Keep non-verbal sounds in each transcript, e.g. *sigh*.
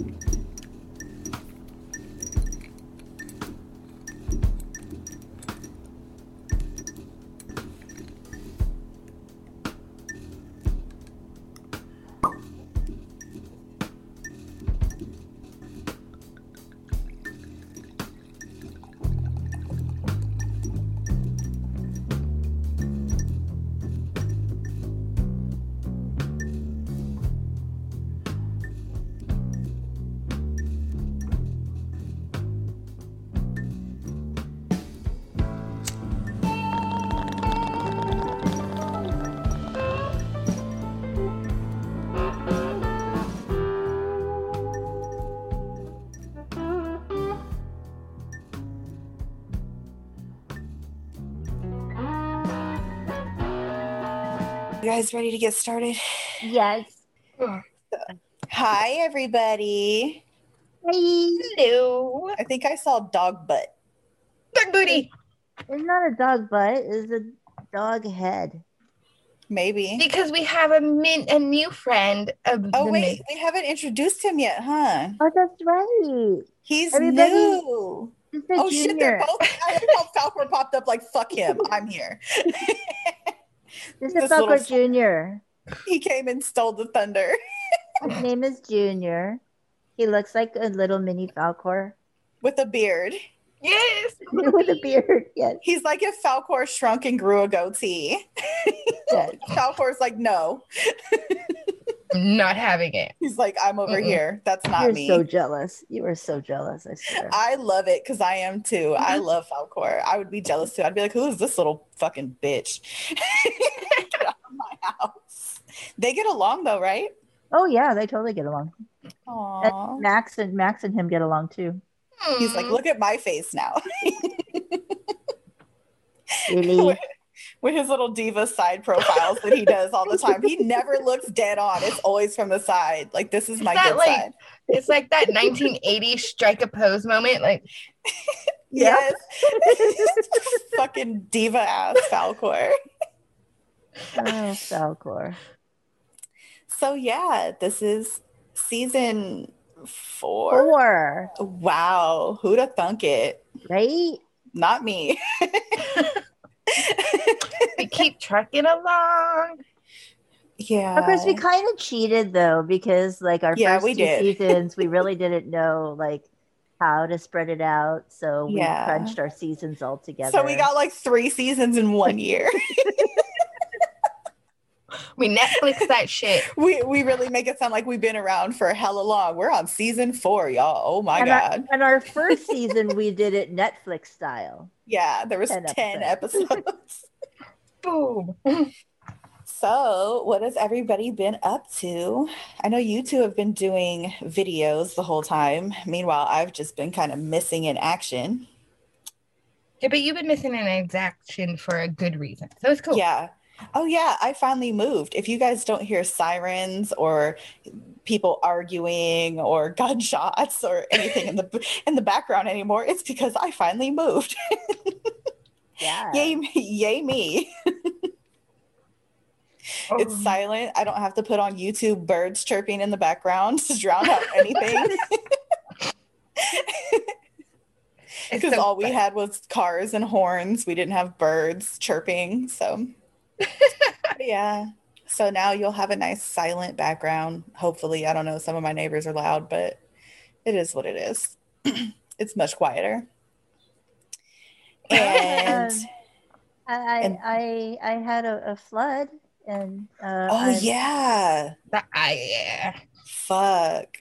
You guys ready to get started? Yes. Hi, everybody. Hey. Hello. I think I saw dog butt. Dog booty. It's not a dog butt, it's a dog head. Maybe. Because we have a min a new friend of Oh, wait, min- we haven't introduced him yet, huh? Oh, that's right. He's Everybody- new. It's a Oh, shit, they're both. I like how Falcor popped up like, fuck him. I'm here. *laughs* This this is little Falcor Junior. he came and stole the thunder. *laughs* His name is Junior. He looks like a little mini Falcor with a beard. Yes. *laughs* with a beard. Yes. He's like if Falcor shrunk and grew a goatee. yes. *laughs* Falcor's like, no. Not having it. He's like, I'm over Mm-mm. here. That's not me. You're me. so jealous. You are so jealous. I swear. I love it because I am too. I Mm-hmm. love Falcor. I would be jealous too. I'd be like, who is this little fucking bitch? *laughs* get out of my house. They get along though, right? oh yeah, they totally get along. Aww. And Max and Max and him get along too. He's like, look at my face now. *laughs* Really? With his little diva side profiles that he does all the time. He never looks dead on. It's always from the side. Like this is my that good like- side. It's like that 1980 strike a pose moment. Like, *laughs* Yep. Yes. *laughs* Fucking diva ass Falcor. oh, Falcor. So yeah, this is season four. Four. Wow, who'da thunk it? Right? Not me. *laughs* we keep trucking along. yeah. Of course, we kind of cheated though because like our Yeah, first we two did. seasons, we really didn't know like how to spread it out, so we Yeah. crunched our seasons all together. So we got like three seasons in one year. *laughs* *laughs* We Netflix that shit. *laughs* we we really make it sound like we've been around for a hella long. We're on season four, y'all. Oh my and god. Our, and our first *laughs* season, we did it Netflix style. yeah, there was 10 10 episodes. episodes. Boom. so, what has everybody been up to? I know you two have been doing videos the whole time. Meanwhile, I've just been kind of missing in action. Yeah, but you've been missing an action for a good reason. So it's cool. Yeah. Oh yeah, I finally moved. If you guys don't hear sirens or people arguing or *laughs* gunshots or anything in the in the background anymore, it's because I finally moved. *laughs* Yeah. yay me, yay me. Oh, *laughs* It's um. silent. I don't have to put on YouTube birds chirping in the background to drown out anything because so all we had was cars and horns. We didn't have birds chirping, so *laughs* yeah. So now you'll have a nice silent background. Hopefully, I don't know. Some of my neighbors are loud, but it is what it is. *clears throat* it's much quieter. And Um, *laughs* I, I, And- I, I had a, a flood, and uh, oh I'm- yeah, That- ah, yeah. fuck.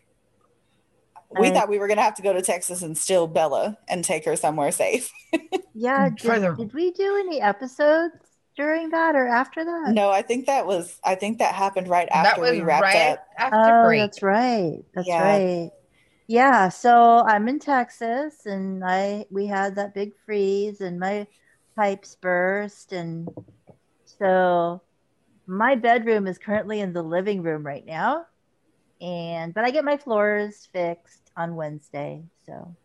We I- thought we were gonna have to go to Texas and steal Bella and take her somewhere safe. *laughs* yeah. Did, did we do any episodes during that or after that? No, I think that was. I think that happened right that after was we wrapped right up. after Oh, break. that's right. That's Yeah. right. Yeah, so I'm in Texas and I we had that big freeze and my pipes burst and so my bedroom is currently in the living room right now. And but I get my floors fixed on Wednesday. So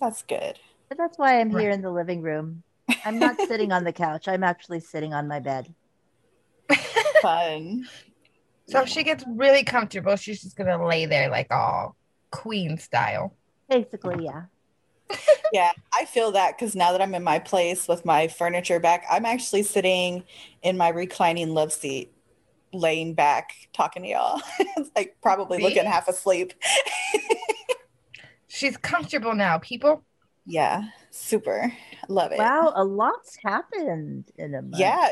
That's good. but that's why I'm Right. here in the living room. I'm not sitting on the couch. I'm actually sitting on my bed. Fun. So if she gets really comfortable, she's just gonna lay there like all queen style. Basically, yeah. yeah, I feel that because now that I'm in my place with my furniture back, I'm actually sitting in my reclining love seat, laying back, talking to y'all. *laughs* it's like probably See? looking half asleep. *laughs* She's comfortable now, people. Yeah, super. Love it. Wow, a lot's happened in a month. Yeah,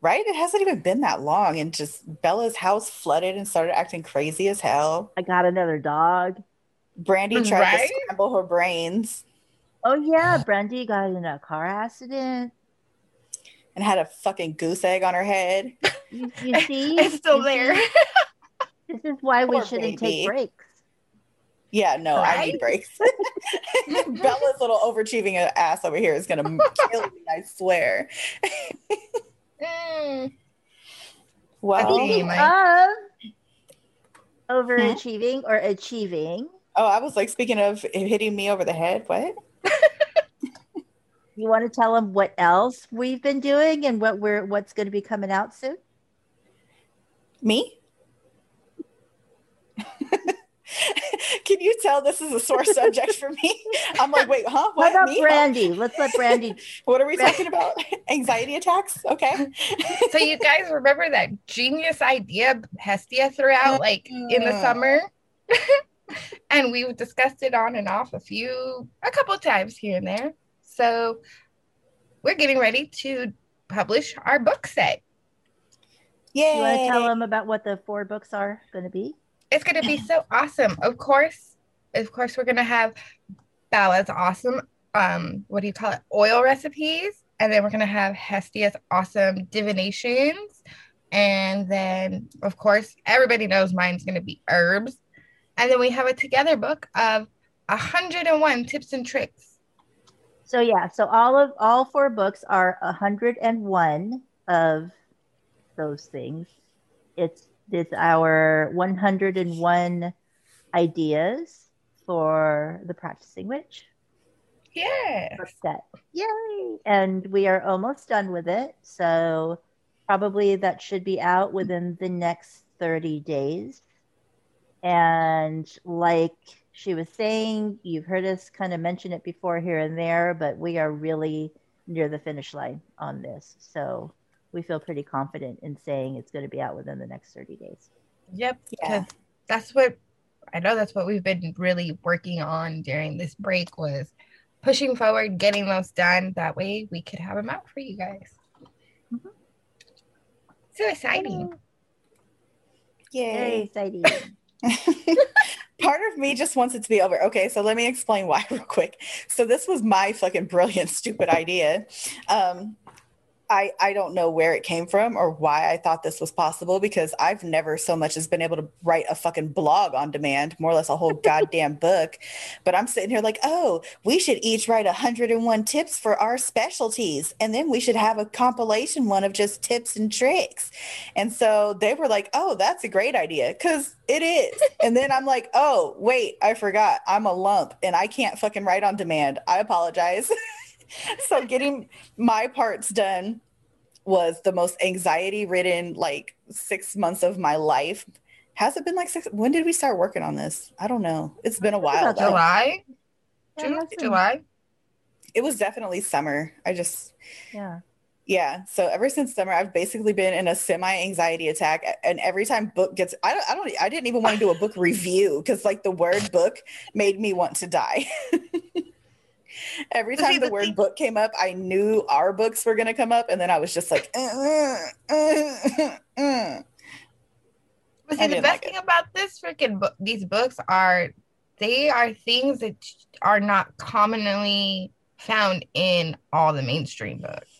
right? It hasn't even been that long. And just Bella's house flooded and started acting crazy as hell. I got another dog. Brandy tried Right? to scramble her brains Oh yeah, *sighs* Brandy got in a car accident. and had a fucking goose egg on her head. You, you *laughs* see, It's still You there. see? *laughs* This is why we shouldn't baby. take breaks. Yeah, no, I need breaks. *laughs* *laughs* Bella's little overachieving ass over here is gonna kill me, I swear. Mm. Well, Okay. Speaking my- of overachieving or achieving, oh, I was like, speaking of hitting me over the head, what? *laughs* you want to tell them what else we've been doing and what we're what's going to be coming out soon? Me? *laughs* Can you tell this is a sore subject for me? *laughs* I'm like, wait, huh? What What? about Me? Brandy? Let's let Brandy. *laughs* What are we talking about? Anxiety attacks? Okay. so you guys remember that genius idea Hestia threw out like in the Mm. summer? and we've discussed it on and off a few a couple times here and there. So we're getting ready to publish our book set. Yay. You want to tell them about what the four books are going to be? It's gonna be so awesome. Of course, of course, we're gonna have Bella's awesome um what do you call it? Oil recipes. And then we're gonna have Hestia's awesome divinations. And then of course everybody knows mine's gonna be herbs. And then we have a together book of 101 tips and tricks. So yeah, so all of all four books are 101 of those things. It's it's our 101 ideas for the practicing witch Yeah. set. Yay! And we are almost done with it. So probably that should be out within the next 30 days. And like she was saying, you've heard us kind of mention it before here and there, but we are really near the finish line on this. So we feel pretty confident in saying it's going to be out within the next 30 days. Yep. Yeah. Because that's what I know that's what we've been really working on during this break was pushing forward, getting those done. That way we could have them out for you guys. Mhm. So exciting. Very Yay. exciting. *laughs* *laughs* Part of me just wants it to be over. Okay, so let me explain why *laughs* real quick. So this was my fucking brilliant, stupid idea. Um, I I don't know where it came from or why I thought this was possible because I've never so much as been able to write a fucking blog on demand, more or less a whole *laughs* goddamn book. But I'm sitting here like, oh, we should each write 101 tips for our specialties, and then we should have a compilation one of just tips and tricks. And so they were like, oh, that's a great idea because it is. And then I'm like, oh, wait, I forgot. I'm a lump and I can't fucking write on demand. I apologize. *laughs* *laughs* so getting my parts done was the most anxiety ridden like six months of my life. Has it been like six? When did we start working on this? I don't know. It's been a while. July? Yeah, June? that's July? It was definitely summer. I just Yeah. Yeah. So ever since summer, I've basically been in a semi anxiety attack. And every time book gets, I don't, I don't, I didn't even want to do a book *laughs* review because like the word book made me want to die. *laughs* every time the the word thing- book came up, I knew our books were going to come up. And then I was just like, uh, uh, uh, uh. But see, the best like thing about this freaking book, these books are they are things that are not commonly found in all the mainstream books.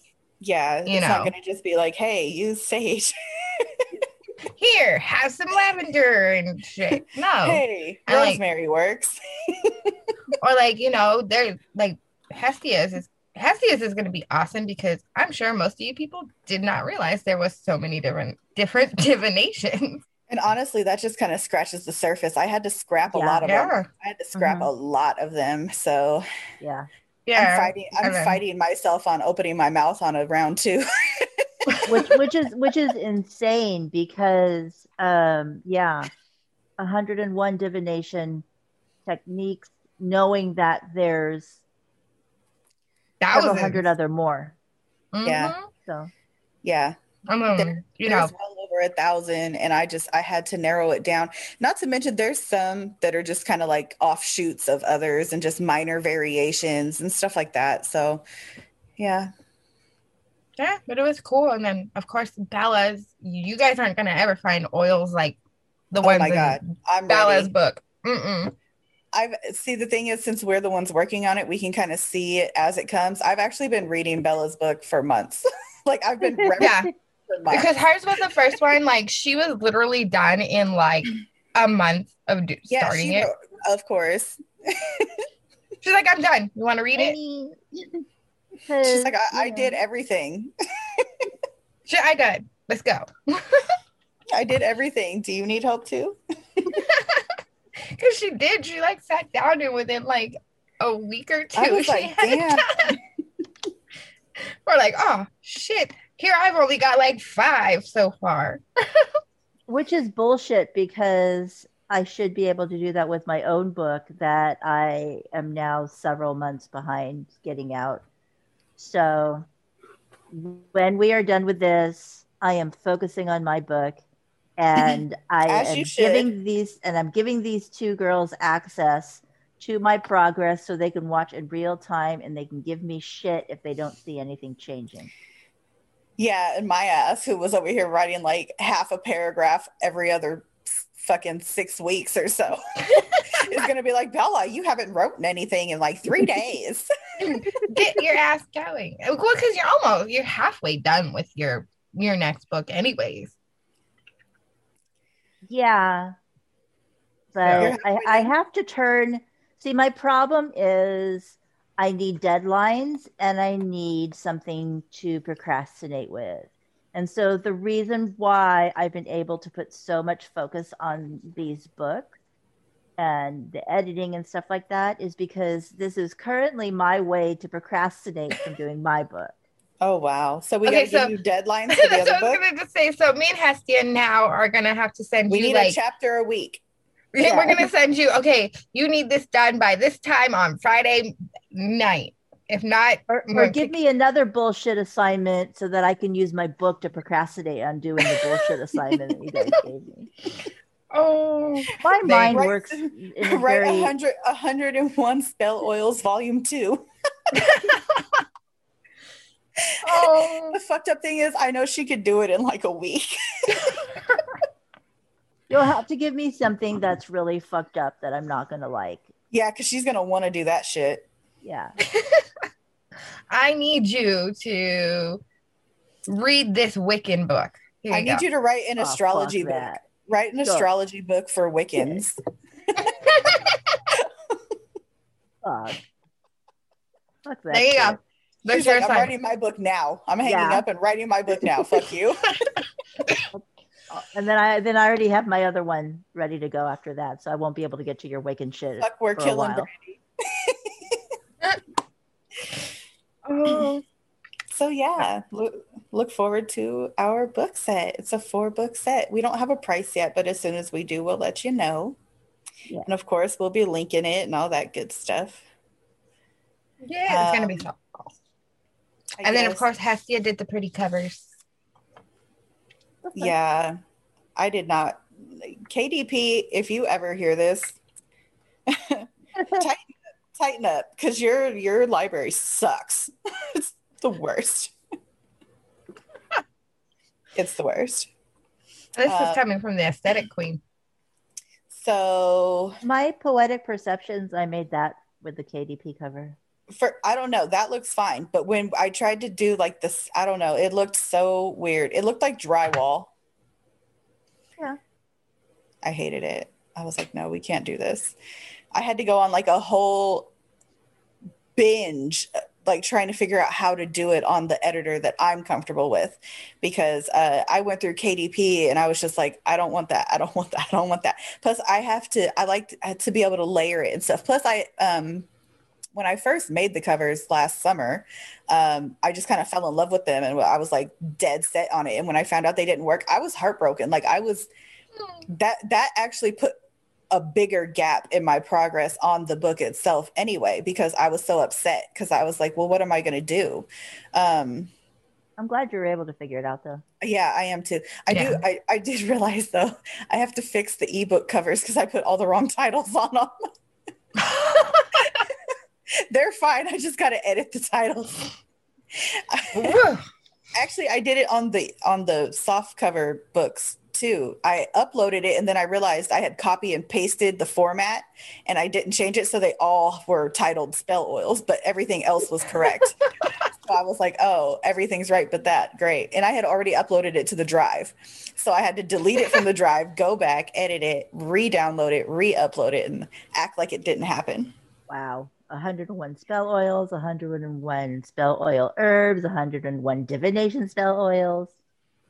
yeah. You it's not know. going to just be like, hey, use sage. *laughs* Here, have some lavender and shit. No. hey, I like- rosemary works. *laughs* or like you know they're like hestia's is hestia's is going to be awesome because i'm sure most of you people did not realize there was so many different different *laughs* divinations And honestly, that just kind of scratches the surface. I had to scrap a lot of them. I had to scrap Mhm. a lot of them. So Yeah. yeah I'm fighting I'm and then- fighting myself on opening my mouth on a round two. *laughs* which which is which is insane because um yeah 101 divination techniques, knowing that there's several Thousands. hundred other more. Yeah. Mhm. So Yeah. I mean, There- you know, There's well over a thousand, and I just I had to narrow it down. Not to mention, there's some that are just kind of like offshoots of others and just minor variations and stuff like that. So, yeah, yeah, but it was cool. And then, of course, Bella's. You guys aren't gonna ever find oils like the oh ones my in god, I'm Bella's ready. book. Mm-mm. I've see the thing is, since we're the ones working on it, we can kind of see it as it comes. I've actually been reading Bella's book for months. *laughs* like I've been *laughs* Yeah. for months. Because hers was the first one. Like she was literally done in like a month of do- yeah, starting she it. wrote- of course. *laughs* She's like, I'm done. You want to read I it? She's like, I, I did everything. Shit, I did. Let's go. I did everything. Do you need help too? *laughs* Because she did. She like sat down and within like a week or two, she like, had it damn. done. *laughs* We're like, oh shit. Here I've only got like five so far. *laughs* which is bullshit because I should be able to do that with my own book that I am now several months behind getting out. So when we are done with this, I am focusing on my book and *laughs* I am giving these and I'm giving these two girls access to my progress so they can watch in real time and they can give me shit if they don't see anything changing. Yeah, and my ass, who was over here writing like half a paragraph every other fucking six weeks or so, *laughs* is gonna be like, Bella, you haven't written anything in like three days. *laughs* Get your ass going. Well, because you're almost you're halfway done with your your next book, anyways. Yeah. But I, I have to turn. See, my problem is I need deadlines and I need something to procrastinate with. And so the reason why I've been able to put so much focus on these books and the editing and stuff like that is because this is currently my way to procrastinate from doing my book. Oh wow. So we Okay, gotta so- give you deadlines *laughs* for the That's other what I was book. gonna just say. So me and Hestia now are gonna have to send We you need like a chapter a week. Yeah. *laughs* we're gonna send you. Okay, you need this done by this time on Friday night. If not, Or, or give me another bullshit assignment so that I can use my book to procrastinate on doing the bullshit *laughs* assignment that you guys gave me. oh, My They- mind Right. works in a Write very hundred a hundred and one spell oils volume two. Oh, The fucked up thing is I know she could do it in like a week. *laughs* You'll have to give me something that's really fucked up that I'm not gonna like. yeah, because she's gonna want to do that shit. Yeah. *laughs* I need you to read this Wiccan book. Here I you need go. you to write an Oh, astrology book. that. Write an Sure. astrology book for Wiccans. *laughs* Fuck. Fuck that. There you go. Shit. There's She's like, I'm assignment. writing my book now. I'm hanging Yeah. up and writing my book now. Fuck you. *laughs* And then I then I already have my other one ready to go after that, so I won't be able to get to your waking shit. Fuck, we're for a killing while. Brandy. *laughs* Oh, So yeah, look, look forward to our book set. It's a four book set. We don't have a price yet, but as soon as we do, we'll let you know. Yeah. And of course, we'll be linking it and all that good stuff. yeah, it's gonna be Um, fun. I And then, of course, Hestia did the pretty covers. yeah, I did not. KDP, if you ever hear this, tighten, *laughs* tighten up because your your library sucks. *laughs* it's the worst. *laughs* it's the worst. This Uh, is coming from the aesthetic queen. So My poetic perceptions, I made that with the KDP cover. For I don't know, that looks fine. But when I tried to do like this, I don't know, it looked so weird. It looked like drywall. Yeah. I hated it. I was like, no, we can't do this. I had to go on like a whole binge, uh, like trying to figure out how to do it on the editor that I'm comfortable with, because uh, I went through KDP and I was just like, I don't want that. I don't want that. I don't want that. Plus, I have to. I like to, to be able to layer it and stuff. Plus, I um when I first made the covers last summer, um, I just kind of fell in love with them and I was like dead set on it. And when I found out they didn't work, I was heartbroken. Like I was that that actually put a bigger gap in my progress on the book itself anyway because I was so upset because I was like, well, what am I going to do? Um, I'm glad you were able to figure it out though. yeah, I am too. I do. I, I did *laughs* realize though, I have to fix the ebook covers because I put all the wrong *laughs* titles on them. *laughs* *laughs* They're fine. I just got to edit the titles. *laughs* *laughs* Actually, I did it on the on the soft cover books too. I uploaded it and then I realized I had copy and pasted the format and I didn't change it so they all were titled spell oils, but everything else was correct. so I was like, "Oh, everything's right but that. Great." And I had already uploaded it to the drive. So I had to delete it from the drive, go back, edit it, re-download it, re-upload it and act like it didn't happen. Wow. 101 spell oils, 101 spell oil herbs, 101 divination spell oils,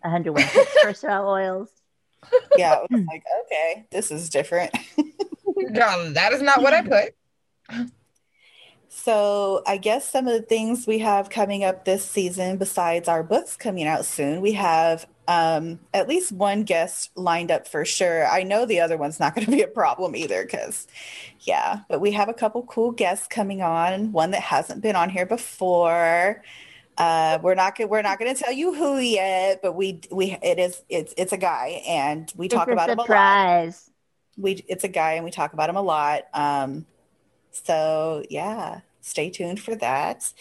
101 tips *laughs* for spell oils. Yeah, I was hmm. like, "Okay, this is different." *laughs* No, that is not what I put. So, I guess some of the things we have coming up this season, besides our books coming out soon, we have um, at least one guest lined up for sure. I know the other one's not *laughs* going to be a problem either, because, yeah, but we have a couple cool guests coming on. One that hasn't been on here before. Uh, we're not we're not going to tell you who yet, but we we it is it's it's a guy, and we talk it's about him a lot we it's a guy and we talk about him a lot um so yeah stay tuned for that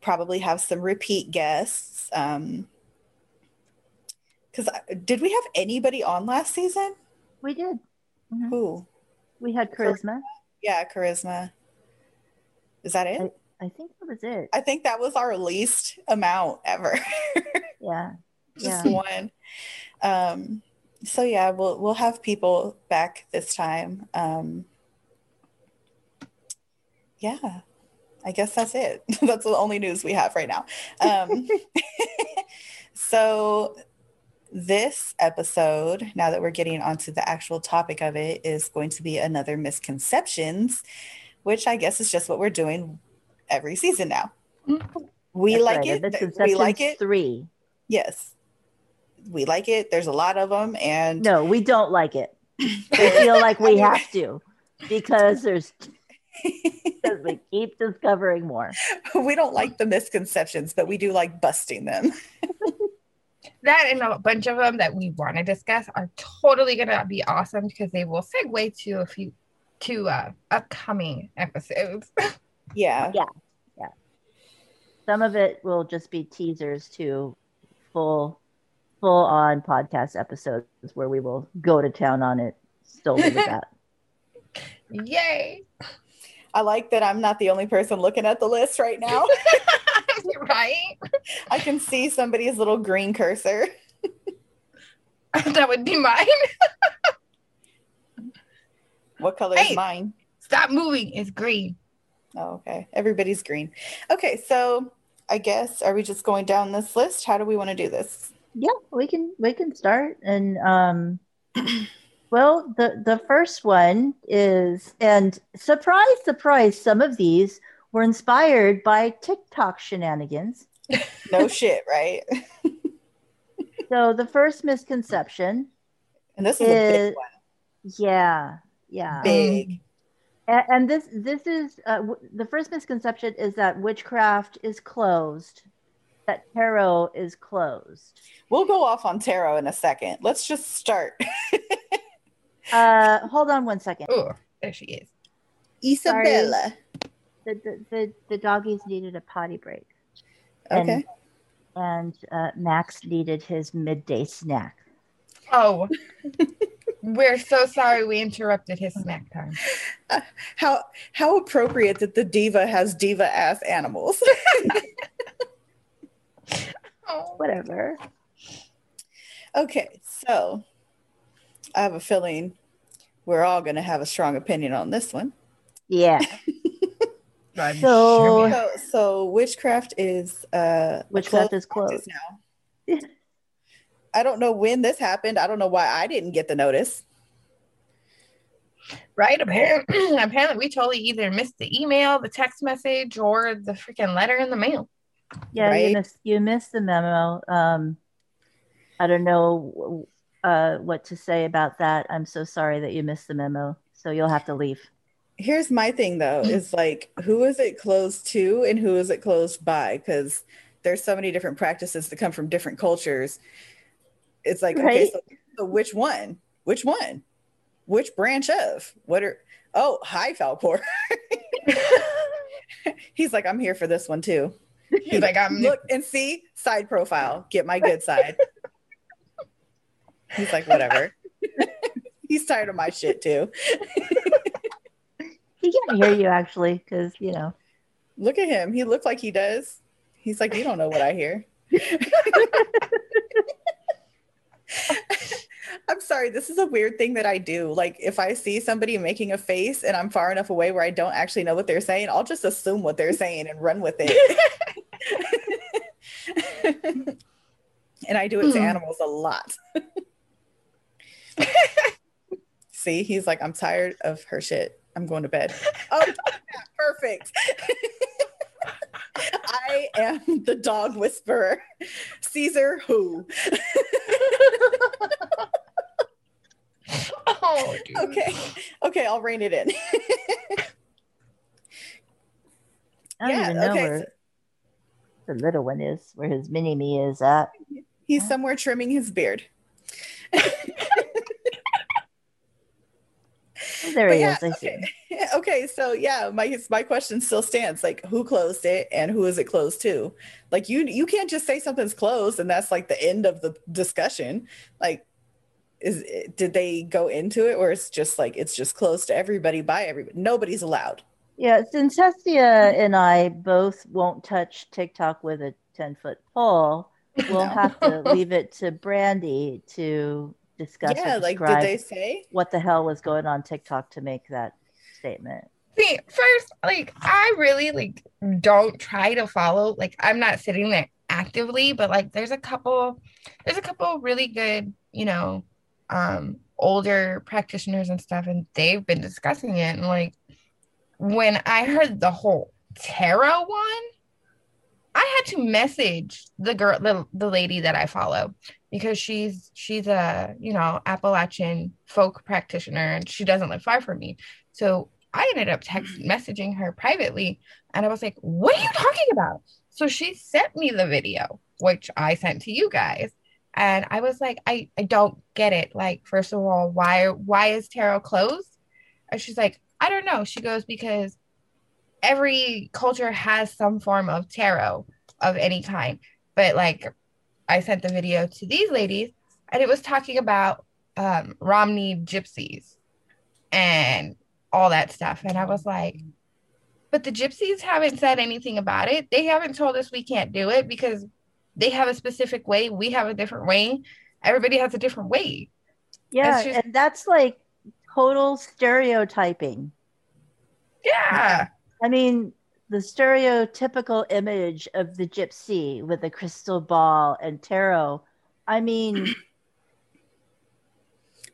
probably have some repeat guests um because did we have anybody on last season We did. Mhm. who We had charisma. yeah charisma is that it I think that was it. i think that was our least amount ever *laughs* Yeah. just Yeah. one um so yeah we'll we'll have people back this time um yeah i guess that's it *laughs* that's the only news we have right now um *laughs* so this episode now that we're getting onto the actual topic of it is going to be another misconceptions which i guess is just what we're doing every season now mm-hmm. we That's like right, it we like it Three. Yes. We like it. There's a lot of them. And No, we don't like it. *laughs* We feel like we have to because there's *laughs* because we keep discovering more. we don't like the misconceptions, but we do like busting them. *laughs* That and a bunch of them that we want to discuss are totally gonna be awesome because they will segue to a few to uh, upcoming episodes. *laughs* Yeah. Yeah. Yeah. Some of it will just be teasers to full full on podcast episodes where we will go to town on it. Still with that. *laughs* *laughs* Yay! I like that I'm not the only person looking at the list right now. *laughs* right? I can see somebody's little green cursor. *laughs* that would be mine. *laughs* What color Hey. is mine? Stop moving. It's green. Oh, okay. Everybody's green. Okay. So I guess, are we just going down this list? How do we want to do this? Yeah, we can we can start and um *clears throat* well the the first one is and surprise surprise some of these were inspired by TikTok shenanigans. *laughs* No shit, right? *laughs* So the first misconception And this is a big is yeah, yeah. Big. A- And this this is uh, w- the first misconception is that witchcraft is closed, that tarot is closed. We'll go off on tarot in a second. Let's just start. *laughs* Uh, hold on one second. Oh, there she is. Isabella. The the, the, the doggies needed a potty break, And- Okay. and uh, Max needed his midday snack. Oh, *laughs* we're so sorry we interrupted his snack time. How how appropriate that the diva has diva ass animals. *laughs* Oh, Whatever. okay, so I have a feeling we're all going to have a strong opinion on this one. Yeah. *laughs* I'm So- sure So, so witchcraft is uh Witchcraft is closed. now. I don't know when this happened. I don't know why I didn't get the notice. right? Apparently, *clears throat* apparently, we totally either missed the email, the text message, or the freaking letter in the mail. Yeah, Right? you missed you missed the memo. Um, I don't know uh, what to say about that. I'm so sorry that you missed the memo. So you'll have to leave. Here's my thing though, mm. is like who is it closed to and who is it closed by? Because there's so many different practices that come from different cultures. It's like, okay, so, so which one? Which one? Which branch of? What are oh hi Falcor. *laughs* He's like, I'm here for this one too. He's like, I'm Look and see side profile. Get my good side. He's like, whatever. *laughs* He's tired of my shit too. *laughs* He can't hear you actually, because you know. Look at him. He looked like he does. He's like, you don't know what I hear. *laughs* I'm sorry. This is a weird thing that I do. Like, if I see somebody making a face and I'm far enough away where I don't actually know what they're saying, I'll just assume what they're saying and run with it. *laughs* and I do it to Hmm. animals a lot. *laughs* See, he's like, I'm tired of her shit. I'm going to bed. *laughs* Oh, yeah, perfect. *laughs* I am the dog whisperer. Cesar who? Oh, oh, dude. Okay. Okay, I'll rein it in. I don't Yeah, even know okay, where the little one is, where his mini me is at. He's somewhere trimming his beard. *laughs* Oh, *laughs* there he yeah, is. I see. okay. *laughs* okay, so yeah, my my question still stands. Like, who closed it and who is it closed to? Like, you you can't just say something's closed and that's like the end of the discussion. Like, is did they go into it, or it's just like it's just closed to everybody by everybody? Nobody's allowed. Yeah, since Hestia and I both won't touch TikTok with a 10 foot pole, *laughs* we'll No. have to leave it to Brandy to discuss yeah, like did they say? what the hell was going on TikTok to make that statement. See, first, like I really like don't try to follow. Like I'm not sitting there actively, but like there's a couple, there's a couple really good, you know, um, older practitioners and stuff, and they've been discussing it. And like when I heard the whole tarot one, I had to message the girl, the, the lady that I follow because she's she's a you know Appalachian folk practitioner and she doesn't live far from me. So I ended up text messaging her privately and I was like, "What are you talking about?" So she sent me the video, which I sent to you guys. And I was like, I, I don't get it. Like, first of all, why why is tarot closed? And she's like, I don't know. She goes, because every culture has some form of tarot of any kind. But like I sent the video to these ladies and it was talking about um, Romney gypsies and all that stuff. And I was like, but the gypsies haven't said anything about it. They haven't told us we can't do it because they have a specific way. We have a different way. Everybody has a different way. Yeah, just- and that's like total stereotyping. Yeah. I mean, the stereotypical image of the gypsy with a crystal ball and tarot. I mean, *clears throat*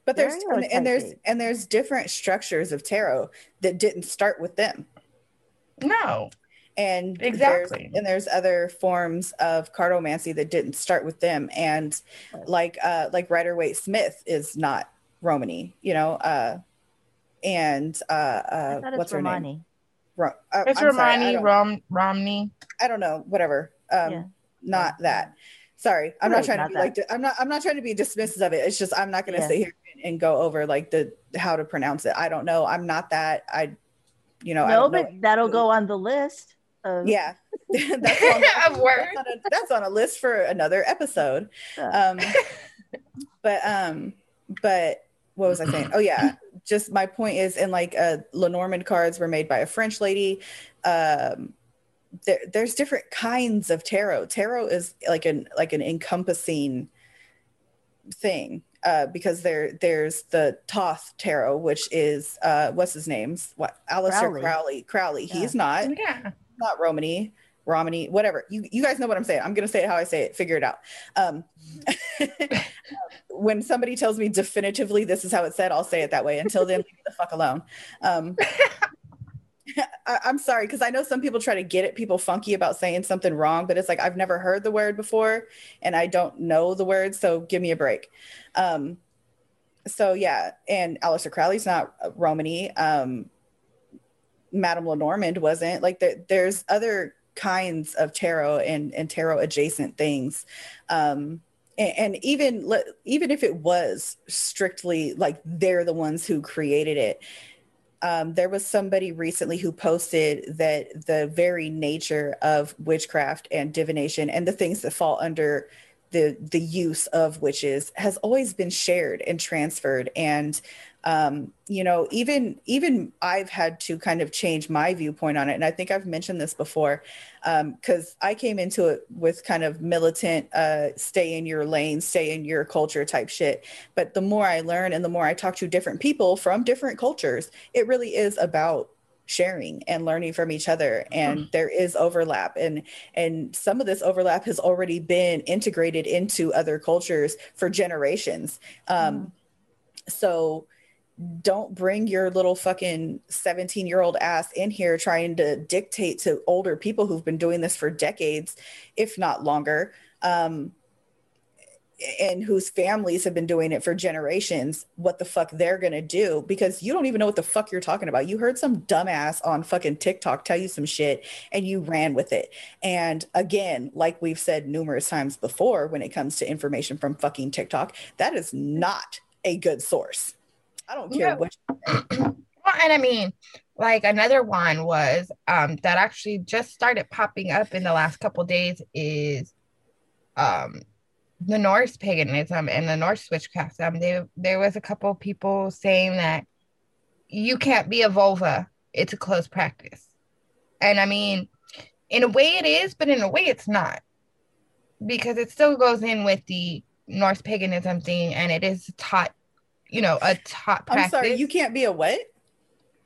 But there's and, and there's and there's different structures of tarot that didn't start with them. No. and Exactly. there's, and there's other forms of cartomancy that didn't start with them and like uh like rider waite smith is not romany you know uh and uh uh what's it's her name Romani. Ro- uh, It's I'm sorry, Romani, don't- Rom, Romney. I don't know, whatever. Um, Yeah. not that. Sorry, I'm Right, not trying not to be that. like di- I'm not I'm not trying to be dismissive of it. It's just I'm not going to Yeah. sit here and, and go over like the how to pronounce it. I don't know. I'm not that. I, you know, I No, don't know. but that'll go on the list. Of, Yeah, *laughs* *laughs* that's on, *laughs* Of words. that's, on a, that's on a list for another episode. uh, Um, but um, but what was I saying? Oh yeah, just my point is, and like uh, Lenormand cards were made by a French lady. Um, there, there's different kinds of tarot. Tarot is like an like an encompassing thing uh, because there there's the Thoth tarot, which is uh, what's his name's what Aleister Crowley. Crowley. Crowley. Yeah. He's not Yeah. not Romany, Romany, whatever. You you guys know what I'm saying. I'm gonna say it how I say it. Figure it out. Um, *laughs* when somebody tells me definitively this is how it's said, I'll say it that way. Until then, leave me the fuck alone. Um, *laughs* I, I'm sorry because I know some people try to get at people funky about saying something wrong, but it's like I've never heard the word before and I don't know the word, so give me a break. Um, so yeah, and Aleister Crowley's not Romany. Um, Madame Lenormand wasn't. Like there, there's other kinds of tarot and and tarot adjacent things. Um, and, and even even if it was strictly like they're the ones who created it, um, there was somebody recently who posted that the very nature of witchcraft and divination and the things that fall under the the use of witches has always been shared and transferred and um, you know even even i've had to kind of change my viewpoint on it. And i think i've mentioned this before because um, i came into it with kind of militant uh, stay in your lane stay in your culture type shit. But the more i learn and the more i talk to different people from different cultures it really is about sharing and learning from each other. And mm. there is overlap. And and some of this overlap has already been integrated into other cultures for generations. Um mm. so don't bring your little fucking 17 year old ass in here trying to dictate to older people who've been doing this for decades if not longer um and whose families have been doing it for generations what the fuck they're gonna do because you don't even know what the fuck you're talking about. You heard some dumbass on fucking tiktok tell you some shit and you ran with it. And again like we've said numerous times before when it comes to information from fucking tiktok that is not a good source i don't care what well and i mean like another one was um that actually just started popping up in the last couple days is um the Norse paganism and the Norse witchcraft. Um, they, there was a couple of people saying that you can't be a völva; it's a closed practice. And I mean, in a way it is, but in a way it's not, because it still goes in with the Norse paganism thing, and it is taught, you know, a top practice. I'm sorry, you can't be a what?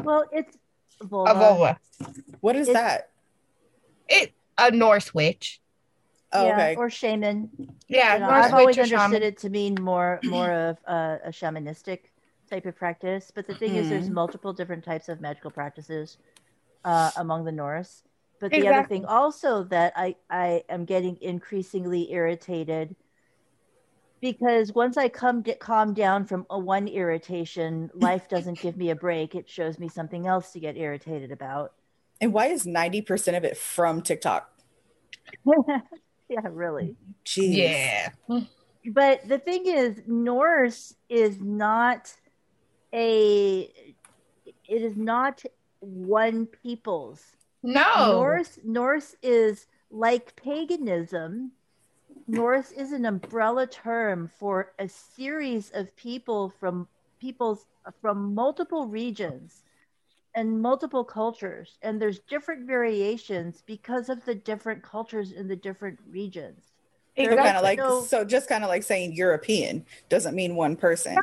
Well, it's völva. A völva. What is it's, that? It a Norse witch. Oh, yeah, okay. or shaman. Yeah, you know, I've always understood shaman. it to mean more *clears throat* more of a, a shamanistic type of practice. But the thing mm-hmm. is, there's mm-hmm. multiple different types of magical practices uh, among the Norse. But the exactly. other thing also that I I am getting increasingly irritated because once I come get calmed down from a one irritation, *laughs* life doesn't give me a break. It shows me something else to get irritated about. And why is 90% of it from TikTok? *laughs* yeah, really. Jeez. Yeah. But the thing is, Norse is not a. It is not one people's. No. Norse Norse is like paganism. Norse is an umbrella term for a series of people from peoples from multiple regions and multiple cultures. And there's different variations because of the different cultures in the different regions. Exactly. kind of like so, so just kind of like saying european doesn't mean one person.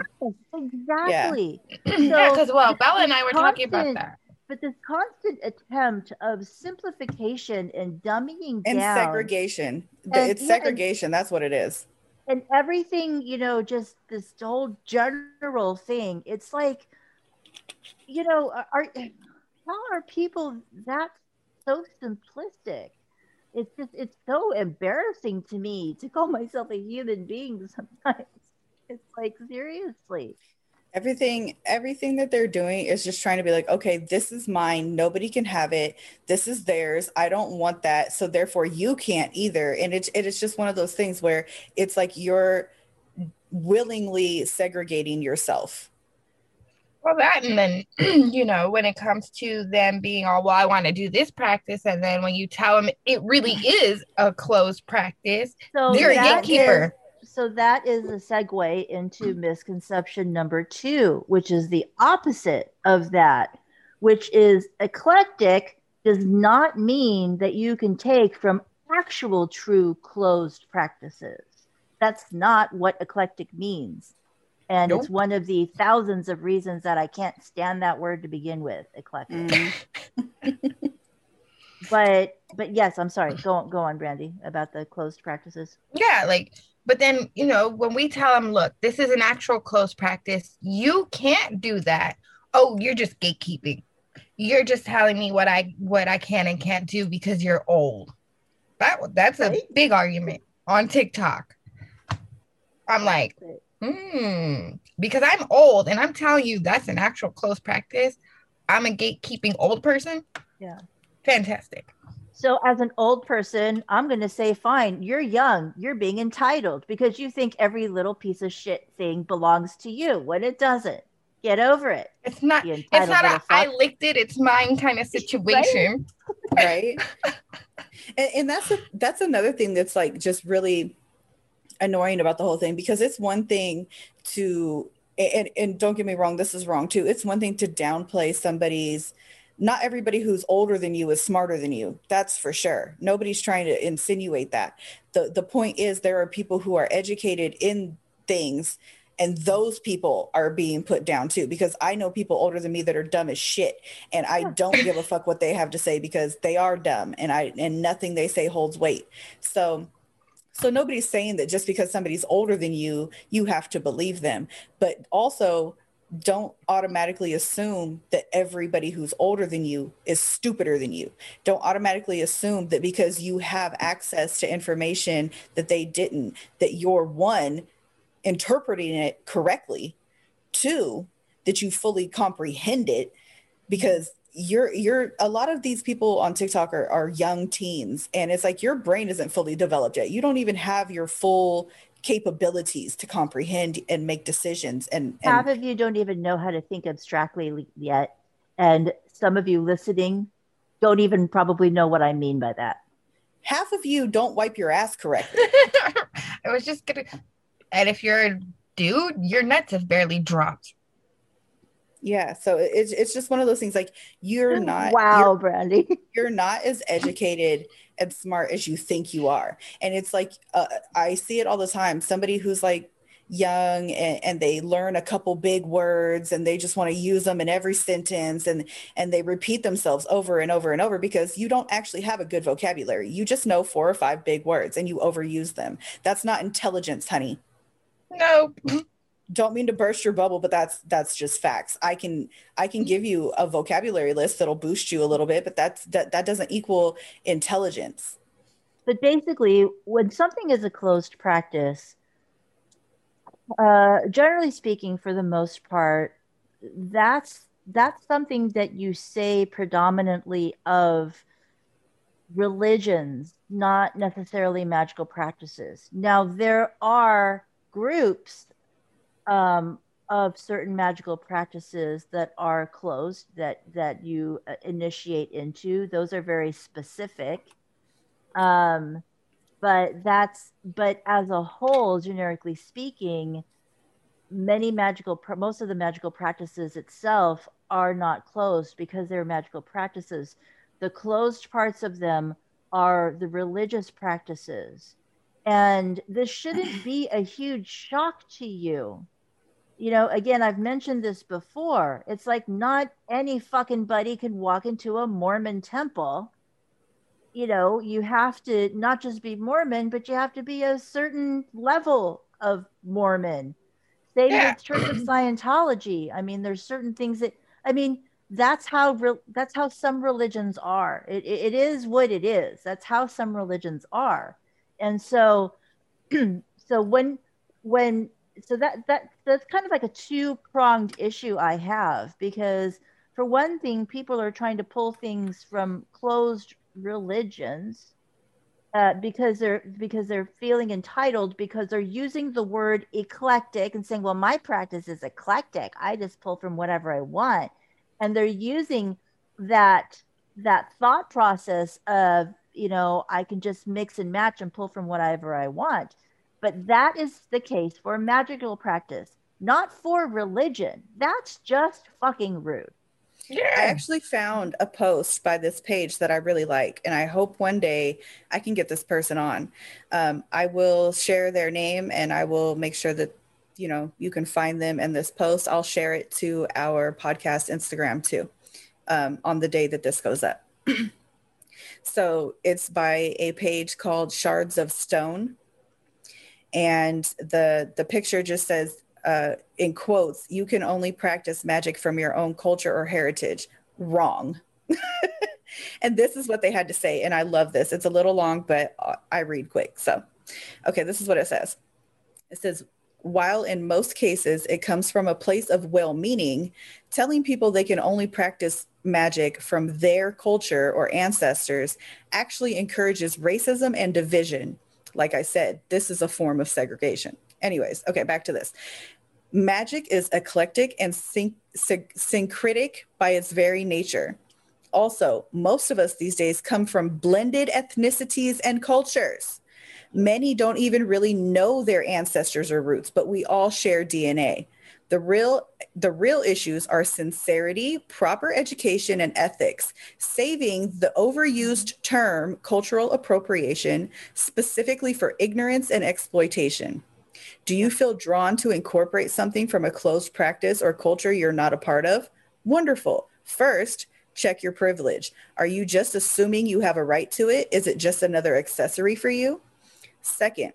Exactly. *clears throat* Yeah, yeah because well bella and i were talking about that but this constant attempt of simplification and dumbing and down segregation and, it's segregation that's what it is and everything you know just this whole general thing it's like you know, are how are people that so simplistic? It's just it's so embarrassing to me to call *laughs* myself a human being sometimes. It's like seriously. Everything everything that they're doing is just trying to be like, okay, this is mine. Nobody can have it. This is theirs. I don't want that. So therefore you can't either. And it's it is just one of those things where it's like you're willingly segregating yourself well, that and then, *clears throat* you know, when it comes to them being all, well, I want to do this practice. And then when you tell them it really is a closed practice, so they're a gatekeeper. Is, so that is a segue into misconception number two, which is the opposite of that, which is eclectic does not mean that you can take from actual true closed practices. That's not what eclectic means and nope. it's one of the thousands of reasons that I can't stand that word to begin with, eclectic. Mm. *laughs* but but yes, I'm sorry. Go on, go on, Brandy, about the closed practices. Yeah, like but then you know when we tell them, look, this is an actual closed practice. You can't do that. Oh, you're just gatekeeping. You're just telling me what I what I can and can't do because you're old. That that's a big argument on TikTok. I'm like, Hmm. Because I'm old and I'm telling you that's an actual close practice. I'm a gatekeeping old person. Yeah. Fantastic. So, as an old person, I'm going to say, fine, you're young. You're being entitled because you think every little piece of shit thing belongs to you when it doesn't. Get over it. It's not. It's not a little I licked it. It's mine kind of *laughs* situation. right *laughs* and, and that's a, that's another thing that's like just really annoying about the whole thing because it's one thing to and, and don't get me wrong this is wrong too it's one thing to downplay somebody's not everybody who's older than you is smarter than you. That's for sure. Nobody's trying to insinuate that. The the point is there are people who are educated in things and those people are being put down too because i know people older than me that are dumb as shit and i don't give a fuck what they have to say because they are dumb and i and nothing they say holds weight. So so nobody's saying that just because somebody's older than you you have to believe them. But also don't automatically assume that everybody who's older than you is stupider than you. Don't automatically assume that because you have access to information that they didn't, that you're one, interpreting it correctly, two, that you fully comprehend it because you're you're a lot of these people on TikTok are, are young teens and it's like your brain isn't fully developed yet. You don't even have your full capabilities to comprehend and make decisions and, and Half of you don't even know how to think abstractly yet. And some of you listening don't even probably know what I mean by that. half of you don't wipe your ass correctly. *laughs* I was just gonna. And if you're a dude, your nuts have barely dropped. Yeah, so it's it's just one of those things like you're not wow, you're, Brandy. *laughs* you're not as educated and smart as you think you are. And it's like uh, I see it all the time. Somebody who's like young and, and they learn a couple big words and they just want to use them in every sentence and and they repeat themselves over and over and over because you don't actually have a good vocabulary. You just know four or five big words and you overuse them. That's not intelligence, honey. No. Don't mean to burst your bubble but that's that's just facts i can i can give you a vocabulary list that'll boost you a little bit but that's that, that doesn't equal intelligence But basically, when something is a closed practice, uh, generally speaking, for the most part, that's that's something that you say predominantly of religions, not necessarily magical practices. Now, there are groups um, of certain magical practices that are closed that that you uh, initiate into. Those are very specific. Um, but that's but as a whole, generically speaking, many magical most of the magical practices itself are not closed because they're magical practices. The closed parts of them are the religious practices. And this shouldn't be a huge shock to you. You know, again, I've mentioned this before. It's like not any fucking buddy can walk into a Mormon temple you know, you have to not just be Mormon, but you have to be a certain level of Mormon. Same Yeah. with Church of Scientology. I mean, there's certain things that I mean, that's how re- that's how some religions are. It, it, it is what it is. That's how some religions are. And so, *clears throat* so when when so that that that's kind of like a two pronged issue I have because for one thing, people are trying to pull things from closed religions uh, because they're because they're feeling entitled because they're using the word eclectic and saying, "Well, my practice is eclectic. I just pull from whatever I want," and they're using that that thought process of you know I can just mix and match and pull from whatever I want. But that is the case for magical practice, not for religion. That's just fucking rude. Yeah. i actually found a post by this page that i really like and i hope one day i can get this person on um, i will share their name and i will make sure that you know you can find them in this post i'll share it to our podcast instagram too um, on the day that this goes up *clears throat* so it's by a page called shards of stone and the the picture just says uh, in quotes you can only practice magic from your own culture or heritage. Wrong. *laughs* And this is what they had to say and i love this. It's a little long but i read quick so. Okay this is what it says. It says while in most cases it comes from a place of well meaning, telling people they can only practice magic from their culture or ancestors actually encourages racism and division. Like I said, this is a form of segregation. Anyways, okay, back to this. Magic is eclectic and syn- syncretic by its very nature. Also, most of us these days come from blended ethnicities and cultures. Many don't even really know their ancestors or roots, but we all share DNA. The real the real issues are sincerity, proper education and ethics, saving the overused term cultural appropriation specifically for ignorance and exploitation. Do you feel drawn to incorporate something from a closed practice or culture you're not a part of? Wonderful. First, check your privilege. Are you just assuming you have a right to it? Is it just another accessory for you? Second,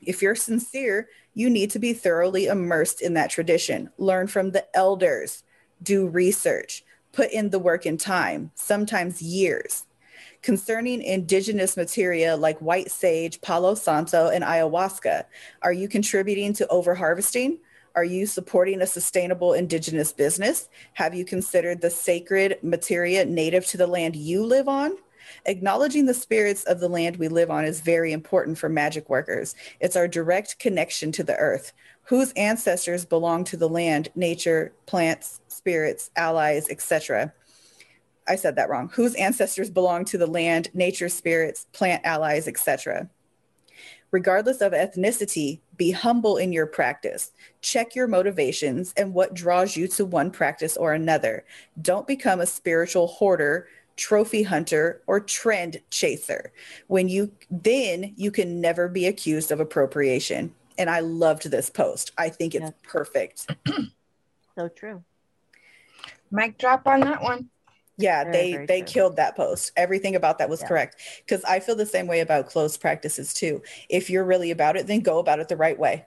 if you're sincere, you need to be thoroughly immersed in that tradition. Learn from the elders, do research, put in the work and time, sometimes years. Concerning indigenous materia like white sage, palo santo, and ayahuasca, are you contributing to overharvesting? Are you supporting a sustainable indigenous business? Have you considered the sacred materia native to the land you live on? Acknowledging the spirits of the land we live on is very important for magic workers. It's our direct connection to the earth, whose ancestors belong to the land, nature, plants, spirits, allies, etc. I said that wrong. Whose ancestors belong to the land, nature, spirits, plant allies, etc. Regardless of ethnicity, be humble in your practice. Check your motivations and what draws you to one practice or another. Don't become a spiritual hoarder trophy hunter, or trend chaser. When you then you can never be accused of appropriation. And I loved this post. I think it's perfect. *clears throat* so true. Mic drop on that one. Yeah, very, they very they true. killed that post. Everything about that was yeah. correct. Because I feel the same way about closed practices too. If you're really about it, then go about it the right way.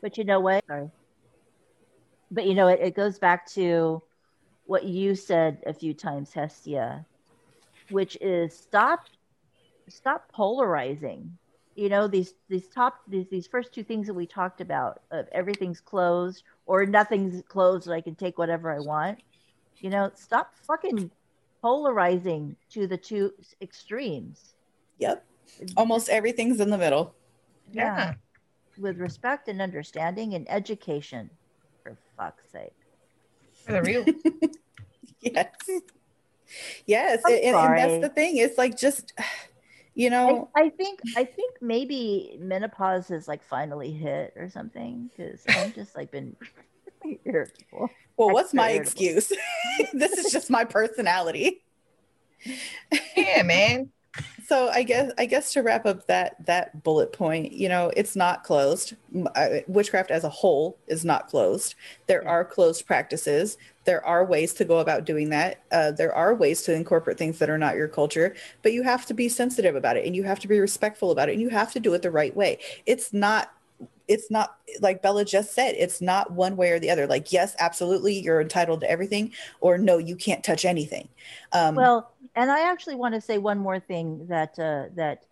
But you know what? Sorry. But you know, it, it goes back to what you said a few times, Hestia, which is stop stop polarizing. You know these these top these these first two things that we talked about of everything's closed or nothing's closed i can take whatever i want you know stop fucking polarizing to the two extremes. Yep. Almost everything's in the middle. Yeah, yeah. with respect and understanding and education for fuck's sake. For the real. *laughs* Yes *laughs* yes and, and, that's the thing it's like just *sighs* you know I, I, think i think maybe menopause has like finally hit or something because i've just like been *laughs* irritable. Well what's my irritable. excuse? *laughs* This is just my personality. Yeah man so i guess i guess to wrap up that that bullet point you know it's not closed. Uh, witchcraft as a whole is not closed. There are closed practices. There are ways to go about doing that. Uh, there are ways to incorporate things that are not your culture but you have to be sensitive about it and you have to be respectful about it and you have to do it the right way. It's not it's not like Bella just said, it's not one way or the other. Like, yes, absolutely, you're entitled to everything, or no, you can't touch anything. Um, well, and I actually want to say one more thing that uh, that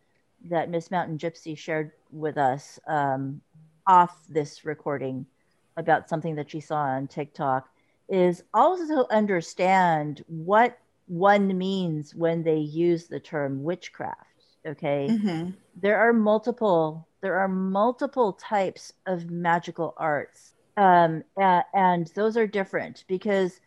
that Miss Mountain Gypsy shared with us um, off this recording about something that she saw on TikTok is also understand what one means when they use the term witchcraft. Okay, mm-hmm. There are multiple there are multiple types of magical arts, um, and those are different because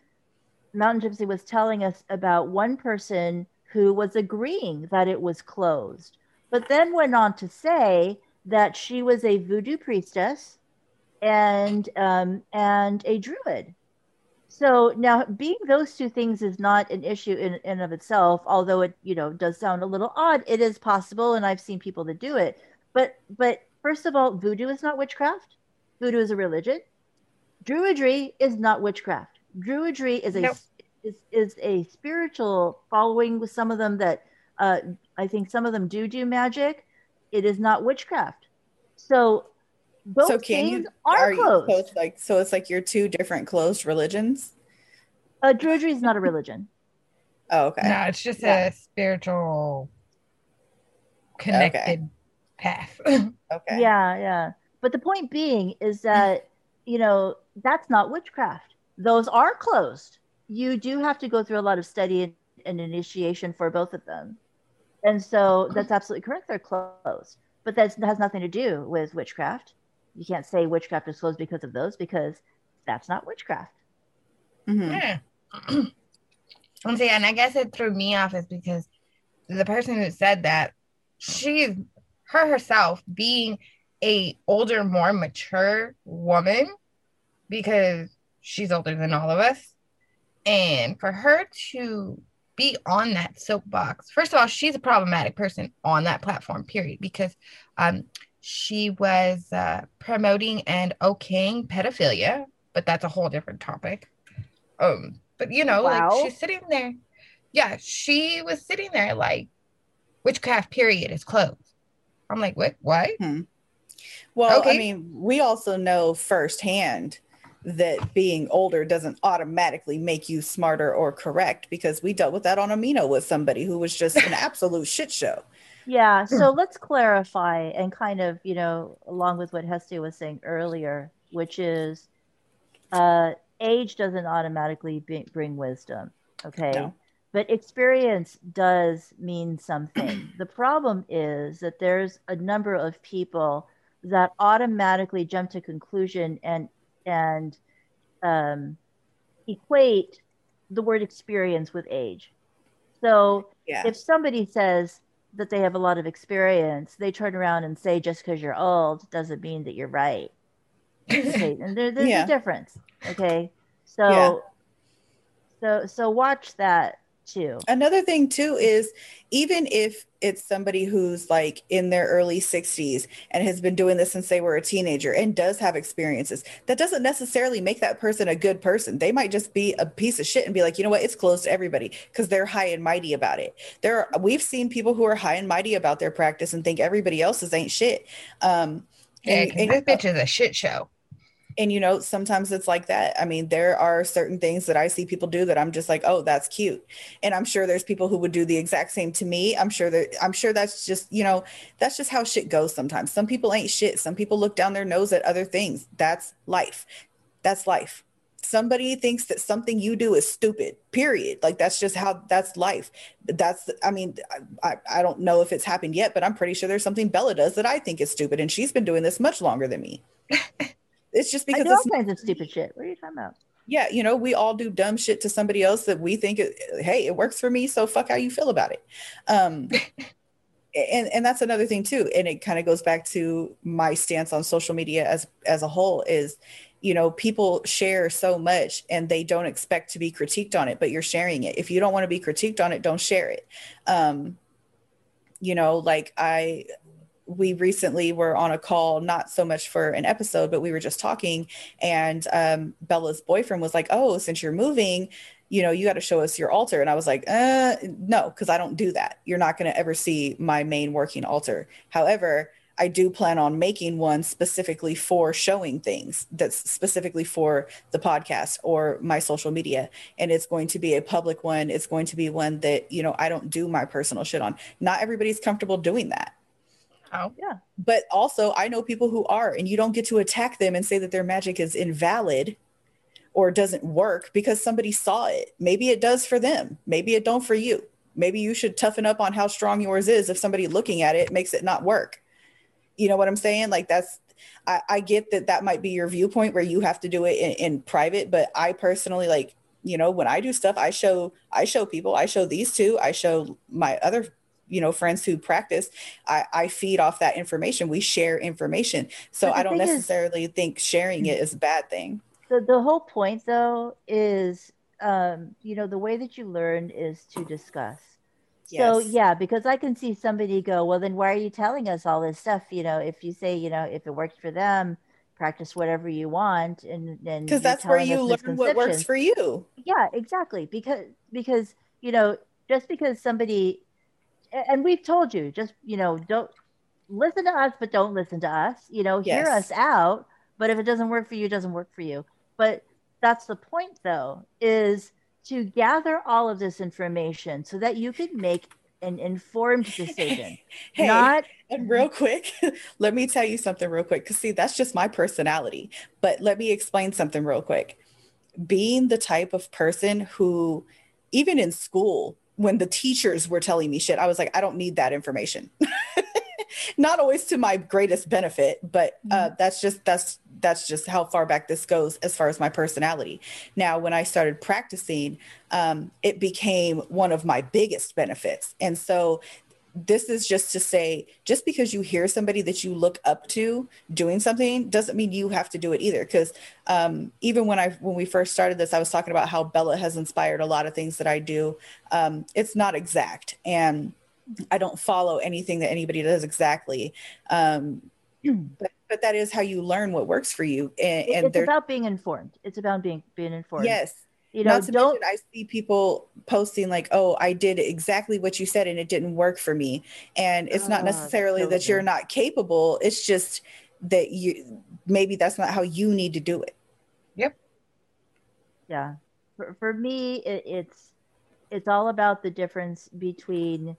Mountain Gypsy was telling us about one person who was agreeing that it was closed, but then went on to say that she was a voodoo priestess and um, and a druid. So now, being those two things is not an issue in and of itself, although it you know does sound a little odd. It is possible, and I've seen people that do it. But but first of all, voodoo is not witchcraft. Voodoo is a religion. Druidry is not witchcraft. Druidry is a nope. is, is a spiritual following with some of them that uh, I think some of them do do magic. It is not witchcraft. So both so can you are, are closed. You both like so it's like you're two different closed religions? Uh Druidry is not a religion. oh, okay. No, it's just yeah. a spiritual connected okay. path. *laughs* okay. Yeah, yeah. but the point being is that you know that's not witchcraft those are closed you do have to go through a lot of study and, and initiation for both of them and so that's absolutely correct they're closed but that has nothing to do with witchcraft you can't say witchcraft is closed because of those because that's not witchcraft mm-hmm. yeah. *clears throat* and see and i guess it threw me off is because the person who said that she's her herself being a older more mature woman because she's older than all of us and for her to be on that soapbox first of all she's a problematic person on that platform period because um, she was uh, promoting and okaying pedophilia but that's a whole different topic um but you know wow. like she's sitting there yeah she was sitting there like witchcraft period is closed i'm like what what hmm. well okay. i mean we also know firsthand that being older doesn't automatically make you smarter or correct because we dealt with that on Amino with somebody who was just an *laughs* absolute shit show. Yeah, *clears throat* so let's clarify and kind of, you know, along with what Hestia was saying earlier, which is uh, age doesn't automatically be- bring wisdom. Okay. No. But experience does mean something. the problem is that there's a number of people that automatically jump to conclusion and and um, equate the word experience with age. So yeah. if somebody says that they have a lot of experience, they turn around and say just because you're old doesn't mean that you're right. And there, there's *laughs* yeah. a difference. Okay, so yeah. so so watch that too. Another thing too is even if it's somebody who's like in their early 60s and has been doing this since they were a teenager and does have experiences, that doesn't necessarily make that person a good person. They might just be a piece of shit and be like, you know what, it's closed to everybody because they're high and mighty about it. There, are, we've seen people who are high and mighty about their practice and think everybody else's ain't shit. Um, yeah, and, and, this bitch is a shit show and you know sometimes it's like that. I mean there are certain things that i see people do that i'm just like oh that's cute. And i'm sure there's people who would do the exact same to me. I'm sure that i'm sure that's just you know that's just how shit goes sometimes. Some people ain't shit. Some people look down their nose at other things. That's life. That's life. Somebody thinks that something you do is stupid period. Like that's just how that's life. That's i mean I, I don't know if it's happened yet but i'm pretty sure there's something bella does that i think is stupid and she's been doing this much longer than me *laughs* It's just because I do all kinds of stupid shit. What are you talking about? Yeah, you know, we all do dumb shit to somebody else that we think, hey, it works for me, so fuck how you feel about it. Um, *laughs* and and that's another thing too, and it kind of goes back to my stance on social media as as a whole is, you know, people share so much and they don't expect to be critiqued on it, but you're sharing it. If you don't want to be critiqued on it, don't share it. Um, you know, like I we recently were on a call, not so much for an episode, but we were just talking. And um, Bella's boyfriend was like, Oh, since you're moving, you know, you got to show us your altar. And I was like, uh, No, because I don't do that. You're not going to ever see my main working altar. However, I do plan on making one specifically for showing things that's specifically for the podcast or my social media. And it's going to be a public one. It's going to be one that, you know, I don't do my personal shit on. Not everybody's comfortable doing that. Yeah. But also, I know people who are, and you don't get to attack them and say that their magic is invalid or doesn't work because somebody saw it. Maybe it does for them. Maybe it don't for you. Maybe you should toughen up on how strong yours is if somebody looking at it makes it not work. You know what I'm saying? Like that's I, I get that that might be your viewpoint where you have to do it in, in private, but I personally like you know when I do stuff, I show I show people. I show these two. I show my other you know friends who practice I, I feed off that information. We share information. So i don't necessarily is, think sharing it is a bad thing. The, the whole point though is um, you know the way that you learn is to discuss. Yes. so yeah because i can see somebody go well then why are you telling us all this stuff? You know if you say you know if it works for them practice whatever you want and then because that's where you learn what works for you. Yeah exactly. Because because you know just because somebody and we've told you just you know don't listen to us but don't listen to us you know yes. hear us out but if it doesn't work for you it doesn't work for you but that's the point though is to gather all of this information so that you could make an informed decision, *laughs* Hey, not and real quick, *laughs* let me tell you something real quick. Because, see, that's just my personality. But let me explain something real quick. Being the type of person who, even in school, when the teachers were telling me shit, I was like, I don't need that information. *laughs* Not always to my greatest benefit, but uh, that's just that's that's just how far back this goes as far as my personality. Now, when I started practicing, um, it became one of my biggest benefits, and so this is just to say just because you hear somebody that you look up to doing something doesn't mean you have to do it either because um, even when i when we first started this i was talking about how bella has inspired a lot of things that i do um, it's not exact and i don't follow anything that anybody does exactly um, *clears throat* but, but that is how you learn what works for you and, and it's about being informed. It's about being being informed. yes you know, not don't mention, I see people posting like, "Oh, I did exactly what you said, and it didn't work for me." And it's not ah, Oh, that necessarily that you're not capable. It's just that you maybe that's not how you need to do it. Yep. Yeah for, for me it, it's it's all about the difference between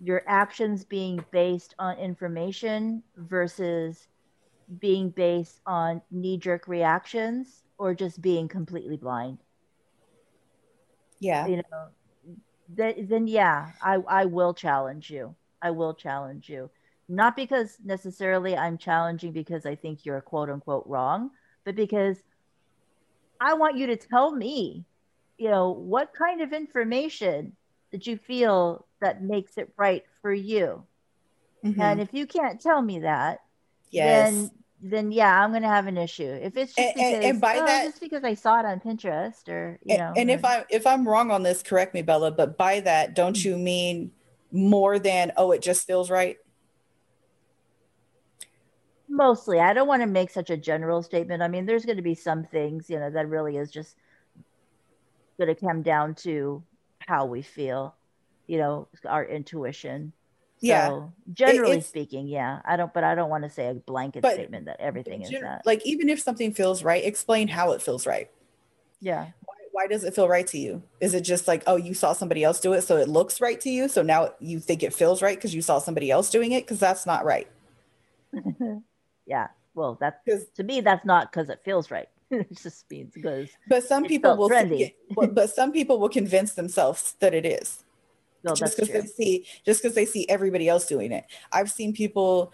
your actions being based on information versus being based on knee-jerk reactions or just being completely blind Yeah, you know then, then yeah I, I will challenge you. I will challenge you. Not because necessarily i'm challenging because i think you're quote unquote wrong but because i want you to tell me you know what kind of information that you feel that makes it right for you. Mhm. and if you can't tell me that yes, then then yeah i'm going to have an issue if it's just And- because and- by oh, that- just because i saw it on pinterest or you know and, and if I if I'm wrong on this, correct me, Bella. But by that, Mm. don't you mean more than oh, it just feels right? mostly i don't want to make such a general statement i mean there's going to be some things you know that really is just going to come down to how we feel you know our intuition Yeah. so generally it's- speaking yeah i don't but i don't want to say a blanket statement that everything is that Like even if something feels right, explain how it feels right. yeah Why, why does it feel right to you? Is it just like oh, you saw somebody else do it, so it looks right to you, so now you think it feels right because you saw somebody else doing it? Because that's not right. *laughs* yeah well that's to me that's not because it feels right *laughs* it just means because But some It people will trendy. see it- but, but some people will convince themselves that it is. Well just because they see just because they see everybody else doing it. I've seen people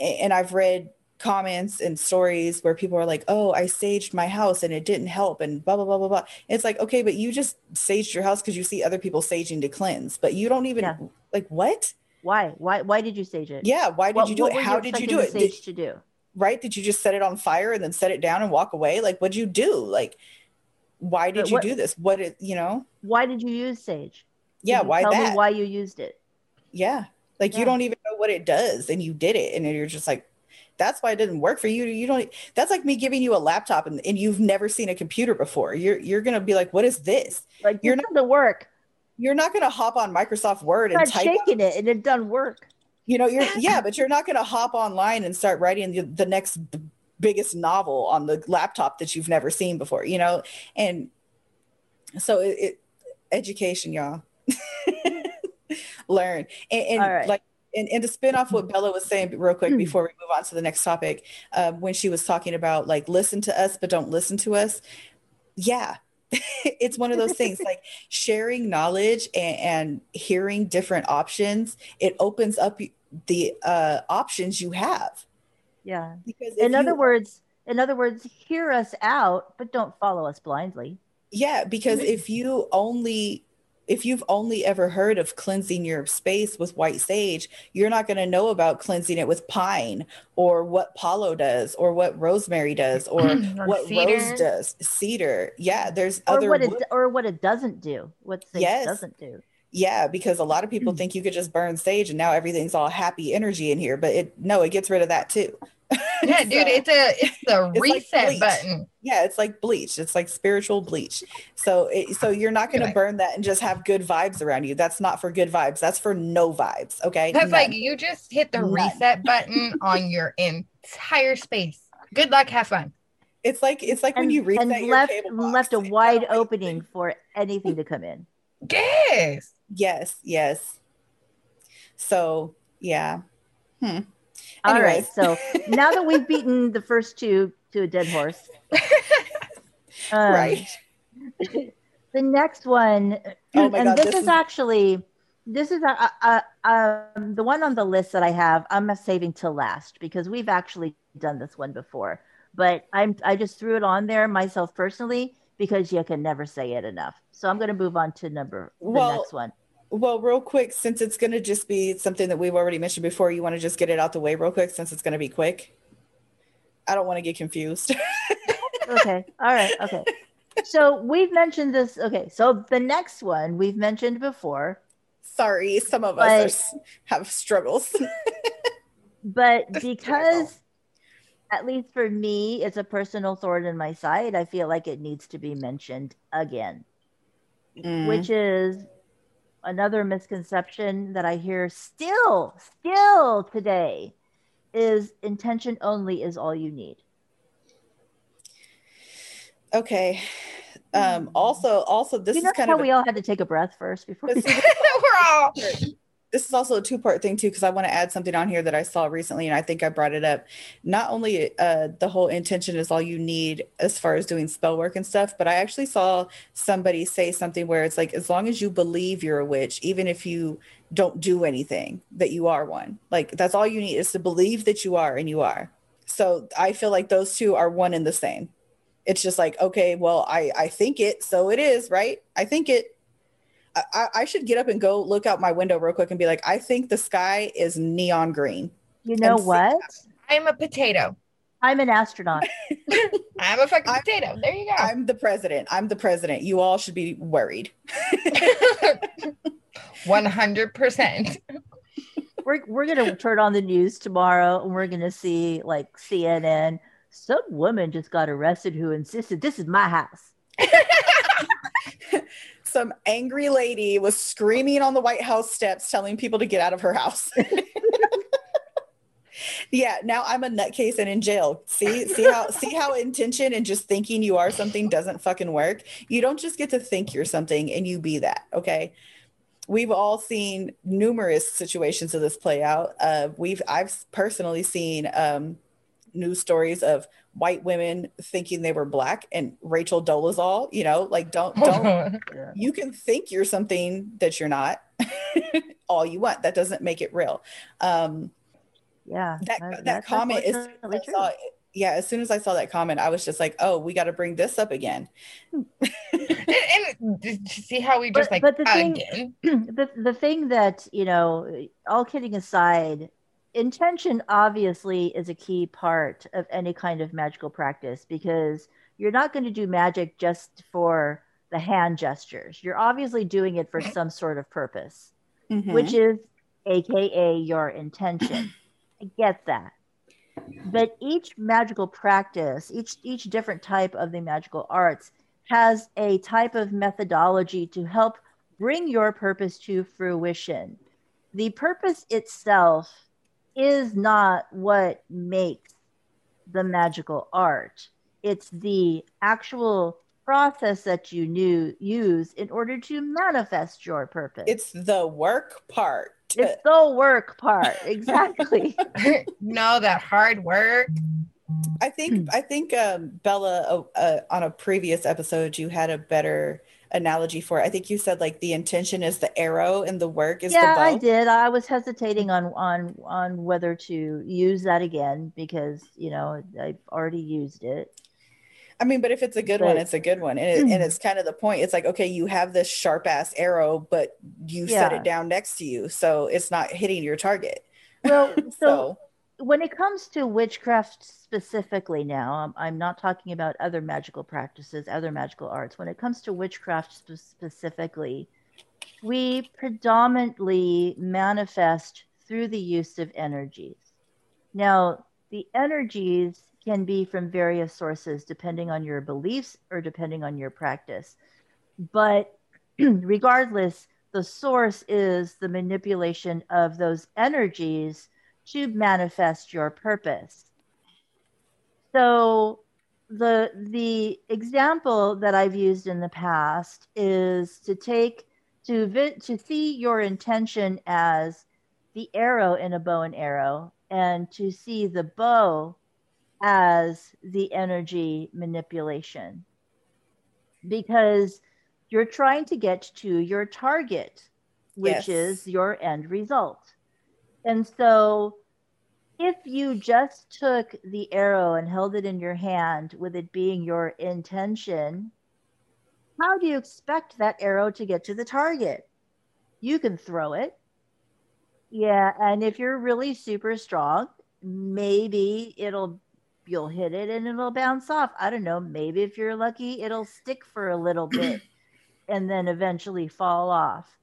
and I've read comments and stories where people are like, "Oh, I saged my house and it didn't help," and blah blah blah blah blah. It's like, okay, but you just saged your house because you see other people saging to cleanse, but you don't even Yeah. like what? why why why did you sage it Yeah, why did What- you do it? How did you do it? Did, sage to do right? Did you just set it on fire and then set it down and walk away? Like, what'd you do? Like, why did you do this? What it, you know? why did you use sage Yeah, why tell that? me why you used it Yeah. Like Yeah. you don't even know what it does and you did it and you're just like that's why it didn't work for you. You don't that's like me giving you a laptop and, and you've never seen a computer before. You're you're gonna be like, what is this? like You're not the work You're not gonna hop on Microsoft Word and type shaking it and it doesn't work you know, you're *laughs* yeah, but you're not gonna hop online and start writing the, the next b- biggest novel on the laptop that you've never seen before, you know? And so it, it education, y'all. *laughs* Learn. And, and right. like and, and to spin off what Bella was saying real quick Hmm. before we move on to the next topic, um, when she was talking about like listen to us but don't listen to us. Yeah. *laughs* it's one of those things like sharing knowledge and, and hearing different options. It opens up the uh, options you have. yeah Because in other you- words in other words hear us out but don't follow us blindly Yeah, because if you only if you've only ever heard of cleansing your space with white sage, you're not going to know about cleansing it with pine or what Palo does or what rosemary does or *clears throat* Or what cedar. rose does, cedar. Yeah, there's or other what it or what it doesn't do what sage Yes. doesn't do yeah, because a lot of people *clears throat* think you could just burn sage and now everything's all happy energy in here, but it no, it gets rid of that too. *laughs* Yeah, dude, it's a it's the It's like reset bleach. button. Yeah, it's like bleach. It's like spiritual bleach. So, it, so you're not going to burn that and just have good vibes around you. That's not for good vibes. That's for no vibes. Okay. Because like you just hit the None. reset button on your entire space. Good luck, have fun. it's like it's like when you reset and your left cable box. left a wide not like- opening *laughs* for anything to come in Yes. Yes, yes. So yeah. Hmm. All right. So now that we've beaten the first two to a dead horse, *laughs* um, right. *laughs* The next one, Oh my and God, this, this is, is- actually this is uh, uh, um, the one on the list that I have. I'm saving till last because we've actually done this one before. But I'm I just threw it on there myself personally because you can never say it enough. So I'm going to move on to number the Well, next one. Well, real quick, since it's going to just be something that we've already mentioned before, you want to just get it out the way real quick since it's going to be quick. I don't want to get confused. *laughs* okay. All right. Okay. So we've mentioned this. Okay. So the next one we've mentioned before, Sorry, some of But- us are, have struggles. *laughs* but because at least for me, it's a personal thorn in my side, I feel like it needs to be mentioned again, Mm. which is another misconception that I hear still, still today is intention only is all you need. okay. Um, also, also, this you is kind how of a- we all had to take a breath first before we *laughs* We're all *laughs* this is also a two part thing too because i want to add something on here that i saw recently and i think i brought it up. Not only uh, the whole intention is all you need as far as doing spell work and stuff but i actually saw somebody say something where it's like as long as you believe you're a witch even if you don't do anything that you are one. Like that's all you need is to believe that you are and you are. So i feel like those two are one and the same. It's just like okay well i i think it so it is right? I think it I- I, I should get up and go look out my window real quick and be like, I think the sky is neon green. You know what? I'm a potato. I'm an astronaut. *laughs* I'm a fucking I'm- potato. There you go. I'm the president. I'm the president. You all should be worried. *laughs* One hundred percent. we're we're gonna turn on the news tomorrow and we're gonna see like CNN. Some woman just got arrested who insisted this is my house. *laughs* Some angry lady was screaming on the White House steps, telling people to get out of her house. *laughs* yeah, now I'm a nutcase and in jail. See, see how see how intention and just thinking you are something doesn't fucking work. You don't just get to think you're something and you be that. Okay. We've all seen numerous situations of this play out. Uh, we've I've personally seen um, news stories of white women thinking they were black and Rachel Dolezal. You know, like don't *laughs* don't you can think you're something that you're not *laughs* all you want. That doesn't make it real. Um Yeah, that that- that that's comment is I saw yeah as soon as i saw that comment i was just like oh we got to bring this up again. *laughs* And, and see how we just But- like but the thing- again? *clears throat* the the thing that you know, all kidding aside, intention obviously is a key part of any kind of magical practice because you're not going to do magic just for the hand gestures. You're obviously doing it for some sort of purpose. Mhm. which is AKA your intention. I get that. But each magical practice, each each different type of the magical arts has a type of methodology to help bring your purpose to fruition. The purpose itself is not what makes the magical art. It's the actual process that you knew, use in order to manifest your purpose. it's the work part It's the work part, *laughs* exactly. *laughs* no, that hard work. i think i think um bella uh, uh, on a previous episode you had a better analogy for it i think you said like the intention is the arrow and the work is yeah, the bow I did. I was hesitating on on on whether to use that again because you know I've already used it. I mean, but if it's a good one, it's a good one. And, it, and *clears throat* it's kind of the point. It's like, okay, you have this sharp ass arrow, but you set it down next to you. So it's not hitting your target. Well, *laughs* so, So, when it comes to witchcraft specifically, now I'm, I'm not talking about other magical practices, other magical arts. When it comes to witchcraft spe- specifically, we predominantly manifest through the use of energies. Now, the energies can be from various sources depending on your beliefs or depending on your practice. But *clears throat* regardless, the source is the manipulation of those energies to manifest your purpose. So the the example that I've used in the past is to take to vi- to see your intention as the arrow in a bow and arrow and to see the bow as the energy manipulation because you're trying to get to your target, which yes. is your end result. And so if you just took the arrow and held it in your hand with it being your intention, how do you expect that arrow to get to the target? You can throw it. Yeah, and if you're really super strong, maybe it'll you'll hit it and it'll bounce off. I don't know, maybe if you're lucky, it'll stick for a little bit and then eventually fall off.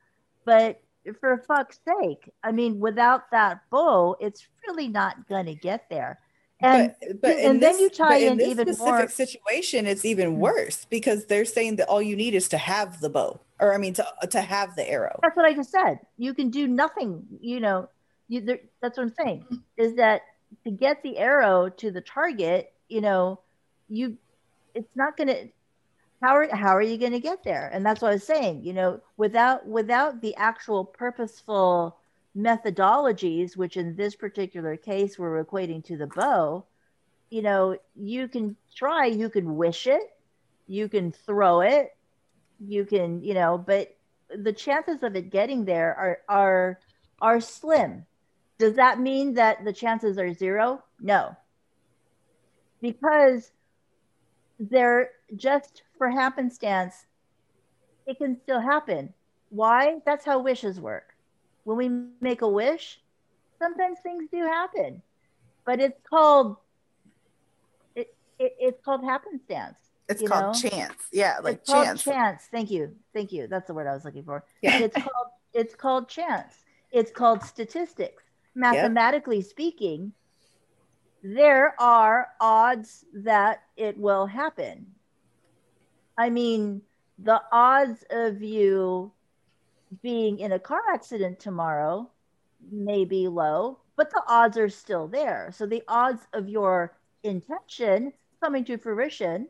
But for fuck's sake, I mean, without that bow, it's really not going to get there. And, but, but and then you tie in, in even specific more situation, it's even mm-hmm. worse because they're saying that all you need is to have the bow, or I mean, to to have the arrow. That's what I just said. You can do nothing. You know, you there, that's what I'm saying. Is that to get the arrow to the target? You know, you it's not going to how are how are you going to get there? And that's what i was saying you know without without the actual purposeful methodologies which in this particular case we're equating to the bow you know you can try you can wish it you can throw it you can you know but the chances of it getting there are are are slim. Does that mean that the chances are zero? No. Because they're just for happenstance, it can still happen. Why? That's how wishes work. When we make a wish, sometimes things do happen, but it's called it, it it's called happenstance. It's called know? chance. Yeah, like it's chance. chance. Thank you. Thank you. That's the word I was looking for. Yeah. It's *laughs* called it's called chance. It's called statistics. Mathematically yep. speaking, there are odds that it will happen. I mean, the odds of you being in a car accident tomorrow may be low, but the odds are still there. So the odds of your intention coming to fruition,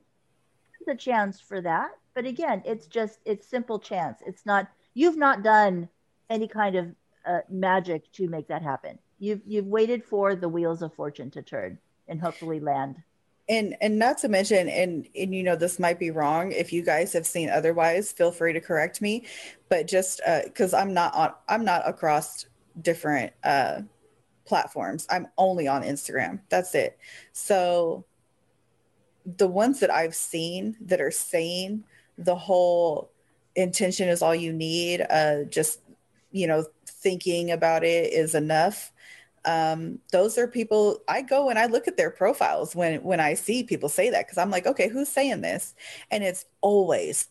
there's a chance for that. But again, it's just it's simple chance. It's not you've not done any kind of uh, magic to make that happen. You've you've waited for the wheels of fortune to turn and hopefully land and and not to mention and and you know this might be wrong if you guys have seen otherwise feel free to correct me but just because uh, i'm not on i'm not across different uh platforms. I'm only on instagram. That's it. So the ones that i've seen that are saying the whole intention is all you need uh just you know thinking about it is enough um, those are people I go and I look at their profiles when when I see people say that because I'm like, okay, who's saying this? And it's always,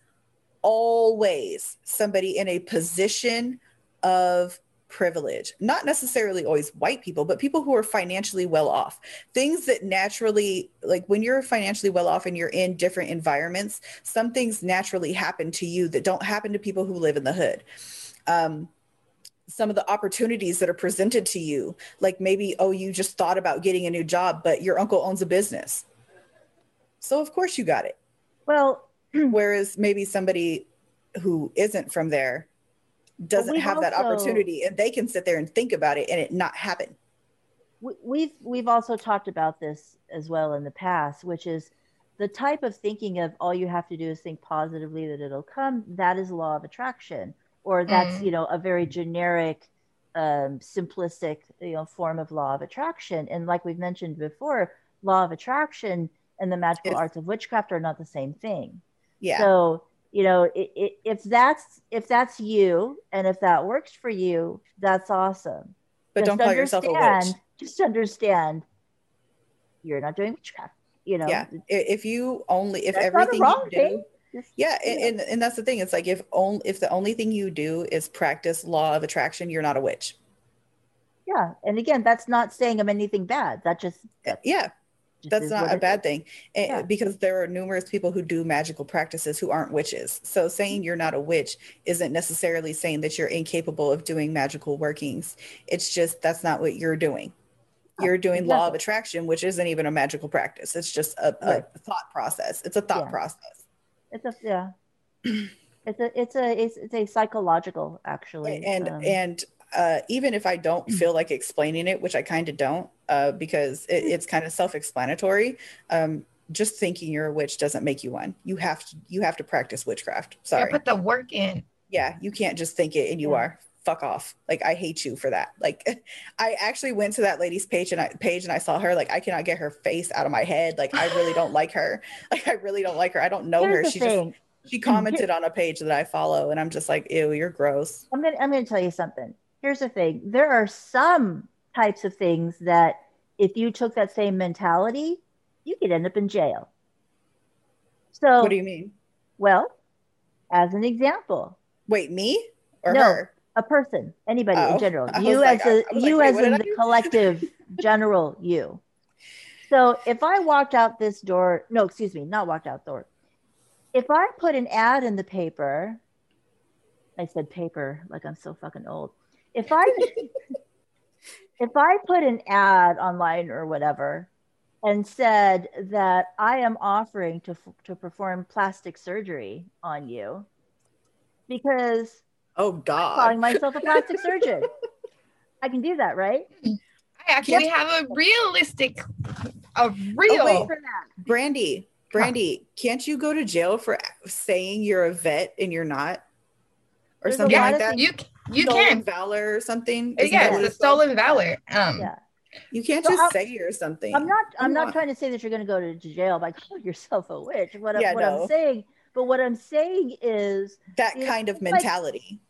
always somebody in a position of privilege. Not necessarily always white people but people who are financially well off. Things that naturally like when you're financially well off and you're in different environments some things naturally happen to you that don't happen to people who live in the hood. Um, some of the opportunities that are presented to you. Like maybe oh you just thought about getting a new job but your uncle owns a business. So of course you got it. Well *clears throat* *clears throat* whereas maybe somebody who isn't from there doesn't have also, that opportunity and they can sit there and think about it and it not happen. We've we've also talked about this as well in the past which is the type of thinking of all you have to do is think positively that it'll come that is law of attraction or that's mm. you know a very generic um, simplistic you know form of law of attraction. And like we've mentioned before law of attraction and the magical it's, arts of witchcraft are not the same thing. Yeah. So you know it, it, if that's if that's you and if that works for you that's awesome. But just don't call yourself a witch. just understand you're not doing witchcraft you know? Yeah. If you only if everything you do thing yeah, and, and, and that's the thing. It's like if only if the only thing you do is practice law of attraction, you're not a witch. Yeah, and again, that's not saying I'm anything bad. That just uh, yeah, just that's not a bad is. thing yeah. because there are numerous people who do magical practices who aren't witches. So saying you're not a witch isn't necessarily saying that you're incapable of doing magical workings. It's just that's not what you're doing. You're doing exactly. law of attraction, which isn't even a magical practice. It's just a, a right. thought process. It's a thought yeah. process. It's a yeah. *clears throat* it's a it's a it's, it's a psychological actually. And um, and uh, even if I don't *clears throat* feel like explaining it, which I kind of don't, uh, because it, it's kind of self-explanatory. Um, just thinking you're a witch doesn't make you one. You have to you have to practice witchcraft. Sorry. put the work in. Yeah, you can't just think it and you Yeah. are. Fuck off. Like I hate you for that. Like *laughs* I actually went to that lady's page and I page and I saw her. Like I cannot get her face out of my head. Like I really don't like her. *laughs* Like I really don't like her. I don't know Here's her. She just she commented on a page that I follow and I'm just like, ew, you're gross. I'm gonna I'm gonna tell you something. Here's the thing. There are some types of things that if you took that same mentality, you could end up in jail. So What do you mean? well, as an example, Wait, me or No. her? A person, anybody Oh, in general, you like- as I- a you like, as in the collective *laughs* general you. So if I walked out this door, no, excuse me, not walked out door. If I put an ad in the paper, I said paper like I'm so fucking old. If I *laughs* if I put an ad online or whatever and said that I am offering to to perform plastic surgery on you because Oh God! calling myself a plastic surgeon. I can do that, right? I actually have a realistic, a real. Oh, wait. For that. Brandy, Brandy, can't you go to jail for saying you're a vet and you're not? Or There's something like that? you you stolen can. valor or something. Isn't Yeah, it's a it's called? stolen valor. Um, Yeah. You can't So just I'm- say you're something. I'm not I'm Come not on. trying to say that you're gonna go to jail by calling yourself a witch. What, Yeah, what no. I'm saying, but what I'm saying is that kind of it's like- mentality.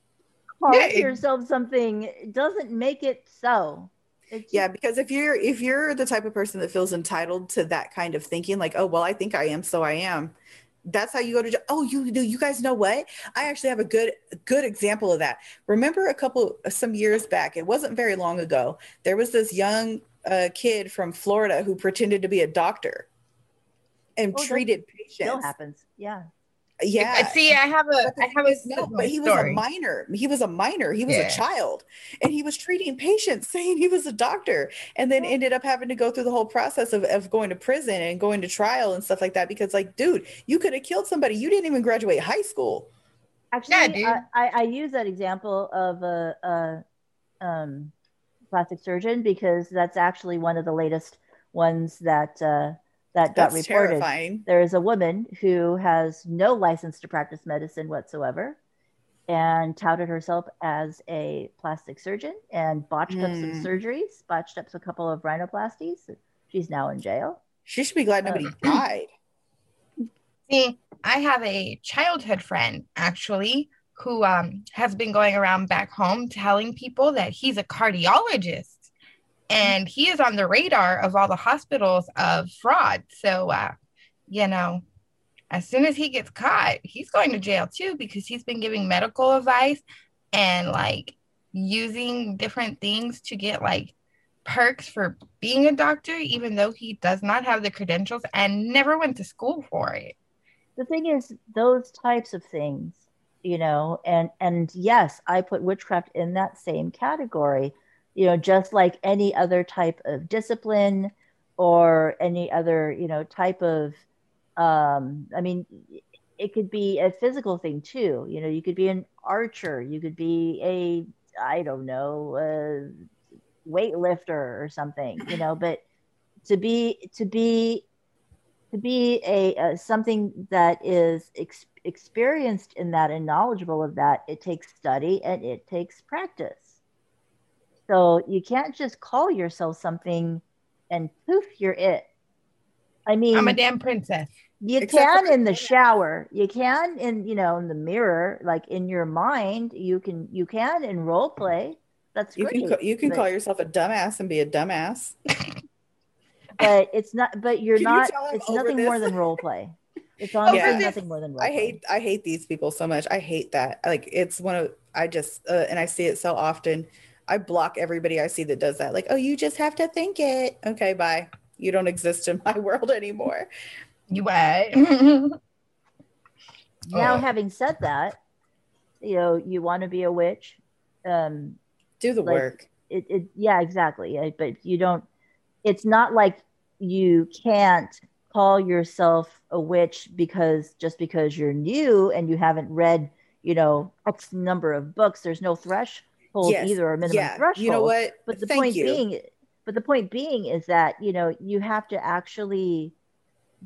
calling Yeah, it- yourself something doesn't make it so. It's Yeah, because if you're if you're the type of person that feels entitled to that kind of thinking, like, oh well, I think I am, so I am. That's how you go to. Oh, you do. You guys know what? I actually have a good good example of that. Remember a couple some years back? It wasn't very long ago. There was this young uh, kid from Florida who pretended to be a doctor and Oh, treated still patients. happens. Yeah. Yeah. I see. I have a. But the I have a no, but he was a minor. He was a minor. He was Yeah. a child, and he was treating patients, *laughs* saying he was a doctor, and then ended up having to go through the whole process of, of going to prison and going to trial and stuff like that. Because, like, dude, you could have killed somebody. You didn't even graduate high school. Actually, dude. I, I, I use that example of a, a um, plastic surgeon because that's actually one of the latest ones that uh, that got That's reported. terrifying. There is a woman who has no license to practice medicine whatsoever and touted herself as a plastic surgeon and botched up some Mm. surgeries, botched up a couple of rhinoplasties. She's now in jail. She should be glad nobody Uh, *clears throat* died. See, I have a childhood friend actually who um, has been going around back home telling people that he's a cardiologist and he is on the radar of all the hospitals of fraud. So, uh, you know, as soon as he gets caught, he's going to jail too because he's been giving medical advice and like using different things to get like perks for being a doctor, even though he does not have the credentials and never went to school for it. the thing is those types of things you know and and yes i put witchcraft in that same category you know just like any other type of discipline or any other you know type of um i mean it could be a physical thing too. You know you could be an archer. You could be a i don't know a weightlifter or something you know but to be to be to be a, something that is ex- experienced in that and knowledgeable of that it takes study and it takes practice so you can't just call yourself something and poof you're it i mean I'm a damn princess. you Except can for- in the shower you can in you know in the mirror like in your mind you can you can in role play that's You great can you can but- call yourself a dumbass and be a dumbass. *laughs* but it's not but you're Can not tell I'm it's nothing this? more than role play *laughs* it's honestly Yeah. nothing more than role I play. hate I hate these people so much. I hate that. Like it's one of I just uh, and I see it so often. I block everybody I see that does that. Like, oh, you just have to think it. Okay, bye. You don't exist in *laughs* my world anymore. You what? *laughs* Now, Oh. having said that, you know, you want to be a witch. Um, Do the Like- work. it, it, yeah, exactly. But you don't. It's not like you can't call yourself a witch because just because you're new and you haven't read, you know, X number of books. There's no thresh hold Yes. either a minimum yeah. threshold. You know what? But the Thank point you. being, but the point being is that you know you have to actually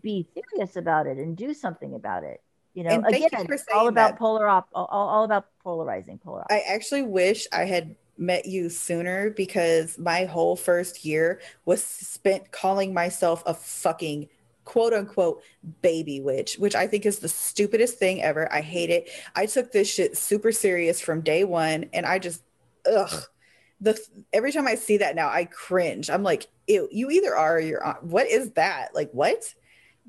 be serious about it and do something about it. You know, you again, for all about that. polar op, all, all about polarizing, polar. I actually wish I had met you sooner because my whole first year was spent calling myself a fucking quote unquote baby witch, which I think is the stupidest thing ever. I hate it. I took this shit super serious from day one and I just ugh. The every time I see that now, I cringe. I'm like, ew, you either are or you're on. What is that? Like what?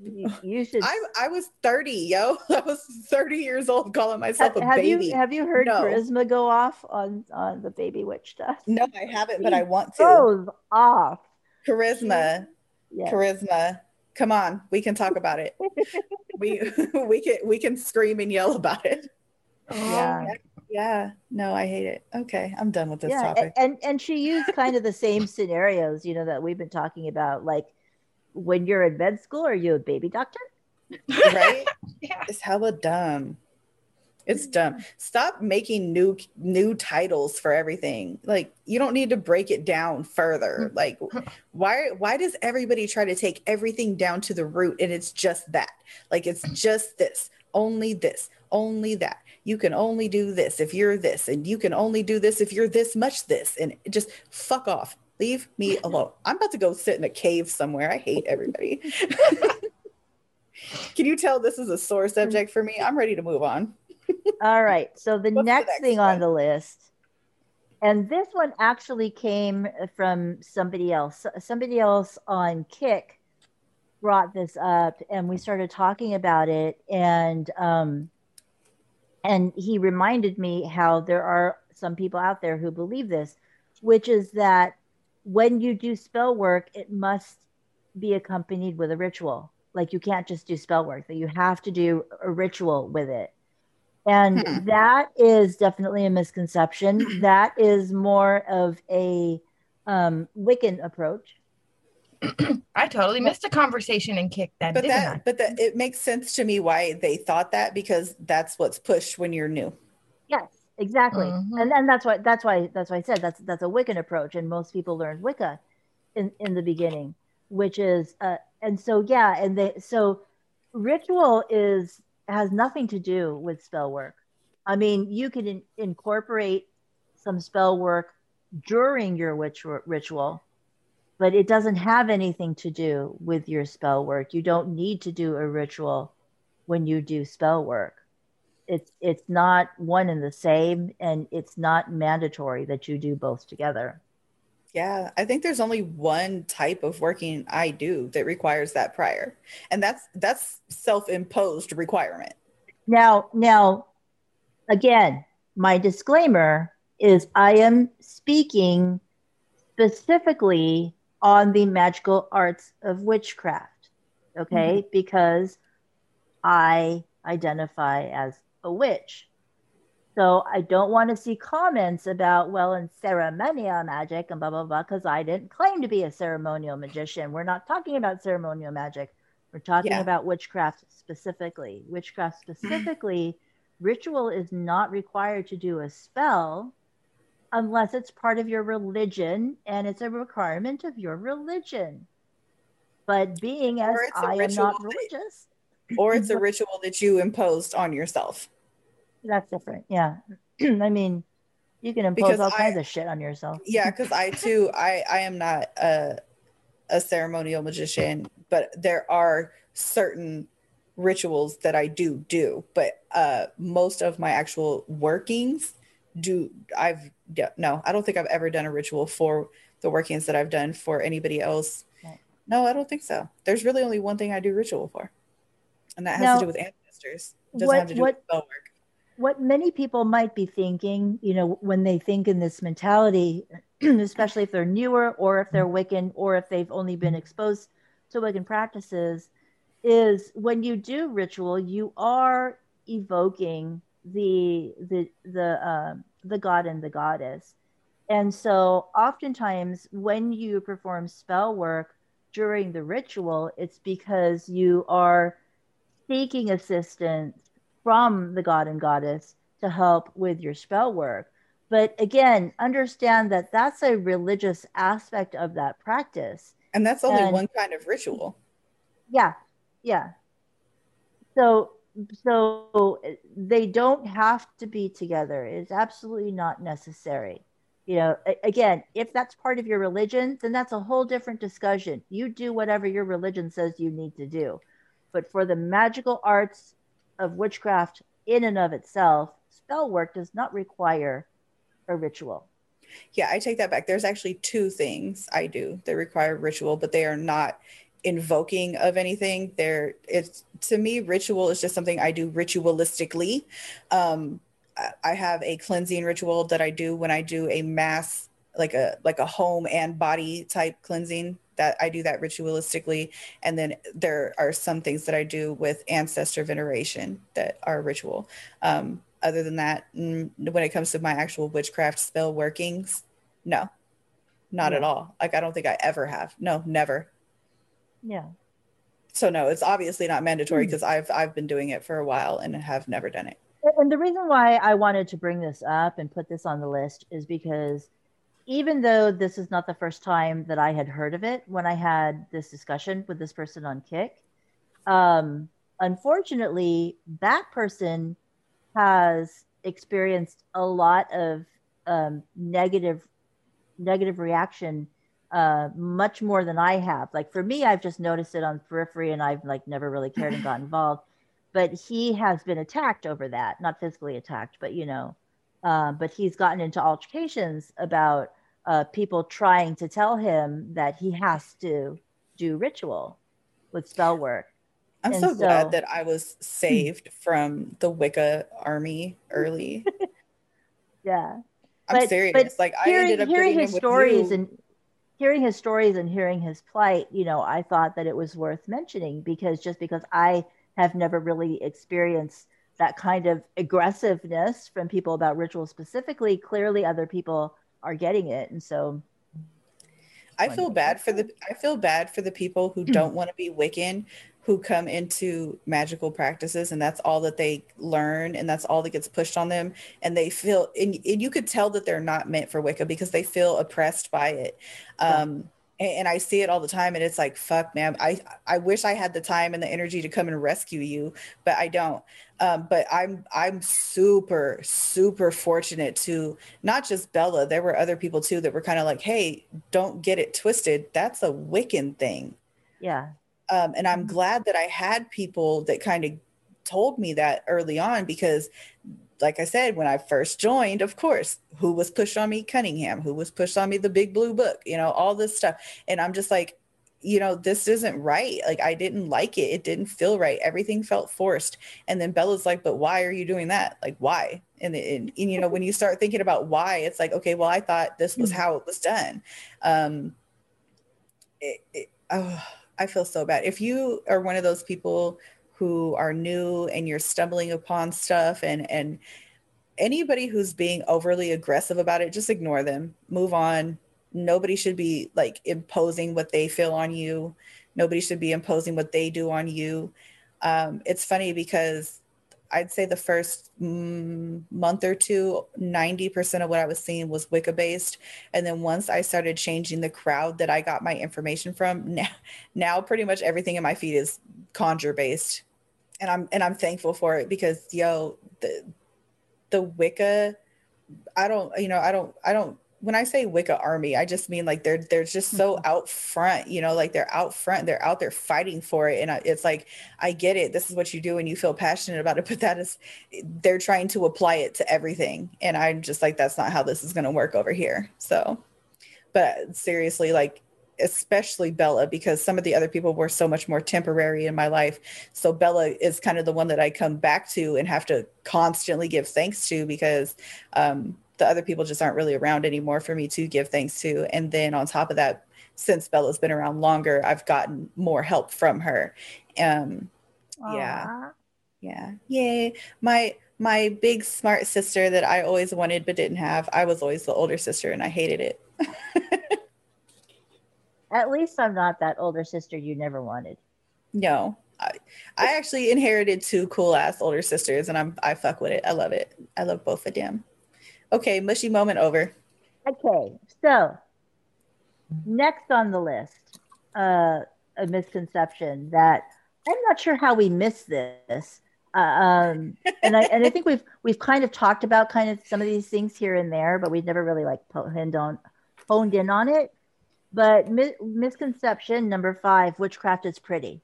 you, you should. I I was 30, yo. *laughs* I was 30 years old calling myself have, a have baby. you have you heard No. charisma go off on on the baby witch stuff? no, I haven't, but I want to. Goes off. charisma Yeah. charisma come on we can talk about it *laughs* we *laughs* we can we can scream and yell about it Yeah. Oh, yeah. No i hate it. Okay i'm done with this yeah, topic. and and she used kind of the same scenarios, you know, that we've been talking about. Like when you're in med school, are you a baby doctor? right? *laughs* Yeah. it's hella dumb. It's dumb. Stop making new new titles for everything. Like you don't need to break it down further. Mm-hmm. Like why why does everybody try to take everything down to the root and it's just that? Like it's just this only this only that you can only do this if you're this and you can only do this if you're this much this and just fuck off leave me *laughs* alone i'm about to go sit in a cave somewhere i hate everybody *laughs* can you tell this is a sore subject for me i'm ready to move on All right. So the *laughs* What's the next, next thing on the list, and this one actually came from somebody else. Somebody else on Kick brought this up, and we started talking about it. And um, and he reminded me how there are some people out there who believe this, which is that when you do spell work, it must be accompanied with a ritual. Like you can't just do spell work; that you have to do a ritual with it. And Hmm. that is definitely a misconception. that is more of a um, Wiccan approach. I totally missed a conversation and kicked that, but didn't that but that it makes sense to me why they thought that because that's what's pushed when you're new Yes, exactly. Mhm. And then that's why that's why that's why I said that's that's a Wiccan approach, and most people learn Wicca in in the beginning, which is uh, and so yeah, and they so ritual is has nothing to do with spell work. I mean, you can in, incorporate some spell work during your witch ritual, but it doesn't have anything to do with your spell work. You don't need to do a ritual when you do spell work. It's it's not one and the same and it's not mandatory that you do both together. Yeah i think there's only one type of working i do that requires that prior and that's that's self-imposed requirement. Now now again my disclaimer is i am speaking specifically on the magical arts of witchcraft okay mm-hmm. because i identify as a witch so I don't want to see comments about, well, in ceremonial magic and blah, blah, blah, because I didn't claim to be a ceremonial magician. We're not talking about ceremonial magic. We're talking Yeah. about witchcraft specifically. Witchcraft specifically, ritual is not required to do a spell unless it's part of your religion and it's a requirement of your religion. But being as Or it's a I am not religious, or it's a *laughs* ritual that you imposed on yourself that's different. Yeah. *clears throat* I mean, you can impose Because all I- kinds of shit on yourself. yeah *laughs* because i too i i am not a a ceremonial magician but there are certain rituals that i do do but uh most of my actual workings do i've yeah, no i don't think i've ever done a ritual for the workings that i've done for anybody else. Right. no i don't think so. There's really only one thing i do ritual for and that has Now, to do with ancestors. It doesn't what- have to do what- with spell work. what many people might be thinking, you know, when they think in this mentality, *clears throat* especially if they're newer or if they're Wiccan or if they've only been exposed to Wiccan practices, is when you do ritual, you are evoking the the the um, the god and the goddess, and so oftentimes when you perform spell work during the ritual, it's because you are seeking assistance from the god and goddess to help with your spell work. but again, understand that that's a religious aspect of that practice. And that's only and, one kind of ritual. Yeah. Yeah. So so eh, they don't have to be together. It's absolutely not necessary. You know, again, if that's part of your religion, then that's a whole different discussion. You do whatever your religion says you need to do. But for the magical arts of witchcraft in and of itself, spell work does not require a ritual. Yeah, I take that back. There's actually two things I do that require ritual, but they are not invoking of anything. There, it's to me, ritual is just something I do ritualistically. Um, I have a cleansing ritual that I do when I do a mass, like a like a home and body type cleansing. That I do that ritualistically, and then there are some things that I do with ancestor veneration that are ritual. Um, other than that, when it comes to my actual witchcraft spell workings, no, not at all. Like I don't think I ever have. No, never. Yeah. So no, it's obviously not mandatory because mm-hmm. I've I've been doing it for a while and have never done it. And the reason why I wanted to bring this up and put this on the list is because even though this is not the first time that I had heard of it when I had this discussion with this person on Kick, um, unfortunately, that person has experienced a lot of um, negative negative reaction uh, much more than I have. Like for me, I've just noticed it on periphery, and I've like never really cared and got *laughs* involved. But he has been attacked over that, not physically attacked, but you know, uh, but he's gotten into altercations about uh, people trying to tell him that he has to do ritual with spell work. I'm so, so, glad that I was saved from the Wicca army early. *laughs* yeah. I'm but, serious. But like hearing, I ended up hearing his stories and hearing his stories and hearing his plight, you know, I thought that it was worth mentioning because just because I have never really experienced that kind of aggressiveness from people about rituals specifically, clearly other people are getting it. And so I feel bad for the I feel bad for the people who mm. don't want to be Wiccan who come into magical practices and that's all that they learn and that's all that gets pushed on them. And they feel and, and you could tell that they're not meant for wicca because they feel oppressed by it. Um, and, and, i see it all the time and it's like fuck man i i wish i had the time and the energy to come and rescue you but i don't. Um, but i'm i'm super super fortunate to not just bella there were other people too that were kind of like hey don't get it twisted that's a wiccan thing. Yeah um, and I'm glad that I had people that kind of told me that early on because like I said, when I first joined, of course, who was pushed on me? Cunningham. Who was pushed on me? The Big Blue Book. You know, all this stuff. And I'm just like, you know, this isn't right. Like I didn't like it. It didn't feel right. Everything felt forced. And then Bella's like, but why are you doing that? Like why? And, and, and you know, when you start thinking about why, it's like, okay, well, I thought this was mm-hmm. how it was done. Um, it, it, oh, I feel so bad. If you are one of those people who are new and you're stumbling upon stuff and and anybody who's being overly aggressive about it, just ignore them. Move on. Nobody should be like imposing what they feel on you. Nobody should be imposing what they do on you. Um, it's funny because I'd say the first mm, month or two, 90% of what I was seeing was Wicca based. And then once I started changing the crowd that I got my information from, *laughs* now, now pretty much everything in my feed is conjure based. And I'm and I'm thankful for it because yo, the the Wicca, I don't, you know, I don't I don't when I say Wicca army, I just mean like they're they're just so mm-hmm. out front, you know, like they're out front, they're out there fighting for it, and I, it's like I get it. This is what you do, and you feel passionate about it, *laughs* but that is they're trying to apply it to everything, and I'm just like that's not how this is going to work over here. So, but seriously, like especially Bella because some of the other people were so much more temporary in my life. So Bella is kind of the one that I come back to and have to constantly give thanks to because um, the other people just aren't really around anymore for me to give thanks to. And then on top of that, since Bella's been around longer, I've gotten more help from her. Um, yeah, yeah, yay! My my big smart sister that I always wanted but didn't have. I was always the older sister, and I hated it. *laughs* At least I'm not that older sister you never wanted. No, I, I actually inherited two cool ass older sisters, and I'm I fuck with it. I love it. I love both of them Okay, mushy moment over. Okay, so next on the list, uh, a misconception that I'm not sure how we missed this. Uh, um, and I and I think we've we've kind of talked about kind of some of these things here and there, but we've never really like honed on honed in on it. But mi- misconception number five: witchcraft is pretty.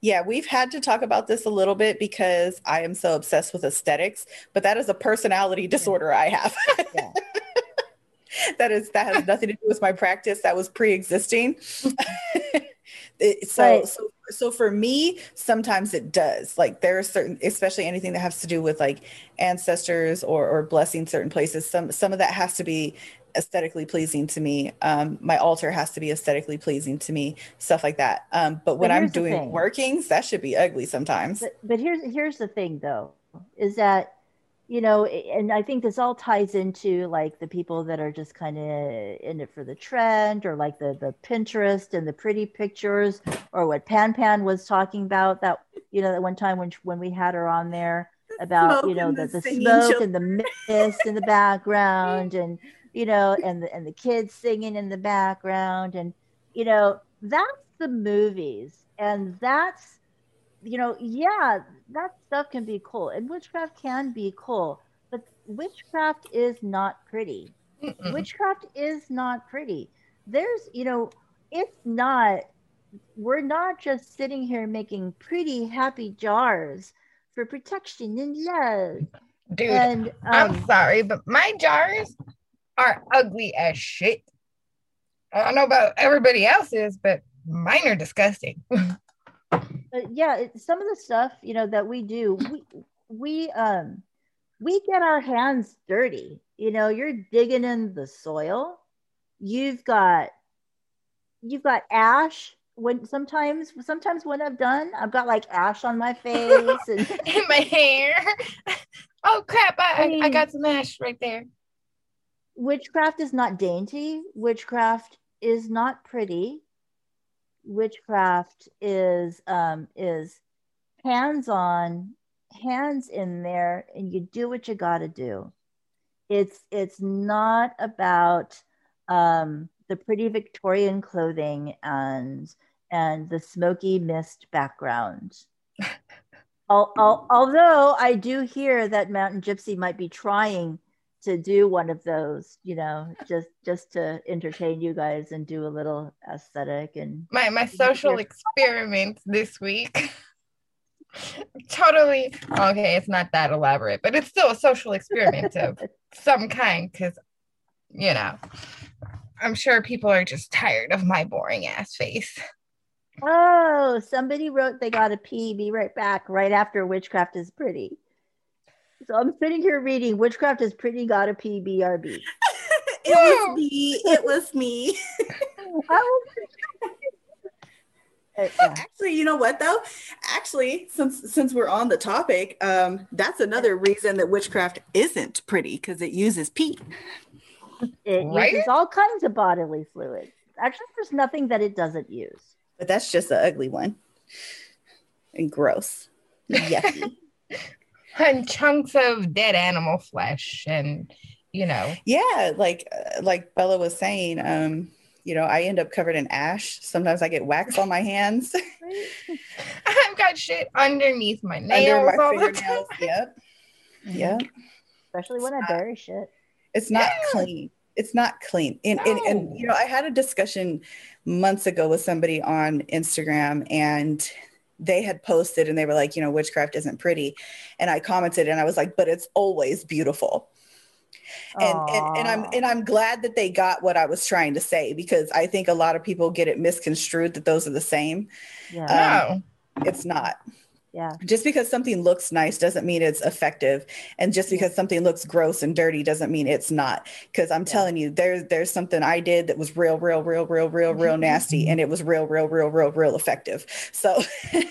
Yeah, we've had to talk about this a little bit because I am so obsessed with aesthetics, but that is a personality disorder I have. Yeah. *laughs* that is that has nothing to do with my practice. That was pre-existing. *laughs* it, so right. so so for me, sometimes it does. Like there are certain, especially anything that has to do with like ancestors or or blessing certain places. Some some of that has to be aesthetically pleasing to me. Um, my altar has to be aesthetically pleasing to me, stuff like that. Um, but when but I'm doing workings, that should be ugly sometimes. But, but here's here's the thing though, is that you know, and I think this all ties into like the people that are just kind of in it for the trend, or like the the Pinterest and the pretty pictures, or what Pan Pan was talking about that you know that one time when when we had her on there about smoke you know the, the, the smoke children. and the mist in the background and you know, and the, and the kids singing in the background, and you know, that's the movies, and that's, you know, yeah, that stuff can be cool, and witchcraft can be cool, but witchcraft is not pretty. Mm-mm. Witchcraft is not pretty. There's, you know, it's not. We're not just sitting here making pretty happy jars for protection and love. Dude, and, um, I'm sorry, but my jars are ugly as shit. I don't know about everybody else's, but mine are disgusting. *laughs* but yeah, some of the stuff you know that we do, we we um we get our hands dirty. You know, you're digging in the soil. You've got you've got ash when sometimes sometimes when I've done, I've got like ash on my face and *laughs* in my hair. *laughs* Oh crap! I, I, mean, I got some ash right there witchcraft is not dainty. Witchcraft is not pretty. Witchcraft is um, is hands on, hands in there, and you do what you got to do. It's it's not about um, the pretty Victorian clothing and and the smoky mist background. *laughs* although I do hear that Mountain Gypsy might be trying to do one of those, you know, just just to entertain you guys and do a little aesthetic and my my social experiment this week. *laughs* totally okay, it's not that elaborate, but it's still a social experiment of *laughs* some kind because you know, I'm sure people are just tired of my boring ass face. Oh, somebody wrote they got a P, be right back right after witchcraft is pretty. So I'm sitting here reading Witchcraft is Pretty Got a PBRB. it was me. It was me. *laughs* *laughs* Actually, you know what though? Actually, since since we're on the topic, um, that's another reason that witchcraft isn't pretty because it uses pee. It right? uses all kinds of bodily fluids. Actually, there's nothing that it doesn't use. But that's just the ugly one. And gross. Yucky *laughs* *laughs* and chunks of dead animal flesh and you know. Yeah like uh, like bella was saying um you know i end up covered in ash. Sometimes i get wax on my hands. *laughs* *laughs* I've got shit underneath my nails Under my fingernails yep. Yep especially when i bury shit. it's not yeah. clean. It's not clean. And, no. and, and you know i had a discussion months ago with somebody on instagram and they had posted and they were like, you know, witchcraft isn't pretty. And I commented and I was like, but it's always beautiful. And, and, and I'm and I'm glad that they got what I was trying to say because I think a lot of people get it misconstrued that those are the same. Yeah. Um, no. It's not. Yeah. Just because something looks nice doesn't mean it's effective. And just because something looks gross and dirty doesn't mean it's not. Because I'm yeah. telling you, there's there's something I did that was real, real, real, real, real, real *laughs* nasty. And it was real, real, real, real, real effective. So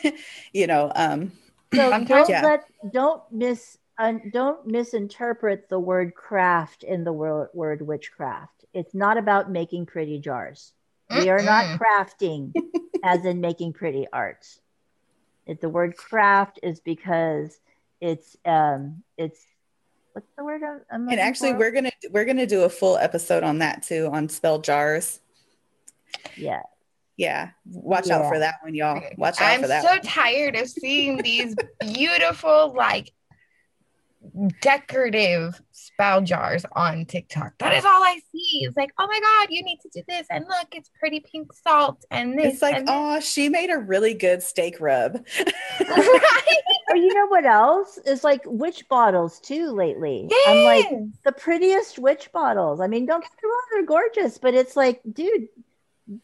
*laughs* you know, um so don't yeah. let don't miss uh, don't misinterpret the word craft in the word, word witchcraft. It's not about making pretty jars. We are not crafting as in making pretty art it, the word craft is because it's um, it's what's the word? I'm, I'm And actually, for? we're gonna we're gonna do a full episode on that too on spell jars. yeah. Yeah, watch out for that one, y'all. Watch out I'm for that. I'm so one. tired of seeing these beautiful, like decorative spell jars on TikTok. That is all I see. It's like, oh my god, you need to do this, and look, it's pretty pink salt, and this. It's like, oh, she made a really good steak rub. Right? *laughs* Or you know what else? Is like witch bottles too lately. I'm like the prettiest witch bottles. I mean, don't get me wrong, they're gorgeous, but it's like, dude,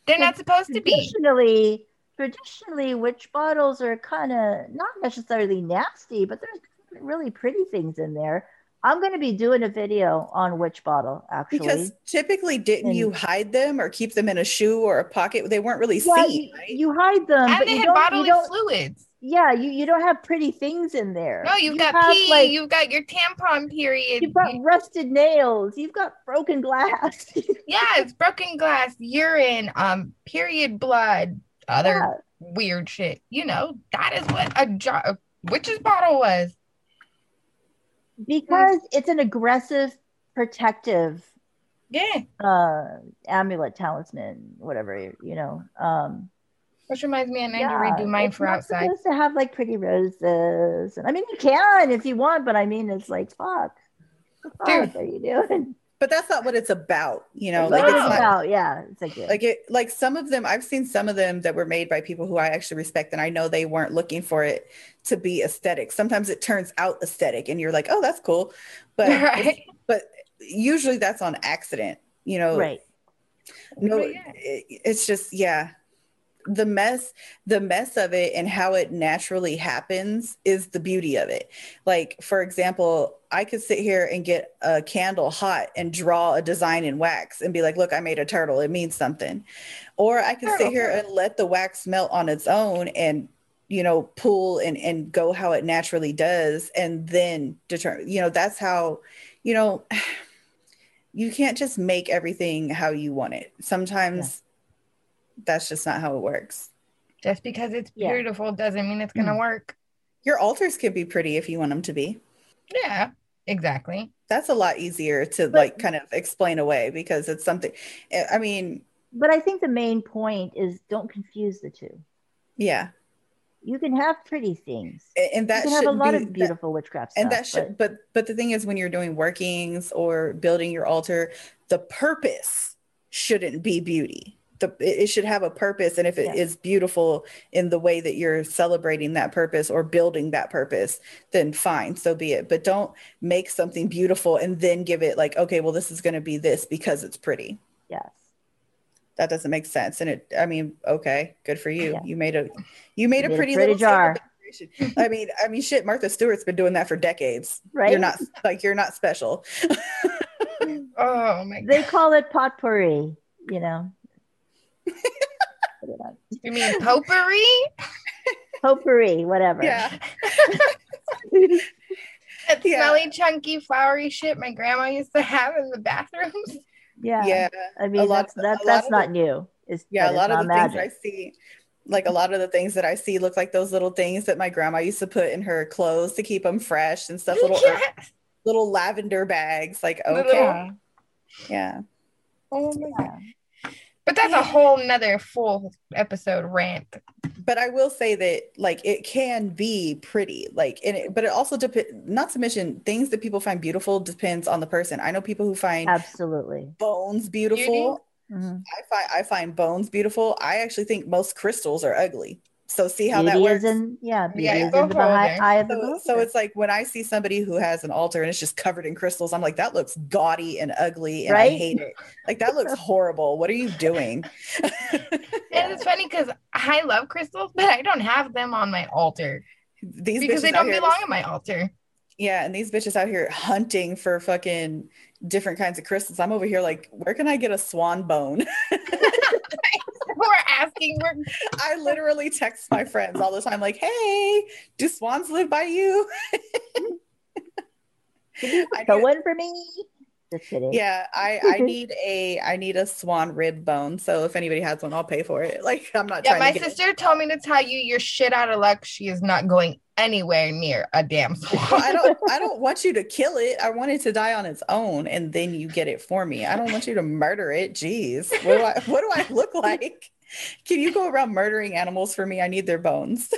they're not supposed to be. traditionally traditionally witch bottles are kind of not necessarily nasty but there's really pretty things in there i'm going to be doing a video on witch bottle actually Because typically, didn't And- you hide them or keep them in a shoe or a pocket? They weren't really yeah, seen, you, right? you hide them And but they you had don't, bodily you don't fluids. yeah you, you don't have pretty things in there No, you've You got have, pee, like, you've got your tampon period. you've got rusted nails you've got broken glass *laughs* yeah, it's broken glass, urine, um, period blood, other Yeah. weird shit. You know, that is what a, jar, a witch's bottle was. Because it's an aggressive protective Yeah. uh amulet talisman whatever you know um Which reminds me, I need to redo mine for outside. supposed to have like pretty roses. And I mean, you can if you want, but I mean, it's like fuck. What are you doing? But that's not what it's about, you know. It's Like what it's it's not about. Yeah, it's like, like it like some of them I've seen some of them that were made by people who I actually respect and I know they weren't looking for it to be aesthetic. Sometimes it turns out aesthetic and you're like, "Oh, that's cool." But *laughs* Right. but usually that's on accident, you know. right. no But yeah. it, it's just yeah the mess the mess of it and how it naturally happens is the beauty of it. Like for example i could sit here and get a candle hot and draw a design in wax and be like look i made a turtle. It means something. Or i could sit here and let the wax melt on its own and you know pull and and go how it naturally does and then determine you know that's how you know *sighs* you can't just make everything how you want it. Sometimes that's just not how it works. Just because it's Yeah. beautiful doesn't mean it's going to Mm. work. Your altars could be pretty if you want them to be. Yeah, exactly. That's a lot easier to But- like kind of explain away because it's something eh, I mean, But I think the main point is don't confuse the two. yeah. You can have pretty things. A- And You that can should have a lot be, of that- beautiful witchcraft stuff. and that should but but the thing is when you're doing workings or building your altar, the purpose shouldn't be beauty. The, it should have a purpose and if it is beautiful in the way that you're celebrating that purpose or building that purpose then fine so be it but don't make something beautiful and then give it like okay well this is going to be this because it's pretty yes. that doesn't make sense and it i mean okay good for you Yeah. you made a you made You a made a pretty, pretty little jar. i mean i mean shit martha stewart's been doing that for decades Right? you're not like you're not special *laughs* *laughs* Oh my god. They call it potpourri, you know. Put it on. You mean potpourri? Potpourri, whatever. yeah *laughs* That Yeah. smelly, chunky, flowery shit my grandma used to have in the bathrooms. yeah. yeah I mean, lot that's of- that, a that's of not the- new. It's, Yeah, a lot it's of the not things I see, like a lot of the things that I see look like those little things that my grandma used to put in her clothes to keep them fresh and stuff. Little Yes. little lavender bags. Like Little- okay, yeah. Oh my god. Yeah. But that's a whole nother full episode rant. But I will say that like it can be pretty. Like, and it, but it also depends. Not to mention things that people find beautiful depends on the person. I know people who find Absolutely. bones beautiful. Mhm. I find I find bones beautiful. I actually think most crystals are ugly. So see how Beauty that works. in yeah, Yeah, the eye, eye of the So, so it's like when I see somebody who has an altar and it's just covered in crystals, I'm like, that looks gaudy and ugly and I hate it. Like that looks *laughs* horrible. What are you doing? *laughs* And it's funny because I love crystals, but I don't have them on my altar These because they don't belong on my altar. yeah, and these bitches out here hunting for fucking different kinds of crystals. I'm over here like, where can I get a swan bone? *laughs* We're asking, we're *laughs* I literally text my friends all the time, like, hey, do swans live by you? Can you *laughs* I sew one for me? Just kidding. Yeah, I I need a I need a swan rib bone. So if anybody has one, I'll pay for it. Like I'm not yeah. trying My to get sister told me to tell you you're shit out of luck. She is not going anywhere near a damn *laughs* swamp. I don't I don't want you to kill it. I want it to die on its own and then you get it for me. I don't want you to murder it. Jeez. What do I what do I *laughs* look like? Can you go around murdering animals for me? I need their bones.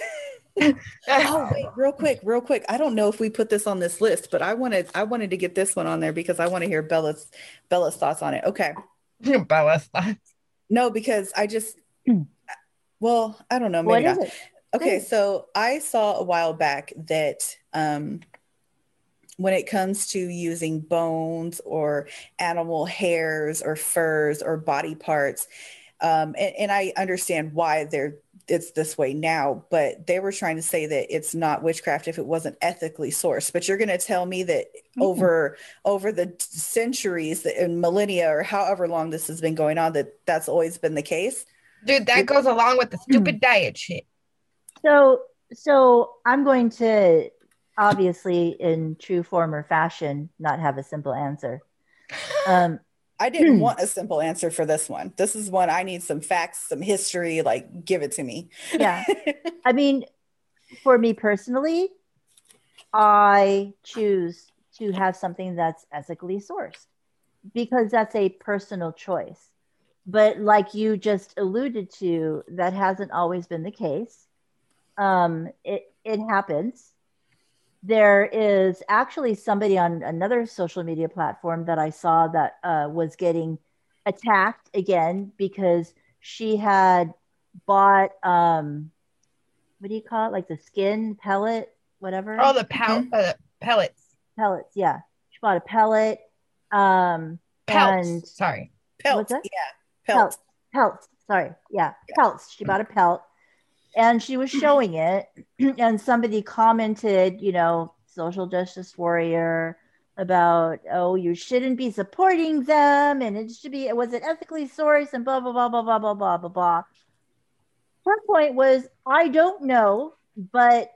*laughs* oh wait, real quick, real quick. I don't know if we put this on this list, but I wanted I wanted to get this one on there because I want to hear Bella's Bella's thoughts on it. Okay. Bella's thoughts. No, because I just hmm. well, I don't know. Maybe What is not. it? Okay, so I saw a while back that um, when it comes to using bones or animal hairs or furs or body parts, um, and, and I understand why they're it's this way now, but they were trying to say that it's not witchcraft if it wasn't ethically sourced. But you're going to tell me that over over the centuries and millennia or however long this has been going on, that that's always been the case. Dude, that goes along with the stupid diet shit. So, so I'm going to obviously, in true form or fashion, not have a simple answer. Um, I didn't want a simple answer for this one. This is one I need some facts, some history. Like, give it to me. yeah, *laughs* I mean, for me personally, I choose to have something that's ethically sourced because that's a personal choice. But like you just alluded to, that hasn't always been the case. Um, it it happens. There is actually somebody on another social media platform that I saw that uh, was getting attacked again because she had bought um, what do you call it? Like the skin pellet, whatever Oh, the pel- uh, pellets. pellets. Yeah, she bought a pellet. Um, Pelts. and Sorry. Pelt. What's that? Yeah. Pelt. pelts. Pelts. Sorry. Yeah, pelts. She bought a pelt, and she was showing it, *clears throat* and somebody commented, you know, social justice warrior about, oh, you shouldn't be supporting them, and it should be, it was it ethically sourced, and blah blah blah blah blah blah blah blah blah. Her point was, I don't know, but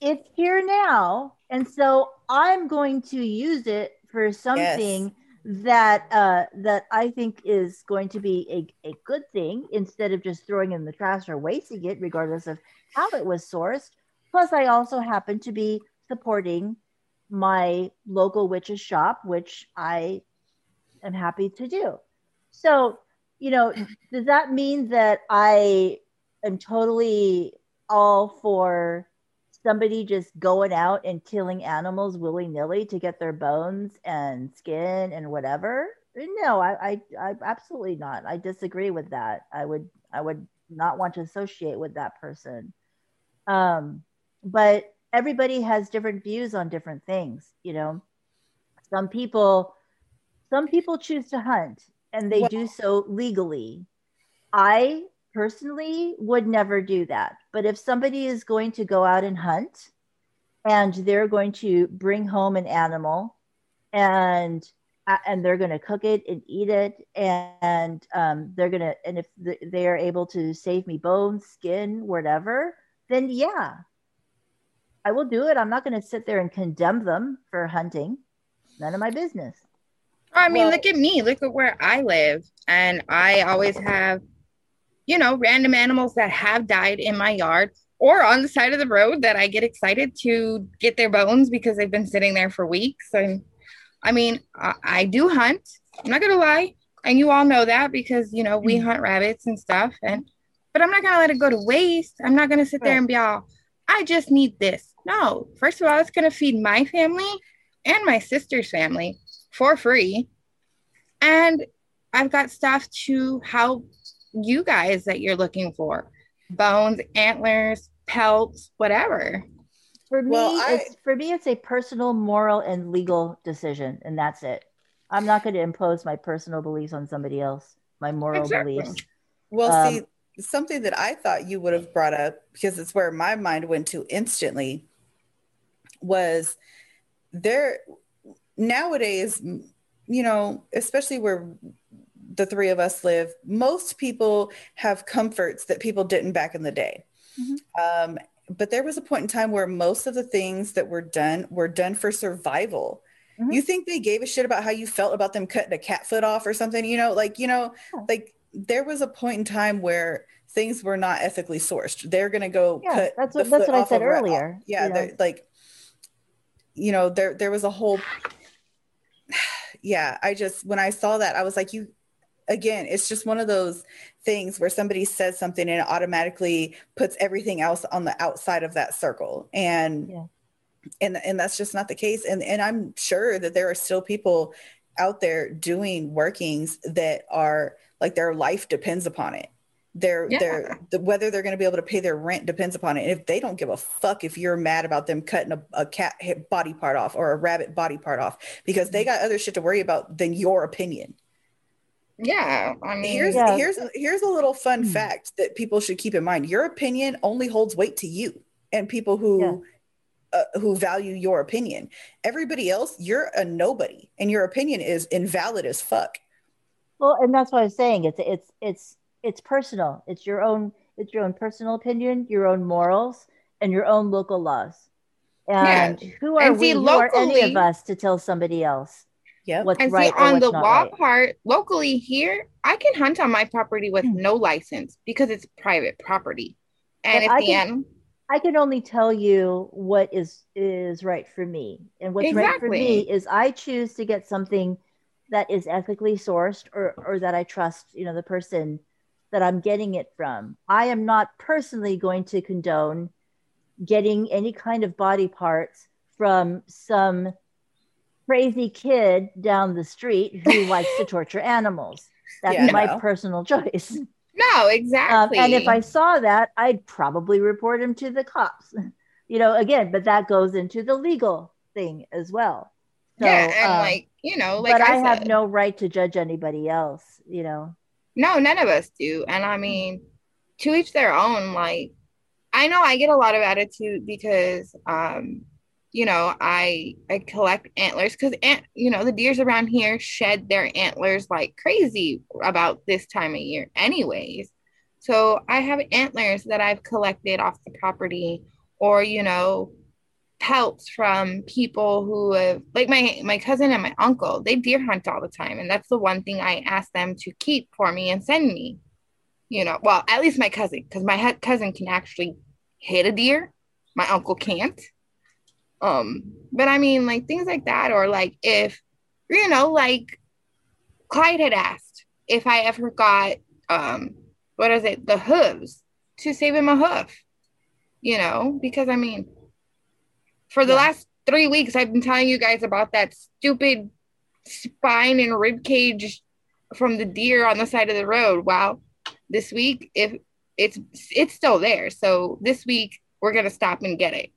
it's here now, and so I'm going to use it for something that uh, that I think is going to be a, a good thing instead of just throwing in the trash or wasting it, regardless of how it was sourced. Plus, I also happen to be supporting my local witch's shop, which I am happy to do. So, you know, does that mean that I am totally all for somebody just going out and killing animals willy nilly to get their bones and skin and whatever? No, I, I, I absolutely not. I disagree with that. I would, I would not want to associate with that person. Um, but everybody has different views on different things. You know, some people, some people choose to hunt and they Well- do so legally. I personally would never do that. But if somebody is going to go out and hunt and they're going to bring home an animal and uh, and they're going to cook it and eat it and um, they're going to and if th- they are able to save me bones skin whatever then yeah i will do it i'm not going to sit there and condemn them for hunting none of my business I mean, Well- look at me. Look at where I live. And I always have, you know, random animals that have died in my yard or on the side of the road that I get excited to get their bones because they've been sitting there for weeks. And I mean, I, I do hunt. I'm not going to lie. And you all know that because, you know, we mm. hunt rabbits and stuff. And, but I'm not going to let it go to waste. I'm not going to sit there and be all, I just need this. No, first of all, it's going to feed my family and my sister's family for free. And I've got stuff to help you guys that you're looking for bones, antlers, pelts, whatever. for me Well, I- it's for me it's a personal moral and legal decision and that's it i'm not going to impose my personal beliefs on somebody else my moral Exactly. beliefs Well, Um, see, something that I thought you would have brought up because it's where my mind went to instantly was there nowadays, you know, especially where the three of us live, most people have comforts that people didn't back in the day. Mhm. Um, but there was a point in time where most of the things that were done were done for survival. Mhm. You think they gave a shit about how you felt about them cutting a cat foot off or something? You know, like, you know, Yeah. like there was a point in time where things were not ethically sourced. They're going to go Yeah, cut that's what- that's what I said earlier, Yeah, you like you know, there there was a whole *sighs* yeah, I just when I saw that I was like you again, it's just one of those things where somebody says something and it automatically puts everything else on the outside of that circle. And Yeah. and and that's just not the case. And and I'm sure that there are still people out there doing workings that are like their life depends upon it. Their Yeah. their the, whether they're going to be able to pay their rent depends upon it. And if they don't give a fuck if you're mad about them cutting a, a cat body part off or a rabbit body part off because they mm-hmm. got other shit to worry about than your opinion. Yeah, I mean, Here's Yeah. here's here's a little fun Hmm. fact that people should keep in mind. Your opinion only holds weight to you and people who uh, who value your opinion. Everybody else, you're a nobody, and your opinion is invalid as fuck. Well, and that's what I was saying. It's it's it's it's personal. It's your own it's your own personal opinion, your own morals, and your own local laws. And who are And we? see, Who are any of us to tell somebody else Yep. what's and right see, on what's the not law right? part, locally here, I can hunt on my property with Hmm. no license because it's private property. And But if I the can- anim- I can only tell you what is is right for me, and what's right for me is I choose to get something that is ethically sourced, or or that I trust, you know, the person that I'm getting it from. I am not personally going to condone getting any kind of body parts from some crazy kid down the street who *laughs* likes to torture animals. That's Yeah, my know. personal *laughs* choice. no, Um, exactly. and if I saw that, I'd probably report him to the cops. *laughs* You know, again, but that goes into the legal thing as well. So, yeah, and um, like you know, like but I, I, have no right to judge anybody else. You know, No, none of us do. And I mean, to each their own. Like, I know I get a lot of attitude because, um, you know, I I collect antlers because, ant, you know, the deers around here shed their antlers like crazy about this time of year, anyways. So I have antlers that I've collected off the property, or you know, pelts from people who have like my my cousin and my uncle they deer hunt all the time and that's the one thing i ask them to keep for me and send me you know well at least my cousin because my cousin can actually hit a deer my uncle can't um but i mean like things like that or like if you know like clyde had asked if i ever got um what is it the hooves to save him a hoof you know? Because i mean for the Yeah. last three weeks i've been telling you guys about that stupid spine and rib cage from the deer on the side of the road. Well this week if it's it's still there. So this week we're gonna stop and get it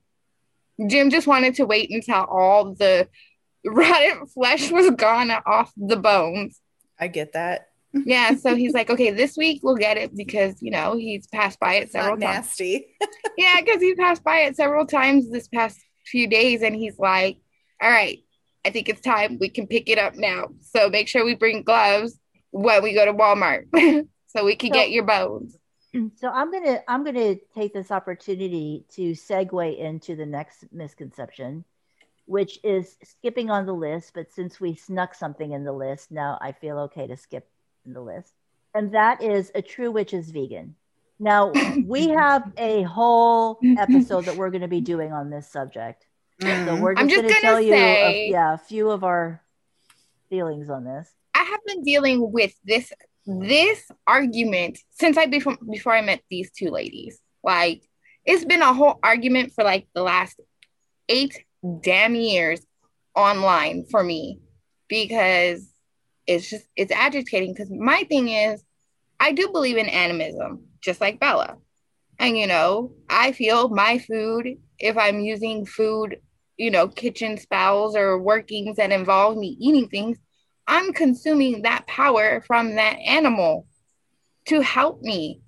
jim just wanted to wait until all the *laughs* rotten flesh was gone off the bones I get that. yeah so *laughs* he's like okay this week we'll get it because you know he's passed by it several not times nasty. *laughs* yeah, because he passed by it several times this past few days, and he's like, "All right, I think it's time we can pick it up now. So make sure we bring gloves when we go to Walmart, so we can So- get your bones." *clears throat* so I'm gonna I'm gonna take this opportunity to segue into the next misconception, which is skipping on the list. But since we snuck something in the list, now I feel okay to skip the list, and that is a true witch is vegan. Now *coughs* we have a whole episode that we're going to be doing on this subject. So Mm. we're just, just going to gonna tell you, a, yeah, a few of our feelings on this. I have been dealing with this this argument since I before I met these two ladies. Like it's been a whole argument for like the last eight damn years online for me because it's just it's agitating because my thing is I do believe in animism, just like Bella. And you know, I feel my food, if I'm using food, you know, kitchen spells or workings that involve me eating things, I'm consuming that power from that animal to help me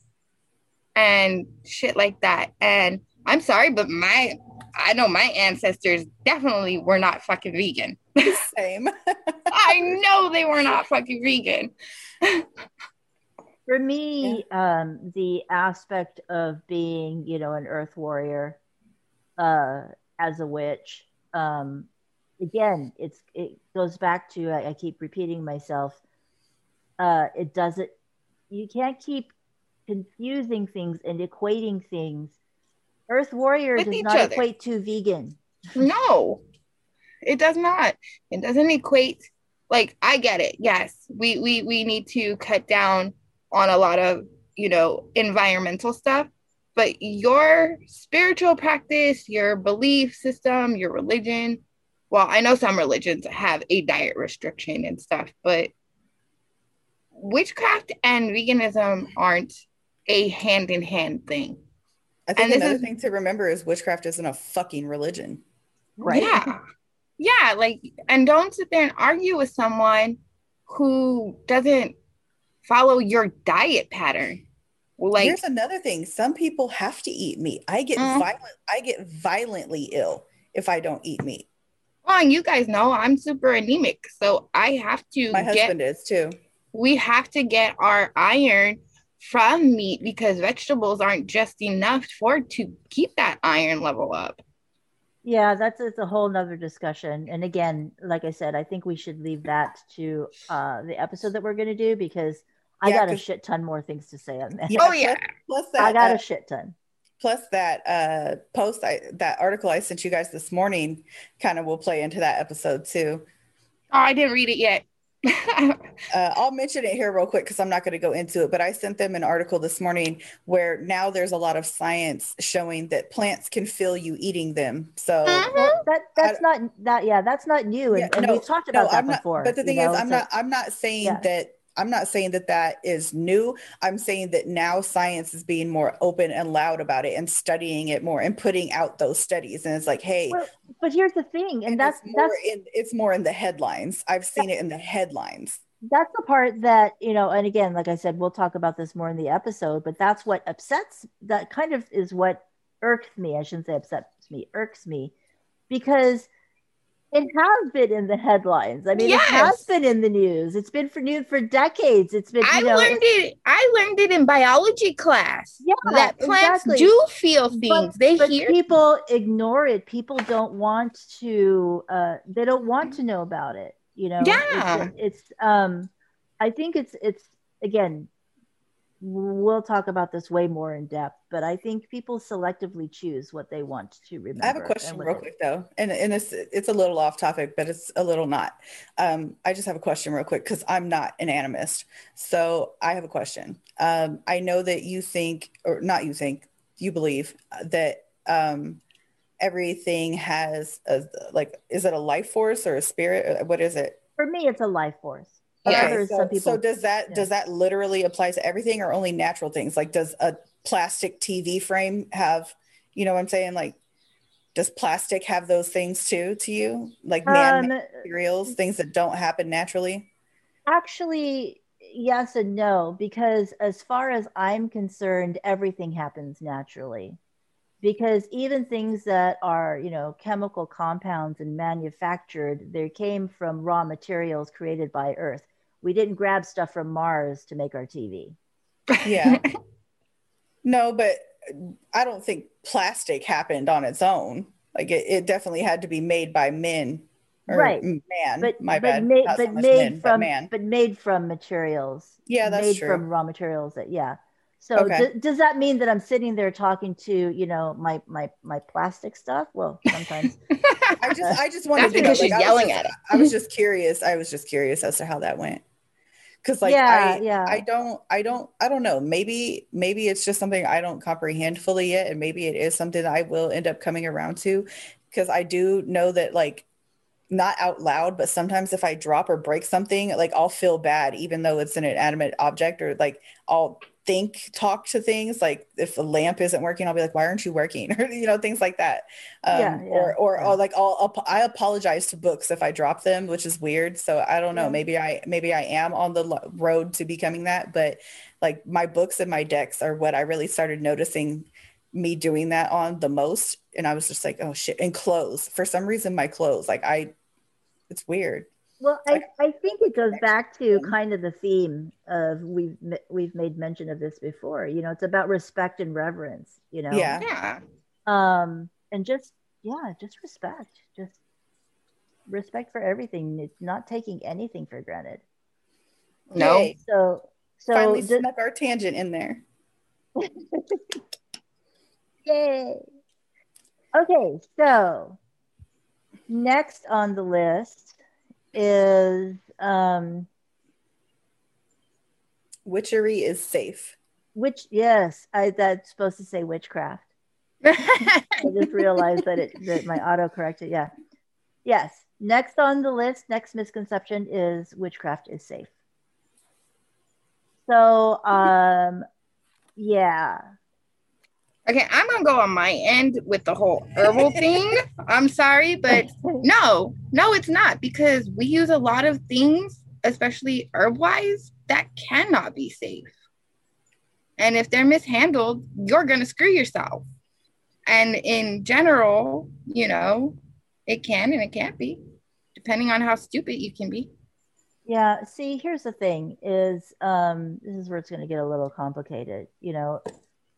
and shit like that. And I'm sorry, but my I know my ancestors definitely were not fucking vegan. *laughs* Same. I know they were not fucking vegan. For me, um, the aspect of being, you know, an earth warrior uh, as a witch, um, again, it's it goes back to I, I keep repeating myself. Uh, it doesn't you can't keep confusing things and equating things. Earth Warrior With does not other. equate to vegan. No, it does not. It doesn't equate. Like I get it. Yes, we we we need to cut down on a lot of you know environmental stuff. But your spiritual practice, your belief system, your religion. Well, I know some religions have a diet restriction and stuff, but witchcraft and veganism aren't a hand in hand thing. I think And this another is- thing to remember is witchcraft isn't a fucking religion. Right. Yeah. Yeah. Like, and don't sit there and argue with someone who doesn't follow your diet pattern. Like, Here's another thing: some people have to eat meat. I get Mhm. violent. I get violently ill if I don't eat meat. Well, and you guys know I'm super anemic. So I have to My get, husband is too. we have to get our iron from meat because vegetables aren't just enough for to keep that iron level up. Yeah, that's it's a whole nother discussion. And again, like I said, I think we should leave that to uh, the episode that we're going to do because I Yeah, got a shit ton more things to say on that. Yeah, oh, yeah. Plus I got uh, a shit ton. Plus that uh, post, I, that article I sent you guys this morning, kind of will play into that episode too. Oh, I didn't read it yet. *laughs* Uh, I'll mention it here real quick because I'm not going to go into it, but I sent them an article this morning where now there's a lot of science showing that plants can feel you eating them. So Mhm. Well, that that's not that yeah, that's not new, and, Yeah, and no, we've talked about that I'm not, before. But the you thing know, is, I'm so- not. I'm not saying Yeah. that. I'm not saying that that is new. I'm saying that now science is being more open and loud about it and studying it more and putting out those studies. And it's like, hey, Well, but here's the thing, and that's more that's in it's more in the headlines. I've seen it in the headlines. that's the part that you know and again like i said we'll talk about this more in the episode but that's what upsets that kind of is what irks me i shouldn't say upsets me irks me because it has been in the headlines i mean it has been in the news it's been for news for decades it's been I know learned it. I learned it in biology class. Yeah, that plants exactly. do feel things. they but hear. people ignore it people don't want to uh they don't want to know about it you know Yeah. it's, it's um i think it's it's again we'll talk about this way more in depth but i think people selectively choose what they want to remember I have a question real quick though, and and it's it's a little off topic, but it's a little not. Um, I just have a question real quick because I'm not an animist, so I have a question. Um, I know that you think, or not you think, you believe uh, that um, everything has a like, is it a life force or a spirit? What is it? for me it's a life force Yeah. others, so, some people so does that yeah. does that literally apply to everything or only natural things? Like, does a plastic TV frame have, you know, what I'm saying like. Does plastic have those things too to you? Like man um materials, things that don't happen naturally? Actually, yes and no, because as far as I'm concerned, everything happens naturally. Because even things that are, you know, chemical compounds and manufactured, they came from raw materials created by Earth. We didn't grab stuff from Mars to make our TV. Yeah. *laughs* no, but I don't think plastic happened on its own. Like it, it definitely had to be made by men. Or Right. Man, But my but bad. made but made men, but from man. but made from materials. Yeah, that's made true. from raw materials that yeah. So Okay. d- does that mean that I'm sitting there talking to, you know, my my my plastic stuff? Well, sometimes *laughs* I just I just wanted to know. because she's like, I was yelling just- at it. I was *laughs* just curious. I was just curious as to how that went. Cause like Yeah, I yeah. I don't I don't I don't know. Maybe maybe it's just something I don't comprehend fully yet. And maybe it is something that I will end up coming around to. Cause I do know that like not out loud, but sometimes if I drop or break something, like I'll feel bad, even though it's an inanimate object, or like I'll think, talk to things. Like if a lamp isn't working, I'll be like, "Why aren't you working?" *laughs* or you know, things like that. Um, Yeah, yeah, or or, yeah. or like I'll, I'll I apologize to books if I drop them, which is weird. So I don't know. Maybe I maybe I am on the road to becoming that, but like my books and my decks are what I really started noticing me doing that on the most and i was just like oh shit and clothes for some reason my clothes like i it's weird Well, I, I think it goes back to kind of the theme of we've we've made mention of this before. You know, it's about respect and reverence. You know, Yeah. yeah. Um, and just yeah, just respect, just respect for everything. It's not taking anything for granted. No. Yay. So So Finally the- snuck our tangent in there. *laughs* Yay. Okay, so next on the list is um Witchery is safe. which yes, I that's supposed to say witchcraft. I just *laughs* realized that it that my auto corrected. Yeah. Yes. Next on the list, next misconception is witchcraft is safe. So um yeah. Okay, I'm gonna go on my end with the whole herbal *laughs* thing. I'm sorry, but no, no, it's not because we use a lot of things, especially herb wise, that cannot be safe. And if they're mishandled, you're gonna screw yourself. And in general, you know, it can and it can't be, depending on how stupid you can be. Yeah, see, here's the thing is um this is where it's going to get a little complicated, you know.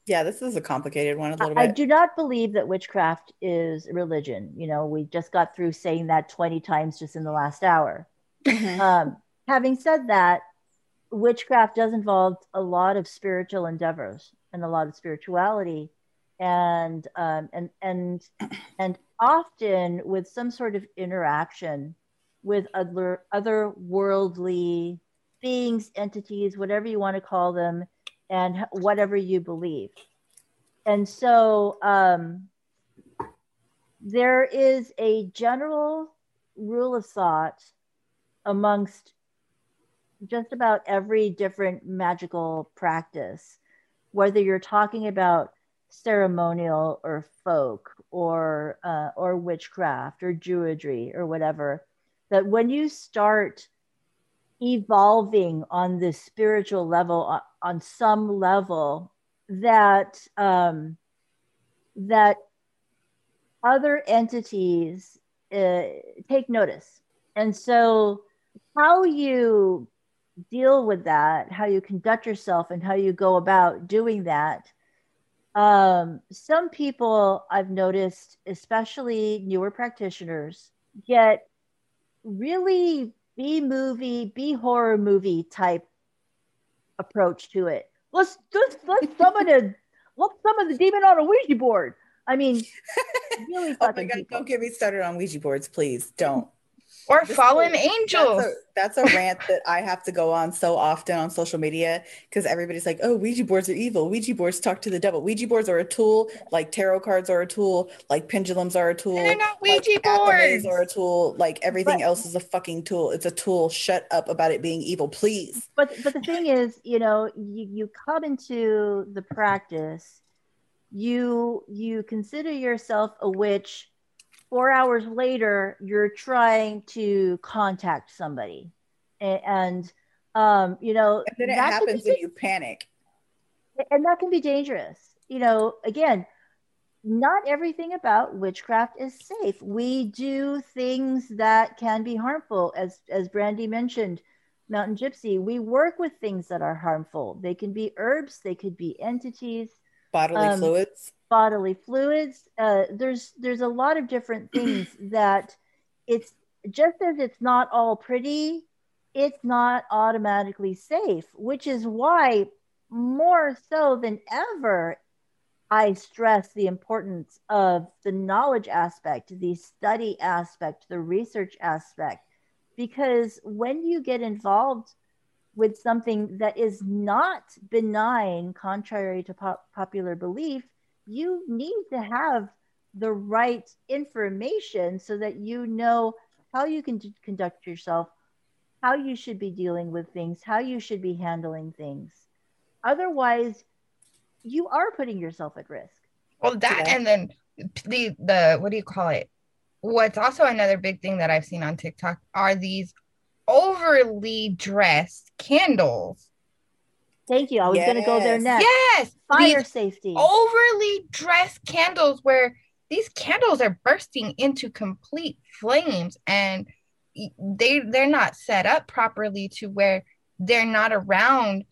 Yeah, this is a complicated one a little I, I do not believe that witchcraft is religion. You know, we just got through saying that 20 times just in the last hour. Mhm. Um, having said that, witchcraft does involve a lot of spiritual endeavors and a lot of spirituality, and um, and and and often with some sort of interaction with other other worldly beings, entities, whatever you want to call them, and whatever you believe. And so um, there is a general rule of thought amongst just about every different magical practice, whether you're talking about ceremonial or folk or uh, or witchcraft or Jewry or whatever, that when you start evolving on this spiritual level on, on some level, that um, that other entities uh, take notice, and so how you deal with that, how you conduct yourself, and how you go about doing that. Um, some people I've noticed, especially newer practitioners, get really B movie, B horror movie type approach to it. Let's let's let's summon a let's summon the demon on a Ouija board. I mean, *laughs* really Oh my fucking god, people. don't get me started on Ouija boards, please. Don't. Or This fallen is- angels. That's a, that's a rant that I have to go on so often on social media because everybody's like, oh, Ouija boards are evil. Ouija boards talk to the devil. Ouija boards are a tool, like tarot cards are a tool, like pendulums are a tool. And they're not Ouija acclimates boards. are a tool. Like everything But- else is a fucking tool. It's a tool. Shut up about it being evil, please. but but the thing is you know you, you come into the practice you you consider yourself a witch four hours later you're trying to contact somebody. A- and, um you know And then it that happens be- and you panic. and that can be dangerous. You know again not everything about witchcraft is safe. We do things that can be harmful. As as brandy mentioned mountain gypsy we work with things that are harmful. They can be herbs they could be entities. Bodily Um, fluids. Bodily fluids uh, there's there's a lot of different *clears throat* things that it's just as it's not all pretty it's not automatically safe which is why more so than ever i stress the importance of the knowledge aspect the study aspect the research aspect. Because when you get involved with something that is not benign contrary to pop- popular belief you need to have the right information so that you know how you can d- conduct yourself, how you should be dealing with things, how you should be handling things. Otherwise, you are putting yourself at risk. Well, that Yeah. and then the the what do you call it? What's also another big thing that I've seen on TikTok are these overly dressed candles. Thank you. I was going to go there Yes. next. Yes, Fire these safety. overly dressed candles where these candles are bursting into complete flames and they they're not set up properly to where they're not around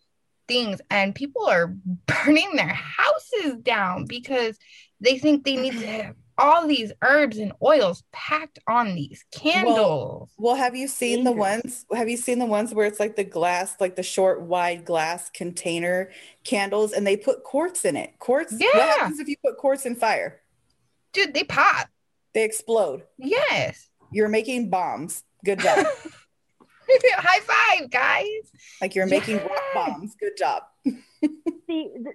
things and people are *laughs* burning their houses down because they think they need to *clears throat* all these herbs and oils packed on these candles. Well, well have you seen the ones? Have you seen the ones where it's like the glass, like the short, wide glass container candles, and they put quartz in it? Quartz. Yeah. What happens if you put quartz in fire? Dude, they pop. They explode. Yes. You're making bombs. Good job. *laughs* High five, guys. Like you're making rock bombs. Good job. *laughs* See, the,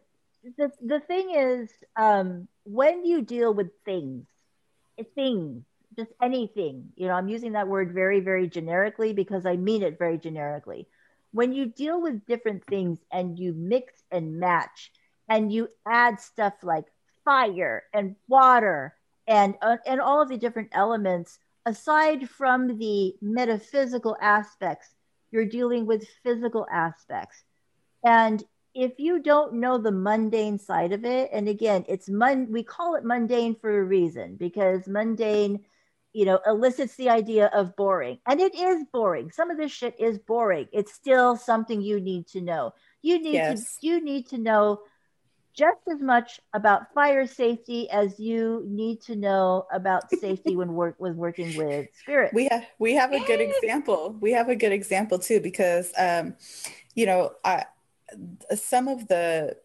the, the thing is, um, when you deal with things, things, just anything, you know, I'm using that word very, very generically because I mean it very generically. When you deal with different things and you mix and match and you add stuff like fire and water and uh, and all of the different elements aside from the metaphysical aspects you're dealing with physical aspects and if you don't know the mundane side of it and again it's mun we call it mundane for a reason because mundane you know elicits the idea of boring and it is boring some of this shit is boring it's still something you need to know you need yes. to you need to know just as much about fire safety as you need to know about safety when work with working with spirit. We have we have a good example. We have a good example too because um, you know, I some of the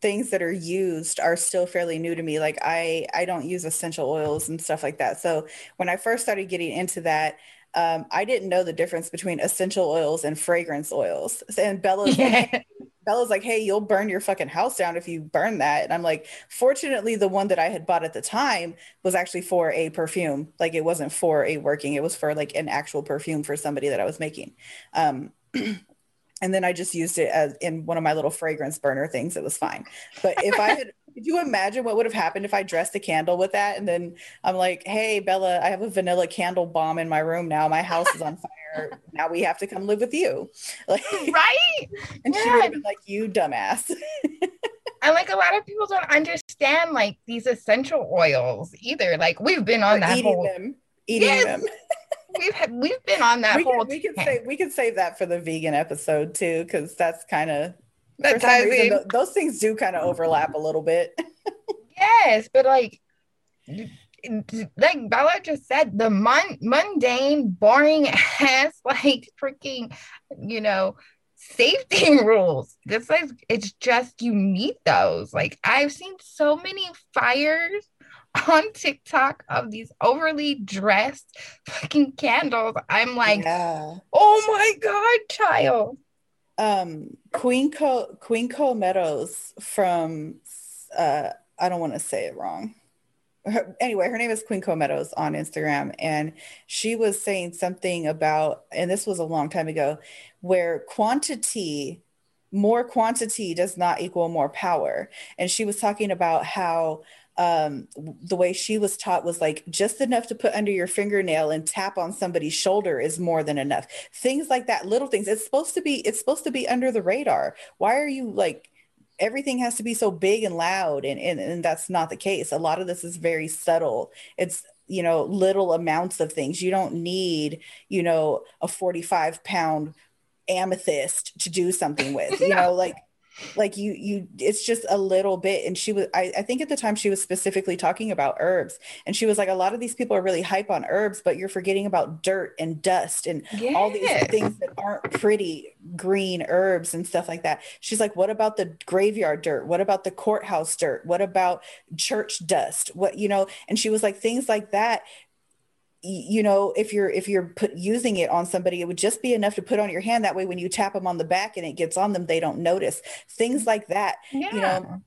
things that are used are still fairly new to me like i i don't use essential oils and stuff like that so when i first started getting into that um, i didn't know the difference between essential oils and fragrance oils and bella's yeah. like, Bella's like, hey, you'll burn your fucking house down if you burn that. And I'm like, fortunately, the one that I had bought at the time was actually for a perfume. Like it wasn't for a working, it was for like an actual perfume for somebody that I was making. Um, *clears throat* and then I just used it as in one of my little fragrance burner things. It was fine. But if I had, *laughs* could you imagine what would have happened if I dressed a candle with that? And then I'm like, hey, Bella, I have a vanilla candle bomb in my room now. My house is on *laughs* fire. now we have to come live with you. Like, right. And yeah. she would have been like, you dumbass. *laughs* and like a lot of people don't understand like these essential oils either. Like we've been on or that eating whole them. Eating yes. them we've had, we've been on that we whole. Can, we can save we can save that for the vegan episode too, because that's kind of reason, th- those things do kind of overlap a little bit. *laughs* yes, but like like Bella just said, the mon- mundane, boring ass, *laughs* like freaking, you know, safety *laughs* rules. This is it's just you need those. Like I've seen so many fires on TikTok of these overly dressed fucking candles. I'm like, yeah. oh my god, child. Um, Queen Co Queen Co Meadows from uh, I don't want to say it wrong. Her, anyway, her name is Queen Co Meadows on Instagram, and she was saying something about, and this was a long time ago, where quantity, more quantity does not equal more power. And she was talking about how um, the way she was taught was like just enough to put under your fingernail and tap on somebody's shoulder is more than enough. Things like that, little things. It's supposed to be, it's supposed to be under the radar. Why are you like, everything has to be so big and loud and, and, and that's not the case. A lot of this is very subtle. It's, you know, little amounts of things. You don't need, you know, a 45 pound amethyst to do something with, you *laughs* know, like like you you it's just a little bit and she was I, I think at the time she was specifically talking about herbs and she was like a lot of these people are really hype on herbs but you're forgetting about dirt and dust and yes. all these things that aren't pretty green herbs and stuff like that. She's like what about the graveyard dirt? What about the courthouse dirt? What about church dust? What you know? And she was like things like that you know if you're if you're put using it on somebody it would just be enough to put on your hand that way when you tap them on the back and it gets on them they don't notice things like that yeah. you know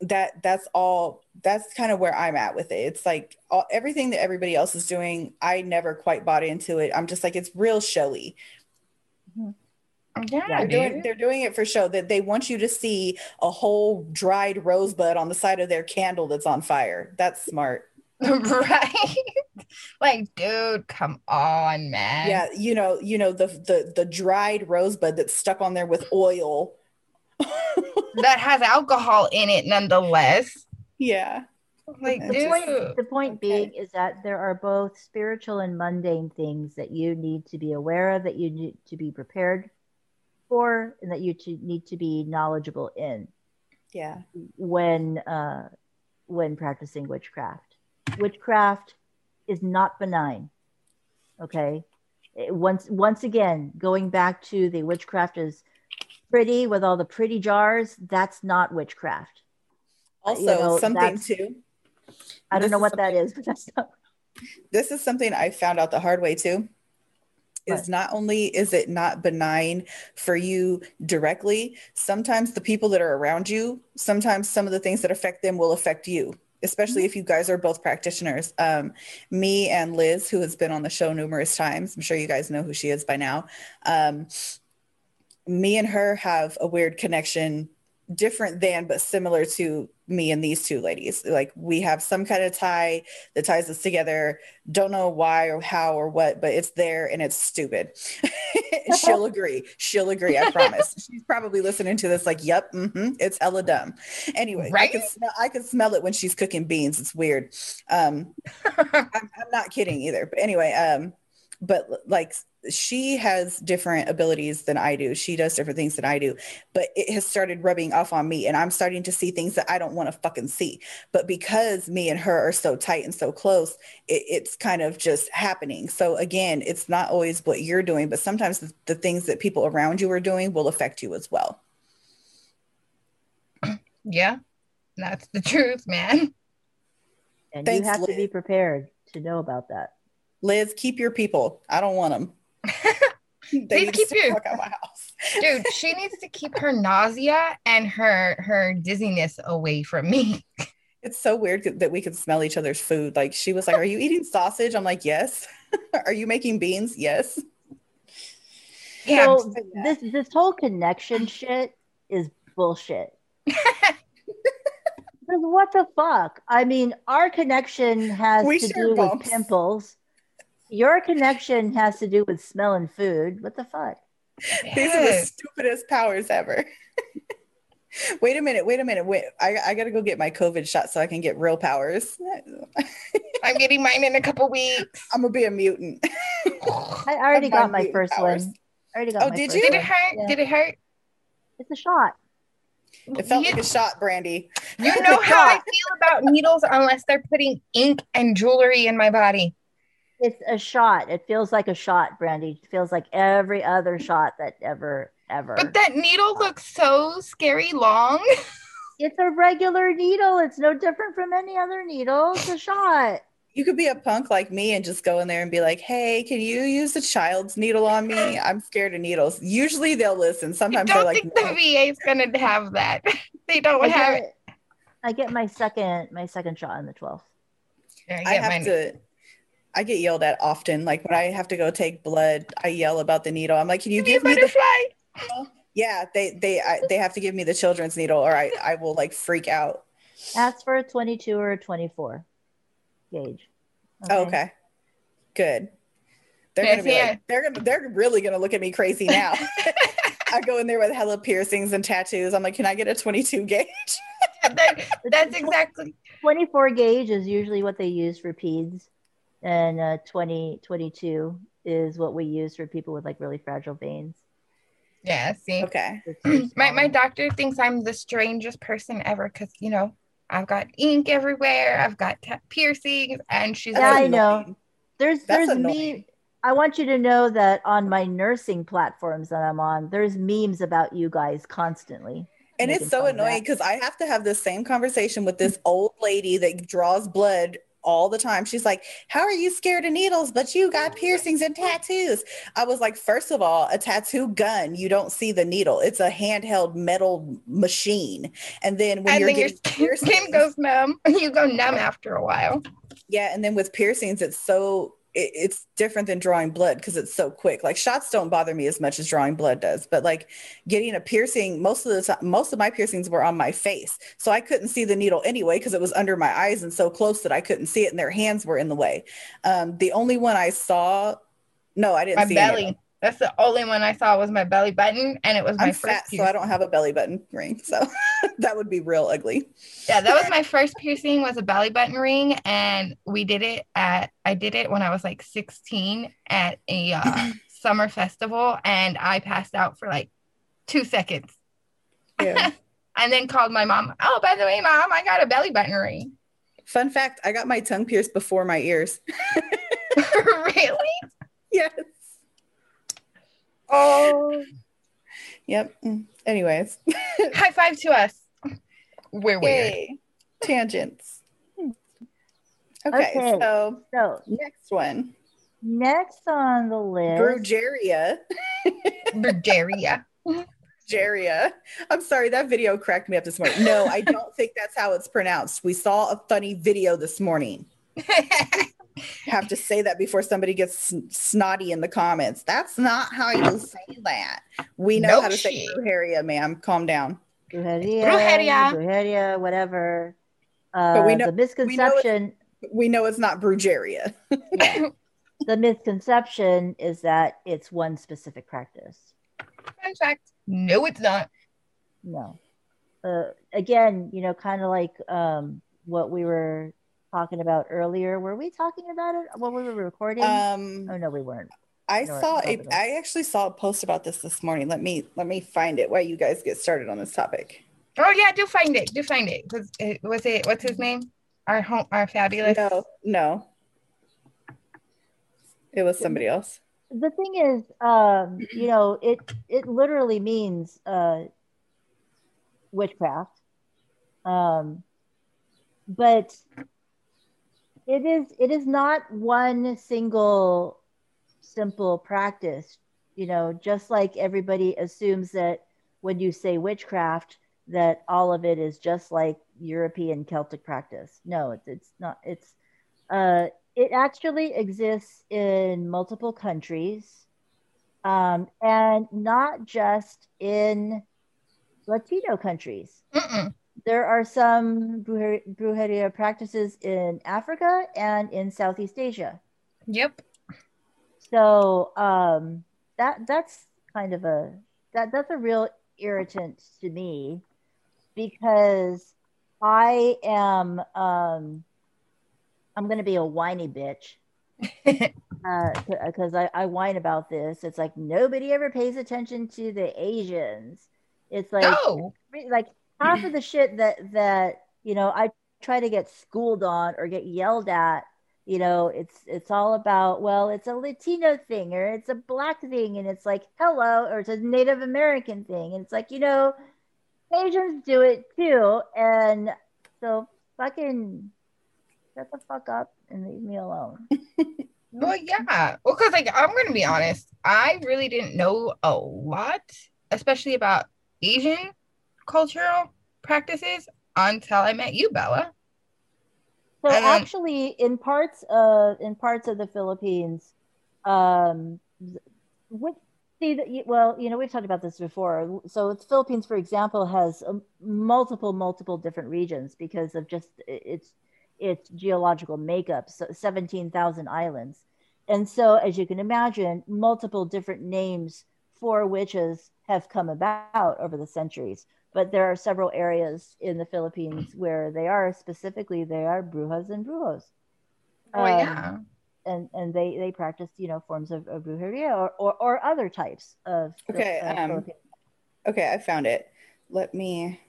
that that's all that's kind of where i'm at with it it's like all, everything that everybody else is doing i never quite bought into it i'm just like it's real showy mm-hmm. Yeah, they're doing, they're doing it for show that they want you to see a whole dried rosebud on the side of their candle that's on fire. That's smart. *laughs* right like dude come on man. Yeah you know you know the the the dried rosebud that's stuck on there with oil. *laughs* That has alcohol in it nonetheless. Yeah. Like the point, the point being is that there are both spiritual and mundane things that you need to be aware of that you need to be prepared for and that you to, need to be knowledgeable in. Yeah. When uh when practicing witchcraft. Witchcraft is not benign. Okay. It- once once again, going back to the witchcraft is pretty with all the pretty jars, that's not witchcraft. Uh, also, You know, something too. I don't know what that is, but that's not *laughs* This is something I found out the hard way too. Is What? not only is it not benign for you directly, sometimes the people that are around you, sometimes some of the things that affect them will affect you, especially if you guys are both practitioners. Um, me and Liz, who has been on the show numerous times, I'm sure you guys know who she is by now. Um, me and her have a weird connection different than but similar to me and these two ladies. Like we have some kind of tie that ties us together. Don't know why or how or what but it's there and it's stupid. *laughs* She'll agree. She'll agree i promise. *laughs* She's probably listening to this like yep mm-hmm, it's hella dumb. Anyway i Right? can smell i can smell it when she's cooking beans. It's weird. Um *laughs* I'm, I'm not kidding either. But anyway, um, but like she has different abilities than I do. She does different things than I do, but it has started rubbing off on me, and I'm starting to see things that I don't want to fucking see. But because me and her are so tight and so close, it, it's kind of just happening. So again, it's not always what you're doing, but sometimes the, the things that people around you are doing will affect you as well. *clears throat* yeah, that's the truth, man. and Thanks, you have to be prepared to know about that. Liz, keep your people. I don't want them. *laughs* they Please keep stay the you. out my house. *laughs* Dude, she needs to keep her nausea and her her dizziness away from me. *laughs* It's so weird that we could smell each other's food. Like she was like, "Are you eating sausage?" I'm like, "Yes." Are you making beans? Yes. Yeah, so this this whole connection shit is bullshit. Because what the fuck? I mean, our connection has We to share do bumps. with pimples. Your connection has to do with smelling food. What the fuck? These are the stupidest powers ever. *laughs* wait a minute. Wait a minute. Wait. I, I got to go get my COVID shot so I can get real powers. *laughs* I'm getting mine in a couple weeks. I'm gonna be a mutant. *laughs* I already Of got my my first powers. one. I already got Oh, my did first you? Did it hurt? Yeah. Did it hurt? It's a shot. It felt you, like a shot, Brandy. you know how I feel about needles unless they're putting ink and jewelry in my body. It's a shot. It feels like a shot, Brandy. It feels like every other shot that ever, ever. But that needle oh. looks so scary long. *laughs* it's a regular needle. It's no different from any other needle. It's a shot. You could be a punk like me and just go in there and be like, "Hey, can you use a child's needle on me? *laughs* I'm scared of needles." Usually they'll listen. I Sometimes don't they're like, I think "No." the VA is gonna have that. *laughs* They don't I have it. I get my second my second shot on the 12th. There, I get have mine. to. I get yelled at often. Like when I have to go take blood, I yell about the needle. I'm like, "Can you Give me a give me the?" butterfly. Yeah, they they I, they have to give me the children's needle, or I I will like freak out. Ask for a 22 or a 24 gauge. Oh, okay, good. They're Yes, gonna be yeah. like, they're gonna they're really gonna look at me crazy now. *laughs* I go in there with hella piercings and tattoos. I'm like, can I get a 22 gauge? *laughs* That- that's exactly 24 gauge is usually what they use for peds, and uh, 20 22 is what we use for people with like really fragile veins. yeah. See, Okay. *clears throat* My my doctor thinks I'm the strangest person ever because you know I've got ink everywhere. I've got ta- piercings, and she's Yeah, like, I know. There's That's there's annoying. me. I want you to know that on my nursing platforms that I'm on, there's memes about you guys constantly. And it's so fun of that. annoying because I have to have the same conversation with this old lady that draws blood all the time. She's like, How are you scared of needles? But you got piercings and tattoos. I was like, First of all, a tattoo gun, you don't see the needle. It's a handheld metal machine. And then when and you're then your getting *laughs* skin, skin goes numb. *laughs* You go numb after a while. yeah, and then with piercings, it's so it, it's different than drawing blood because it's so quick. Like shots don't bother me as much as drawing blood does, but like getting a piercing, most of the time, most of my piercings were on my face, so I couldn't see the needle anyway because it was under my eyes and so close that I couldn't see it, and their hands were in the way. Um, the only one I saw, no, I didn't My see belly. That's the only one I saw was my belly button, and it was my I'm first. fat, so. I don't have a belly button ring, so *laughs* that would be real ugly. Yeah, that was *laughs* my first piercing was a belly button ring, and we did it at I did it when I was like 16 at a uh, *clears throat* summer festival, and I passed out for like two seconds, Yeah. *laughs* and then called my mom. Oh, by the way, mom, I got a belly button ring. Fun fact I got my tongue pierced before my ears. really? yes. Oh, Yep. Mm. Anyways. *laughs* high five to us. We're weird. Tangents. Okay, Okay. so So next one. next on the list, Brugeria. *laughs* Bulgaria. Jaria. I'm sorry, that video cracked me up this morning. No, I don't *laughs* think that's how it's pronounced. We saw a funny video this morning. Have to say that before somebody gets sn- snotty in the comments. That's not how you say that. We know No how to say shit. Brujeria, ma'am. Calm down. Brujeria, Brujeria. Brujeria, whatever. Uh, But we know- the misconception, We know it's not Brugeria. *laughs* yeah, the misconception is that it's one specific practice. Fun fact. No, it's not. No. Uh, again, you know, kind of like um, what we were talking about earlier. Were we talking about it when we were recording? Um, oh no, we weren't. I No, saw it's a, not that. I actually saw a post about this this morning. Let me let me find it while you guys get started on this topic. Oh yeah, do find it. Do find it. Was it was it what's his name? Our home our fabulous No, no. It was somebody else. the thing is um you know it it literally means uh witchcraft um but it is it is not one single simple practice you know just like everybody assumes that when you say witchcraft that all of it is just like european celtic practice no it's, it's not it's uh it actually exists in multiple countries um, and not just in Latino countries. Mm-mm. There are some brujer- brujeria practices in Africa and in Southeast Asia. Yep. So um, that that's kind of a that that's a real irritant to me because I am um, I'm going to be a whiny bitch *laughs* because I, I whine about this. It's like nobody ever pays attention to the Asians. It's like no. like half of the shit that that you know I try to get schooled on or get yelled at. You know, it's it's all about well, it's a Latino thing or it's a black thing, and it's like hello, or it's a Native American thing, and it's like you know, Asians do it too, and so fucking shut the fuck up and leave me alone. *laughs* Well, yeah. Well, because like I'm gonna be honest, I really didn't know a lot, especially about Asian cultural practices until I met you, Bella. So then- actually, in parts of in parts of the Philippines, um, what see that well, you know, we've talked about this before. So the Philippines, for example, has um, multiple multiple different regions because of just its its geological makeup. So seventeen thousand islands, and so as you can imagine, multiple different names for witches have come about over the centuries but there are several areas in the Philippines where they are specifically they are brujas and brujos. Oh Um, yeah. and and they they practice you know forms of, of brujeria or, or, or other types of Okay, of um, Okay, I found it. Let me.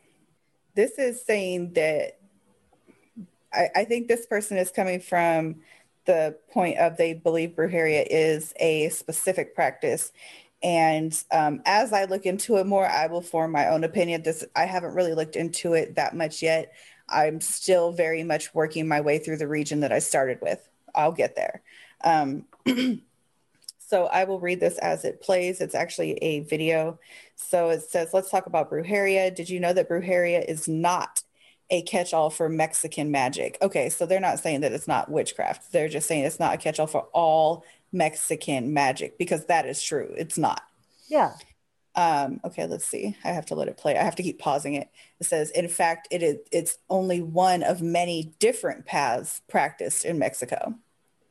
This is saying that I, I think this person is coming from the point of they believe brujeria is a specific practice. And um, as I look into it more, I will form my own opinion. This I haven't really looked into it that much yet. I'm still very much working my way through the region that I started with. I'll get there. Um, *clears throat* so I will read this as it plays. It's actually a video. So it says, let's talk about brujeria. Did you know that brujeria is not a catch-all for Mexican magic? Okay, so they're not saying that it's not witchcraft. They're just saying it's not a catch-all for all Mexican magic because that is true. It's not. yeah Um, okay, let's see. I have to let it play. I have to keep pausing it. It says, in fact, it is it's only one of many different paths practiced in Mexico.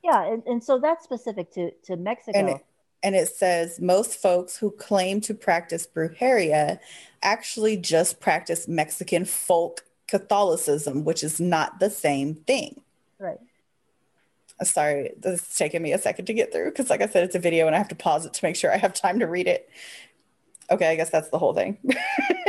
yeah and, and so that's specific to to Mexico. And it, and it says most folks who claim to practice brujeria actually just practice Mexican folk Catholicism, which is not the same thing. right. Uh, Sorry, this is taking me a second to get through because, like I said, it's a video and I have to pause it to make sure I have time to read it. Okay, I guess that's the whole thing.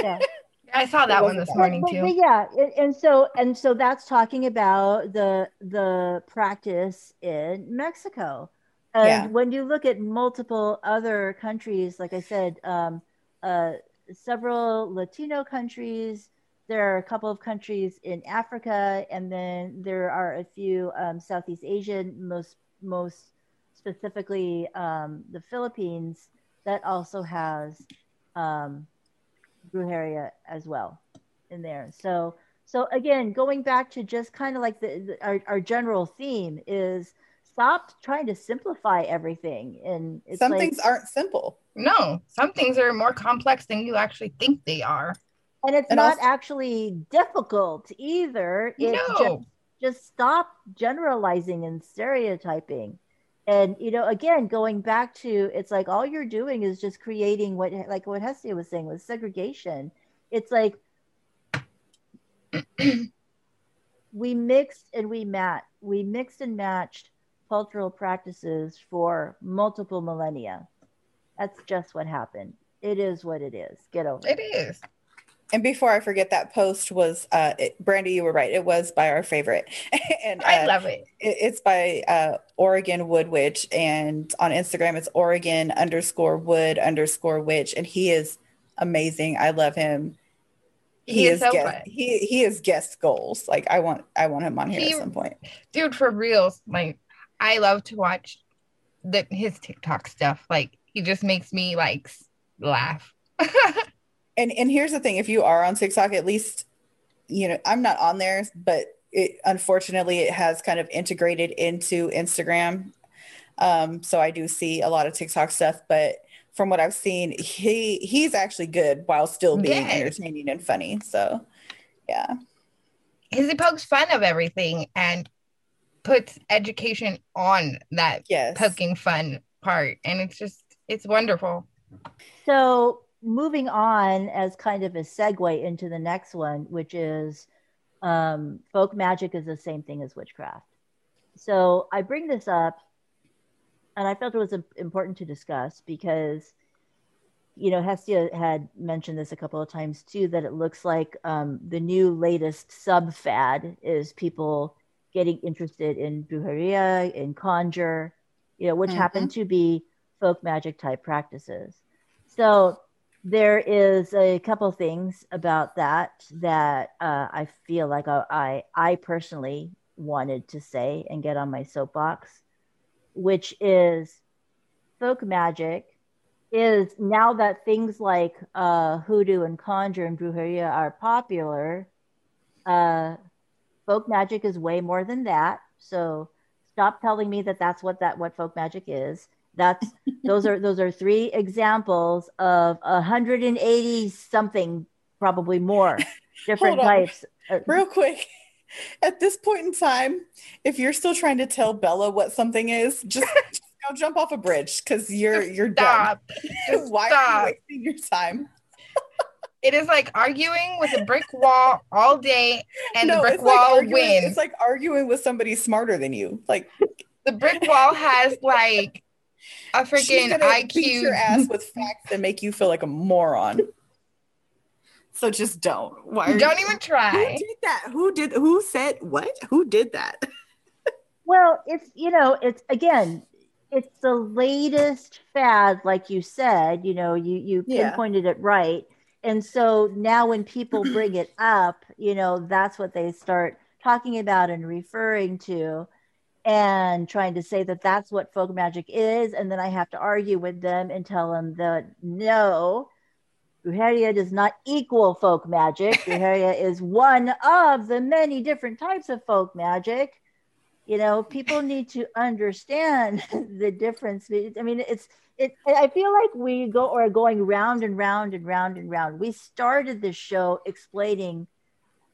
Yeah. *laughs* I saw that one this morning but, too. but yeah, and, and so and so that's talking about the the practice in Mexico. And Yeah. when you look at multiple other countries, like I said, um, uh, several Latino countries, there are a couple of countries in Africa, and then there are a few um, Southeast Asian, most most specifically um, the Philippines, that also has um, brujeria as well in there. So so again, going back to just kind of like the, the our, our general theme is stop trying to simplify everything and it's Some like, things aren't simple. No, some things are more complex than you actually think they are. And it's and not also- actually difficult either. It's no. just just stop generalizing and stereotyping. And you know, again, going back to it's like all you're doing is just creating what like what Hestia was saying with segregation. It's like *clears throat* we mixed and we mat we mixed and matched cultural practices for multiple millennia. That's just what happened. It is what it is. Get over it. It is. And before I forget, that post was, uh, it, Brandy, you were right. It was by our favorite. *laughs* and I uh, love it. it- it's by uh, Oregon Wood Witch. And on Instagram, it's Oregon underscore wood underscore witch. And he is amazing. I love him. He is so guest, he he is guest goals. Like I want I want him on here He- at some point. Dude, for real, like I love to watch the his TikTok stuff. Like he just makes me like laugh. *laughs* And and here's the thing: if you are on TikTok, at least you know I'm not on there, but it unfortunately it has kind of integrated into Instagram. Um, so I do see a lot of TikTok stuff, but from what I've seen, he he's actually good while still being Yes. entertaining and funny. So yeah, Because he pokes fun of everything and puts education on that yes, poking fun part. And it's just it's wonderful. So moving on as kind of a segue into the next one, which is um, folk magic is the same thing as witchcraft. So I bring this up, and I felt it was important to discuss because, you know, Hestia had mentioned this a couple of times too that it looks like um, the new latest sub fad is people getting interested in brujeria, in conjure, you know, which Mhm. happen to be folk magic type practices. So there is a couple things about that that uh, I feel like I, I personally wanted to say and get on my soapbox, which is folk magic is now that things like uh, hoodoo and conjure and brujeria are popular. Uh, folk magic is way more than that. So stop telling me that that's what that what folk magic is. That's those are those are three examples of 180 something, probably more *laughs* different types. Uh, real quick. At this point in time, if you're still trying to tell Bella what something is, just, *laughs* just go jump off a bridge because you're Just you're done. Stop. *laughs* Just Why are you wasting your time? It is like arguing with a brick wall all day and the brick it's like wall arguing, wins. It's like arguing with somebody smarter than you. Like the brick wall has like a she's freaking gonna beat your IQ. ass with facts that make you feel like a moron. So just don't. Why? Are Don't you- even Who try. did that? Who did? Who said what? Who did that? *laughs* Well, it's you know, it's again, it's the latest fad, like you said. You know, you you Yeah. pinpointed it right, and so now when people bring it up, you know, that's what they start talking about and referring to, and trying to say that that's what folk magic is, and then I have to argue with them and tell them that no. Brujeria does not equal folk magic. *laughs* Brujeria is one of the many different types of folk magic you know people need to understand *laughs* the difference i mean it's it i feel like we go or going round and round and round and round we started this show explaining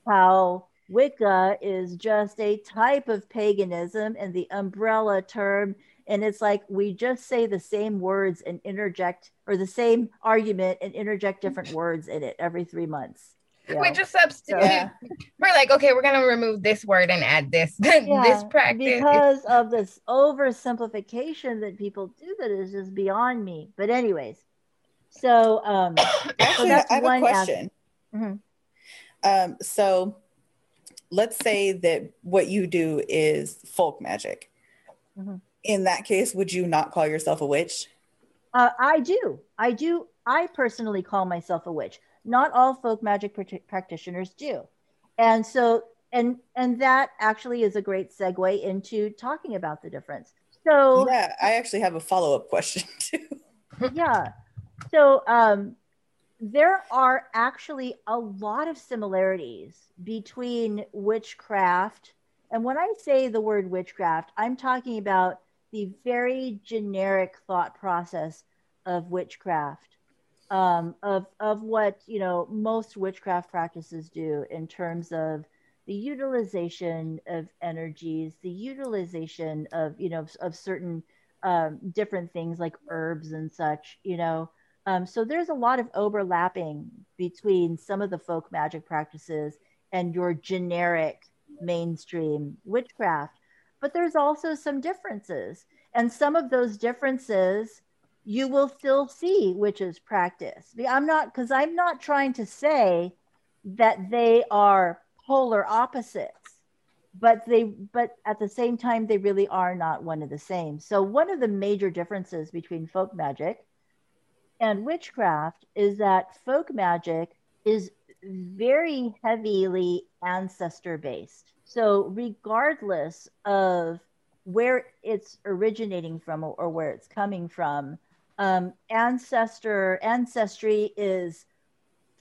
how wicca is just a type of paganism and the umbrella term and it's like we just say the same words and interject or the same argument and interject different words in it every three months you We just substitute. Yeah. We're like, okay, we're gonna remove this word and add this. *laughs* this practice. because of this oversimplification that people do that is just beyond me. But anyways, so um, *coughs* Actually, that's I have one a question. Mhm. Um, so let's say that what you do is folk magic. Mhm. In that case, would you not call yourself a witch? Uh, I do. I do. I personally call myself a witch. Not all folk magic prac- practitioners do. And so, and and that actually is a great segue into talking about the difference. So, Yeah, I actually have a follow up question *laughs* too. yeah. So, um, there are actually a lot of similarities between witchcraft. And when I say the word witchcraft, I'm talking about the very generic thought process of witchcraft, um, of, of what, you know, most witchcraft practices do in terms of the utilization of energies, the utilization of, you know, of, of certain um, different things like herbs and such, you know. Um, so there's a lot of overlapping between some of the folk magic practices and your generic mainstream witchcraft. But there's also some differences. And some of those differences you will still see witches practice. I'm not, because I'm not trying to say that they are polar opposites but they but at the same time they really are not one of the same so one of the major differences between folk magic and witchcraft is that folk magic is very heavily ancestor based so regardless of where it's originating from or, where it's coming from um, ancestor ancestry is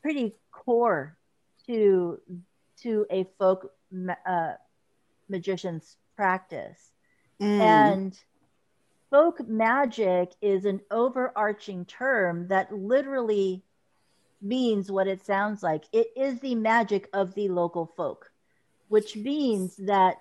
pretty core to to a folk ma- uh, magician's practice. Mm. And folk magic is an overarching term that literally means what it sounds like. It is the magic of the local folk, which means that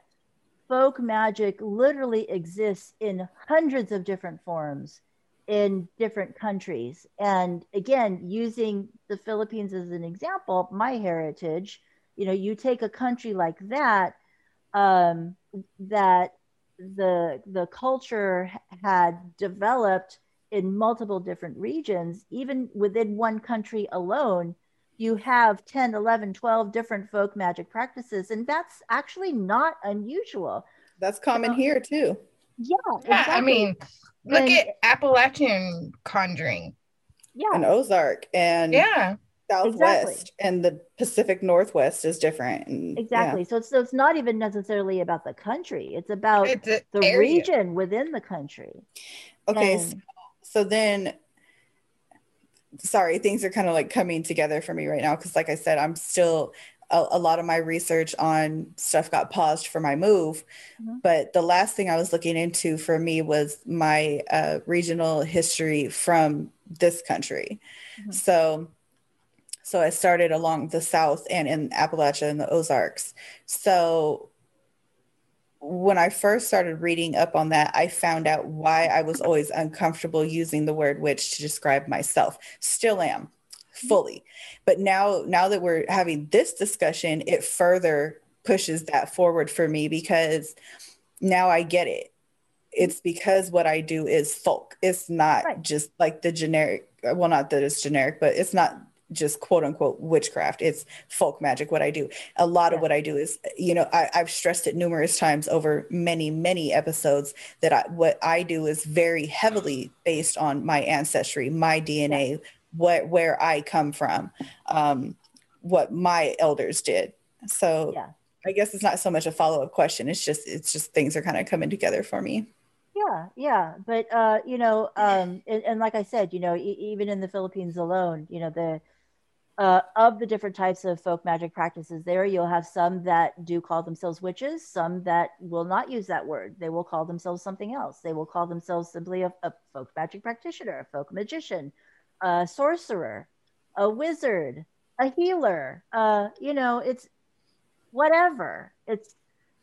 folk magic literally exists in hundreds of different forms in different countries. And again, using the Philippines as an example, my heritage, you know, you take a country like that, um, that the the culture had developed in multiple different regions, even within one country alone, you have 10, 11, 12 different folk magic practices. And that's actually not unusual. That's common So- here too. Yeah, Yeah, I mean, look And- at Appalachian conjuring. yeah, And Ozark and Yeah. Southwest and the Pacific Northwest is different. And, exactly. So, it's, so it's not even necessarily about the country, it's about It's the area. region within the country. Okay. So, And- so then, sorry, things are kind of like coming together for me right now because, like I said, I'm still. A, a lot of my research on stuff got paused for my move, Mhm. but the last thing I was looking into for me was my uh, regional history from this country. Mhm. So, so I started along the South and in Appalachia and the Ozarks. So when I first started reading up on that, I found out why I was always uncomfortable using the word witch to describe myself. Still am fully. But now now that we're having this discussion, it further pushes that forward for me because now I get it. It's because what I do is folk. It's not Right. just like the generic, well, not that it's generic, but it's not just quote unquote witchcraft. It's folk magic, what I do. A lot of what I do is, you know, I, I've stressed it numerous times over many, many episodes that I, what I do is very heavily based on my ancestry, my DNA, what where I come from, um, what my elders did. So Yeah. I guess it's not so much a follow up question. It's just it's just things are kind of coming together for me. Yeah, yeah, but uh, you know, um, and, and like I said, you know, e- even in the Philippines alone, you know, the uh, of the different types of folk magic practices there, you'll have some that do call themselves witches, some that will not use that word. They will call themselves something else. They will call themselves simply a, a folk magic practitioner, a folk magician, a sorcerer, a wizard, a healer. Uh, you know, it's whatever. It's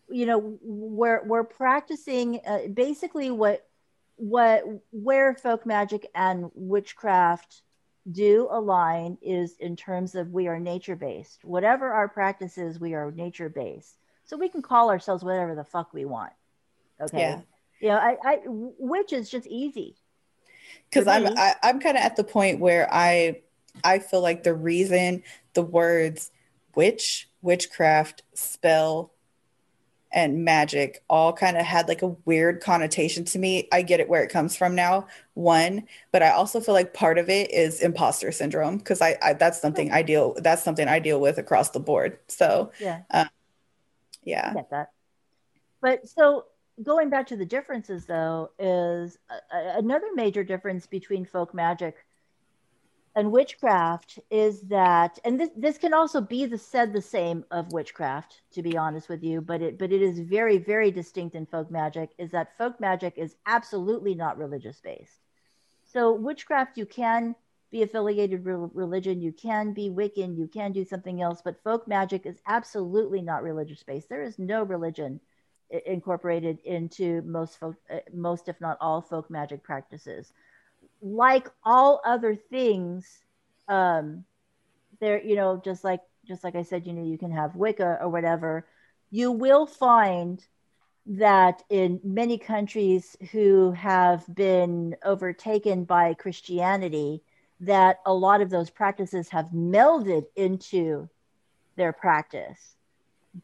you know we're we're practicing uh, basically what what where folk magic and witchcraft do align is in terms of we are nature based whatever our practice is we are nature based so we can call ourselves whatever the fuck we want okay? Yeah. you know i i which is just easy. Because I'm me- I, I'm kind of at the point where I I feel like the reason the words witch, witchcraft, spell, and magic all kind of had like a weird connotation to me. I get it where it comes from now, one, but I also feel like part of it is imposter syndrome because I, I, that's something I deal that's something I deal with across the board. So Yeah, um, yeah, I get that. But so going back to the differences, though, is a, a- another major difference between folk magic and witchcraft is that, and this this can also be the said the same of witchcraft, to be honest with you, but it but it is very very distinct in folk magic. Is that folk magic is absolutely not religious based. So witchcraft, you can be affiliated with religion, you can be Wiccan, you can do something else, but folk magic is absolutely not religious based. There is no religion incorporated into most folk, uh, most if not all folk magic practices. Like all other things, um, there you know just like just like I said, you know you can have Wicca or whatever. You will find that in many countries who have been overtaken by Christianity, that a lot of those practices have melded into their practice.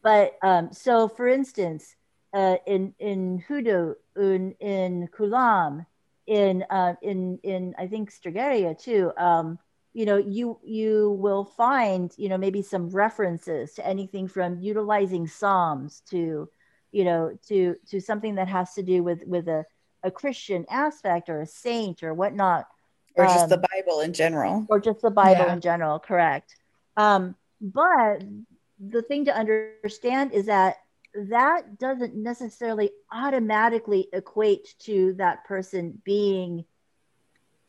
But um, so, for instance, uh, in in hoodoo, in in Kulam, in uh, in in I think Stregheria too. Um, you know, you you will find you know maybe some references to anything from utilizing psalms to you know to to something that has to do with with a a Christian aspect or a saint or whatnot or just Um, the Bible in general. or just the Bible Yeah. in general, correct. Um, but the thing to understand is that that doesn't necessarily automatically equate to that person being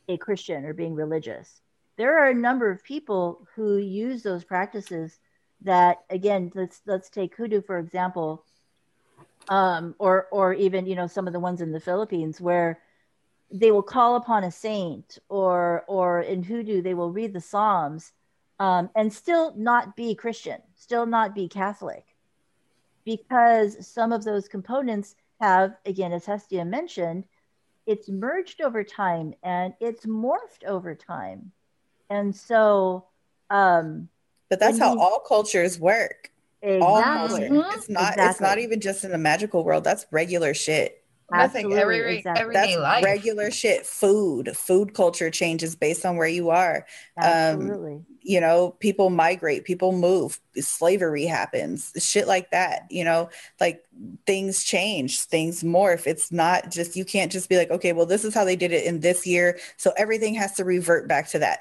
a Christian or being religious. There are a number of people who use those practices that again let's let's take hoodoo for example um, or or even you know some of the ones in the Philippines where they will call upon a saint or or in hoodoo they will read the psalms um, and still not be christian still not be catholic because some of those components have again as hestia mentioned it's merged over time and it's morphed over time and so um But that's how you- all cultures work. All exactly culture. Mhm. It's not. It's not even just in the magical world. That's regular shit. That's like Absolutely, every exactly. everyday That's life. regular shit. Food. Food culture changes based on where you are. Um, you know, people migrate, people move, slavery happens, shit like that. You know, like things change, things morph. It's not just, you can't just be like, okay, well, this is how they did it in this year. So everything has to revert back to that.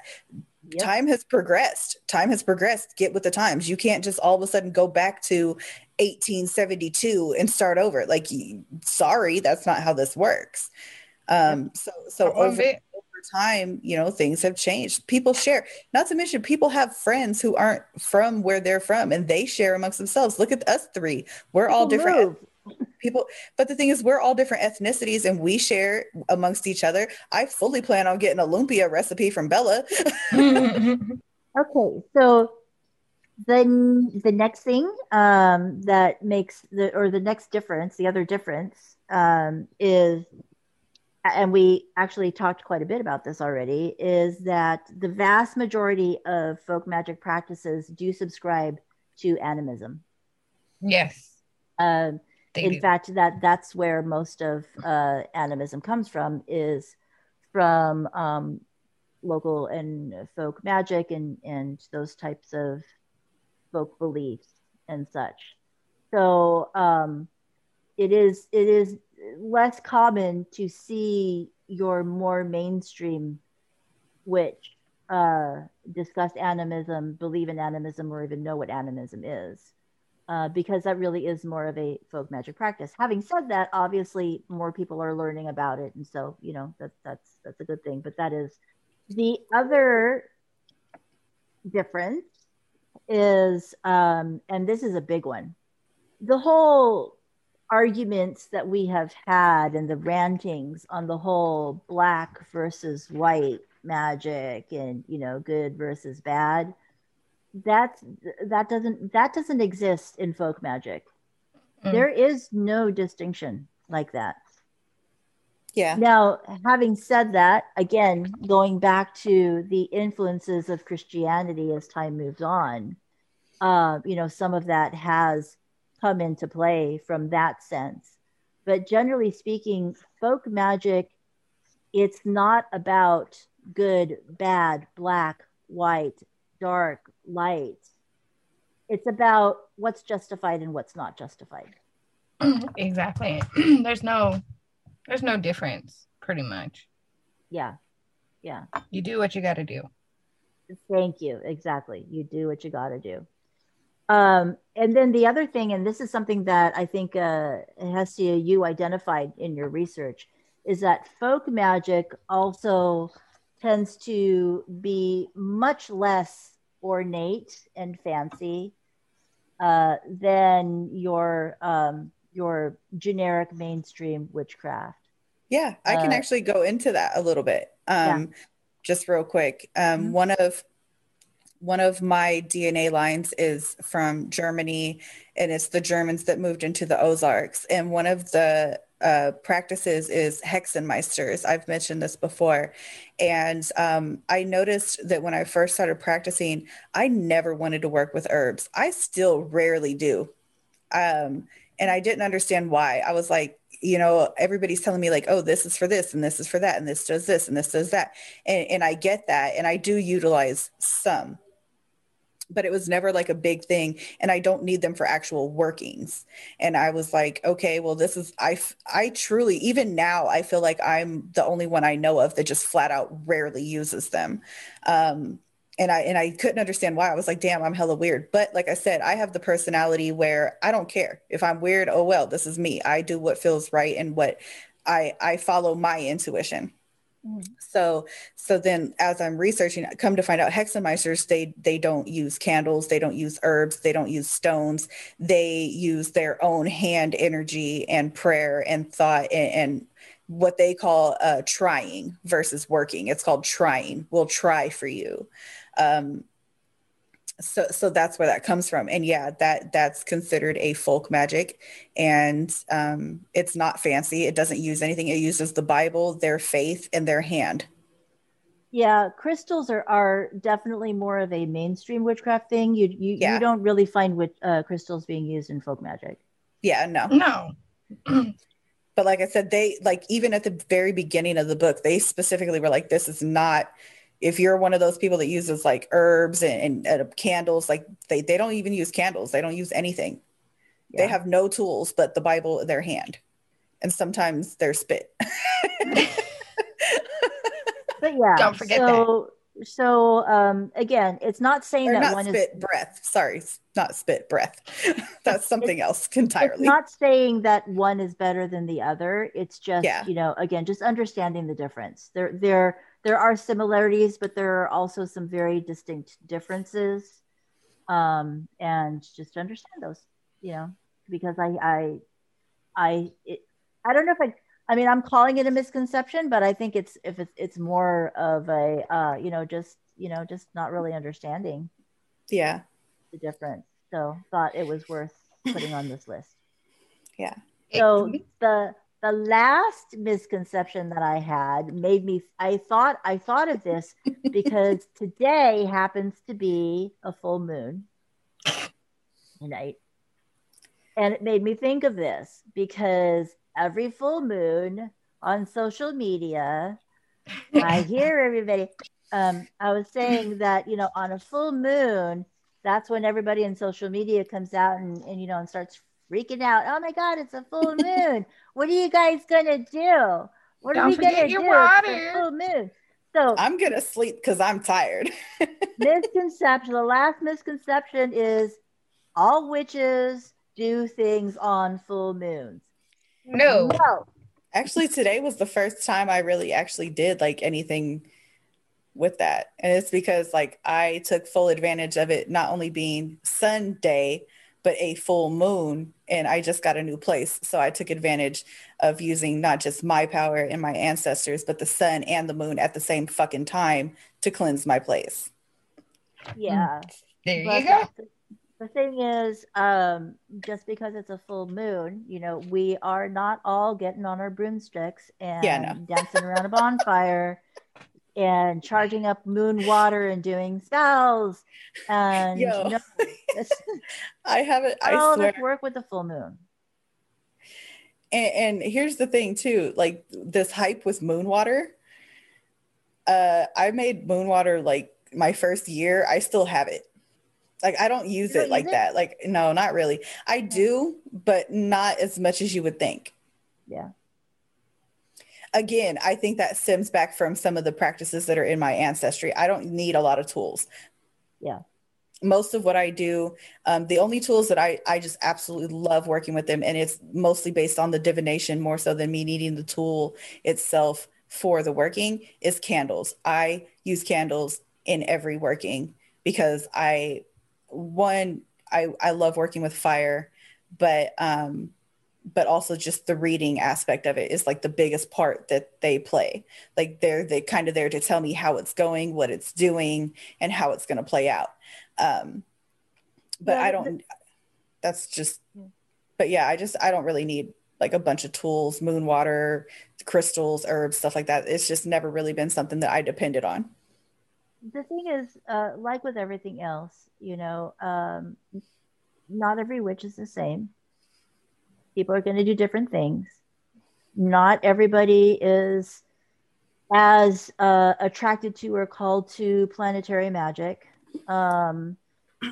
Yep. Time has progressed. Time has progressed. Get with the times. You can't just all of a sudden go back to 1872 and start over. Like, sorry, that's not how this works. Um, so, so over, over time, you know, things have changed. People share, not to mention, people have friends who aren't from where they're from and they share amongst themselves. Look at us three. We're all different move. People but the thing is we're all different ethnicities and we share amongst each other i fully plan on getting a lumpia recipe from bella *laughs* Okay, so then the next thing um, that makes the or the next difference, the other difference um, is, and we actually talked quite a bit about this already, is that the vast majority of folk magic practices do subscribe to animism. yes. Um, They in do. fact, that that's where most of uh, animism comes from is from um, local and folk magic and and those types of folk beliefs and such. So um, it is it is less common to see your more mainstream witch uh, discuss animism, believe in animism, or even know what animism is uh, because that really is more of a folk magic practice. Having said that, obviously more people are learning about it, and so you know that that's that's a good thing. But that is the other difference is, um, and this is a big one, the whole arguments that we have had and the rantings on the whole black versus white magic and you know good versus bad that's that doesn't that doesn't exist in folk magic Mm. there is no distinction like that yeah now having said that again going back to the influences of christianity as time moves on uh, you know, some of that has come into play from that sense. But generally speaking, folk magic, it's not about good, bad, black, white, dark, light. It's about what's justified and what's not justified. *clears throat* exactly. *clears throat* there's no there's no difference pretty much. Yeah. Yeah. You do what you got to do. Thank you. Exactly. You do what you got to do. Um, and then the other thing, and this is something that I think uh, Hestia, you identified in your research, is that folk magic also tends to be much less ornate and fancy uh, than your um, your generic mainstream witchcraft. Yeah, I can uh, actually go into that a little bit. Um, yeah. Just real quick. Um, mm-hmm. One of one of my DNA lines is from Germany, and it's the Germans that moved into the Ozarks. And one of the uh, practices is Hexenmeisters. I've mentioned this before. And um, I noticed that when I first started practicing, I never wanted to work with herbs. I still rarely do. Um, and I didn't understand why. I was like, you know, everybody's telling me like, oh, this is for this and this is for that and this does this and this does that. And, and I get that. And I do utilize some but it was never like a big thing and i don't need them for actual workings and i was like okay well this is i i truly even now i feel like i'm the only one i know of that just flat out rarely uses them um and I and I couldn't understand why. I was like, damn, I'm hella weird. But like I said, I have the personality where I don't care. If I'm weird, oh well, this is me. I do what feels right and what I I follow my intuition. Mm. So so then as I'm researching, I come to find out hexenmeisters, they they don't use candles, they don't use herbs, they don't use stones. They use their own hand energy and prayer and thought and, and what they call uh, trying versus working. It's called trying. We'll try for you. Um, so so that's where that comes from. And yeah that that's considered a folk magic. And um, it's not fancy. It doesn't use anything. It uses the bible their faith and their hand. Yeah crystals are are definitely more of a mainstream witchcraft thing. You you, yeah. you don't really find witch, uh, crystals being used in folk magic. Yeah no. No. *clears throat* But like i said they like even at the very beginning of the book they specifically were like this is not if you're one of those people that uses like herbs and, and, and candles, like they, they don't even use candles. They don't use anything. Yeah. They have no tools but the Bible in their hand. And sometimes their spit. *laughs* but yeah. Don't forget so, that. So um, again, it's not saying or that not one spit is breath. Sorry, not spit breath. *laughs* That's something else entirely. It's not saying that one is better than the other. It's just yeah. you know again just understanding the difference. They're they're there are similarities, but there are also some very distinct differences. Um, and just understand those, you know, because I, I, I, it, I don't know if I, I mean, I'm calling it a misconception, but I think it's if it's it's more of a, uh, you know, just you know, just not really understanding. Yeah. The difference. So thought it was worth putting on this list. Yeah. So the the last misconception that I had made me I thought I thought of this *laughs* because today happens to be a full moon night. And it made me think of this because every full moon on social media, I hear everybody. Um, I was saying that, you know, on a full moon, that's when everybody in social media comes out and, and you know, and starts freaking out. Oh my God, it's a full *laughs* moon. what are you guys gonna do? What Don't are we gonna do? Water. full moon. So I'm gonna sleep because I'm tired. *laughs* misconception. The last misconception is all witches do things on full moons. No. No. Actually, today was the first time I really actually did like anything with that. And it's because like I took full advantage of it not only being Sunday, but a full moon and I just got a new place. So I took advantage of using not just my power and my ancestors, but the sun and the moon at the same fucking time to cleanse my place. Yeah. There but you go. The thing is, um, just because it's a full moon, you know, we are not all getting on our broomsticks and yeah, no. dancing around a bonfire *laughs* and charging up moon water and doing spells and Yo. no, *laughs* I haven't. I all swear. work with the full moon. And, and here's the thing too, like this hype with moon water. Uh, I made moon water like my first year. I still have it. Like I don't use it don't like use it? that. Like no, not really. I do, but not as much as you would think. Yeah. Again, I think that stems back from some of the practices that are in my ancestry. I don't need a lot of tools. Yeah. most of what I do, um, the only tools that I, I just absolutely love working with them, and it's mostly based on the divination more so than me needing the tool itself for the working, is candles. I use candles in every working because I, one, I, I love working with fire, but um, but also just the reading aspect of it is like the biggest part that they play. Like they're they kind of there to tell me how it's going, what it's doing, and how it's going to play out. Um, but Yeah, I don't. That's just. But yeah, I just I don't really need like a bunch of tools, moon water, crystals, herbs, stuff like that. It's just never really been something that I depended on. the thing is, uh, like with everything else, you know, um, not every witch is the same. People are going to do different things. Not everybody is as uh, attracted to or called to planetary magic. Um,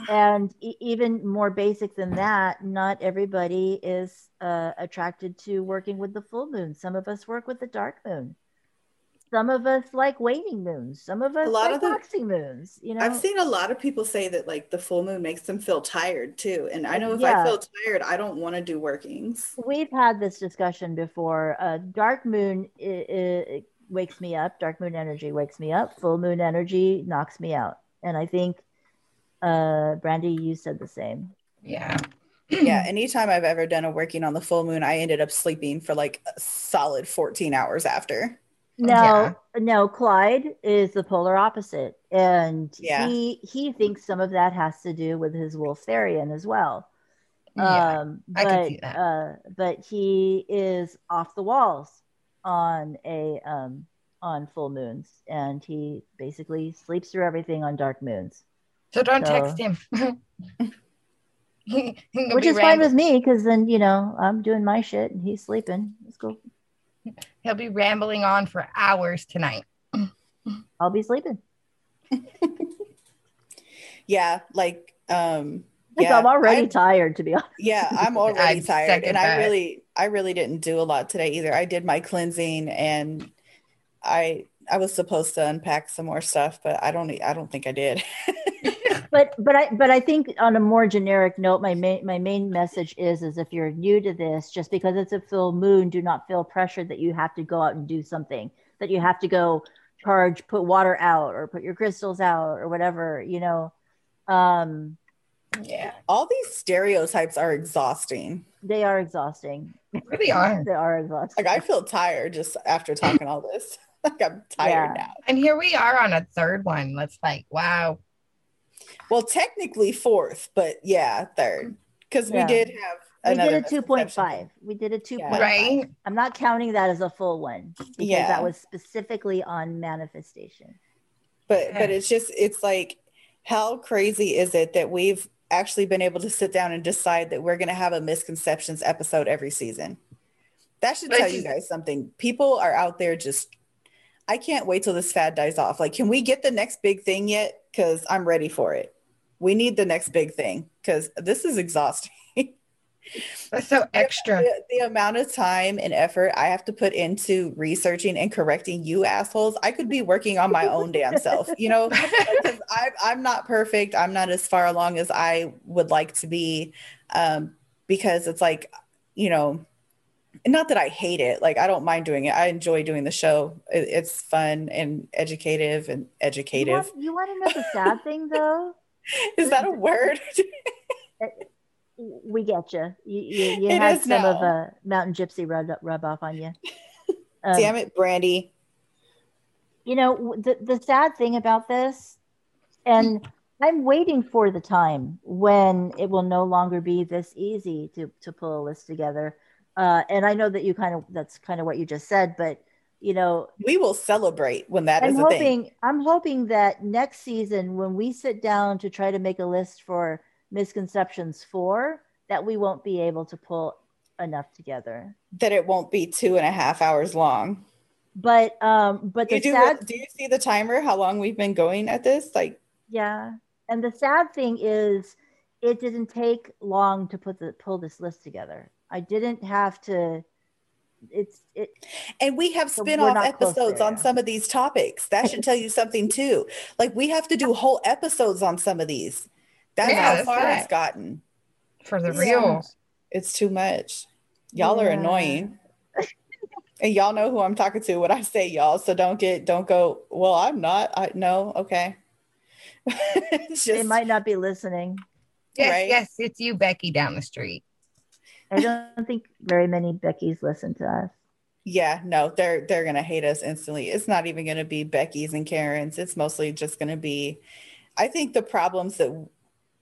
and e- even more basic than that, not everybody is uh, attracted to working with the full moon. Some of us work with the dark moon. Some of us like waning moons. Some of us lot like of the- waxing moons. You know, I've seen a lot of people say that like the full moon makes them feel tired too. And I know if Yeah. I feel tired, I don't want to do workings. we've had this discussion before. Uh, dark moon i i wakes me up. Dark moon energy wakes me up. Full moon energy knocks me out. And I think, uh, Brandy, you said the same. Yeah. yeah, anytime I've ever done a working on the full moon, I ended up sleeping for like a solid 14 hours after. No, no, Clyde is the polar opposite, and Yeah. he he thinks some of that has to do with his Wolfarian as well. Yeah. um, I but can see that. uh, but he is off the walls on a um, on full moons, and he basically sleeps through everything on dark moons, So don't So- text him. *laughs* Which is fine with me because then you know I'm doing my shit and he's sleeping. It's cool. *laughs* He'll be rambling on for hours tonight. *clears throat* I'll be sleeping. *laughs* Yeah, like um Like, yeah, I'm already I- tired, to be honest. yeah, I'm *laughs* already I tired second and I really I really didn't do a lot today either. I did my cleansing and I I was supposed to unpack some more stuff, but I don't I don't think I did. But but I but I think on a more generic note, my main my main message is is if you're new to this, just because it's a full moon, do not feel pressure that you have to go out and do something, that you have to go charge, put water out, or put your crystals out, or whatever. You know, um, Yeah. All these stereotypes are exhausting. they are exhausting. Really are. *laughs* They are exhausting. Like I feel tired just after talking all this. *laughs* Like I'm tired Yeah. now. And here we are on a third one. That's like, wow. Well, technically fourth, but yeah, third. Mm. Because we did have we did a two point misconception. five. We did a two Yeah. Right? I'm not counting that as a full one because Yeah. that was specifically on manifestation. But but it's just it's like how crazy is it that we've actually been able to sit down and decide that we're going to have a misconceptions episode every season. That should But tell you guys something. People are out there just I can't wait till this fad dies off. Like can we get the next big thing yet cuz I'm ready for it. We need the next big thing cuz this is exhausting. *laughs* That's so extra. the, the amount of time and effort I have to put into researching and correcting you assholes, I could be working on my own damn self, you know, *laughs* because I, I'm not perfect. I'm not as far along as I would like to be, um, because it's like, you know, not that I hate it. Like I don't mind doing it. I enjoy doing the show. It, it's fun and educative and You educative. want, you want to know the sad thing though? *laughs* Is that a word? *laughs* we get you. You, you, you had some of now. a mountain gypsy rub, rub off on you. *laughs* Um, Damn it, Brandy. You know, the, the sad thing about this, and I'm waiting for the time when it will no longer be this easy to, to pull a list together. Uh, and I know that you kind of, that's kind of what you just said, but you know, we will celebrate when that I'm is a hoping thing. I'm hoping that next season when we sit down to try to make a list for misconceptions four, that we won't be able to pull enough together. That it won't be two and a half hours long. But um, but the You do, sad do you see the timer? How long we've been going at this? Like, yeah, and the sad thing is, it didn't take long to put the pull this list together. I didn't have to. It's it. and we have So spin-off not episodes on some of these topics. That should tell you something *laughs* too. Like we have to do whole episodes on some of these. That's Yeah, how that's far right. it's gotten. For the Yeah. real. It's too much. Y'all are annoying. *laughs* And y'all know who I'm talking to when I say y'all. So don't get don't go, well, I'm not. I no, okay. *laughs* it's They might not be listening. Yes, Right. yes, it's you, Becky, down the street. I don't think very many Beckys listen to us. yeah, no, they're they're gonna hate us instantly. It's not even gonna be Becky's and Karen's. It's mostly just gonna be I think the problems that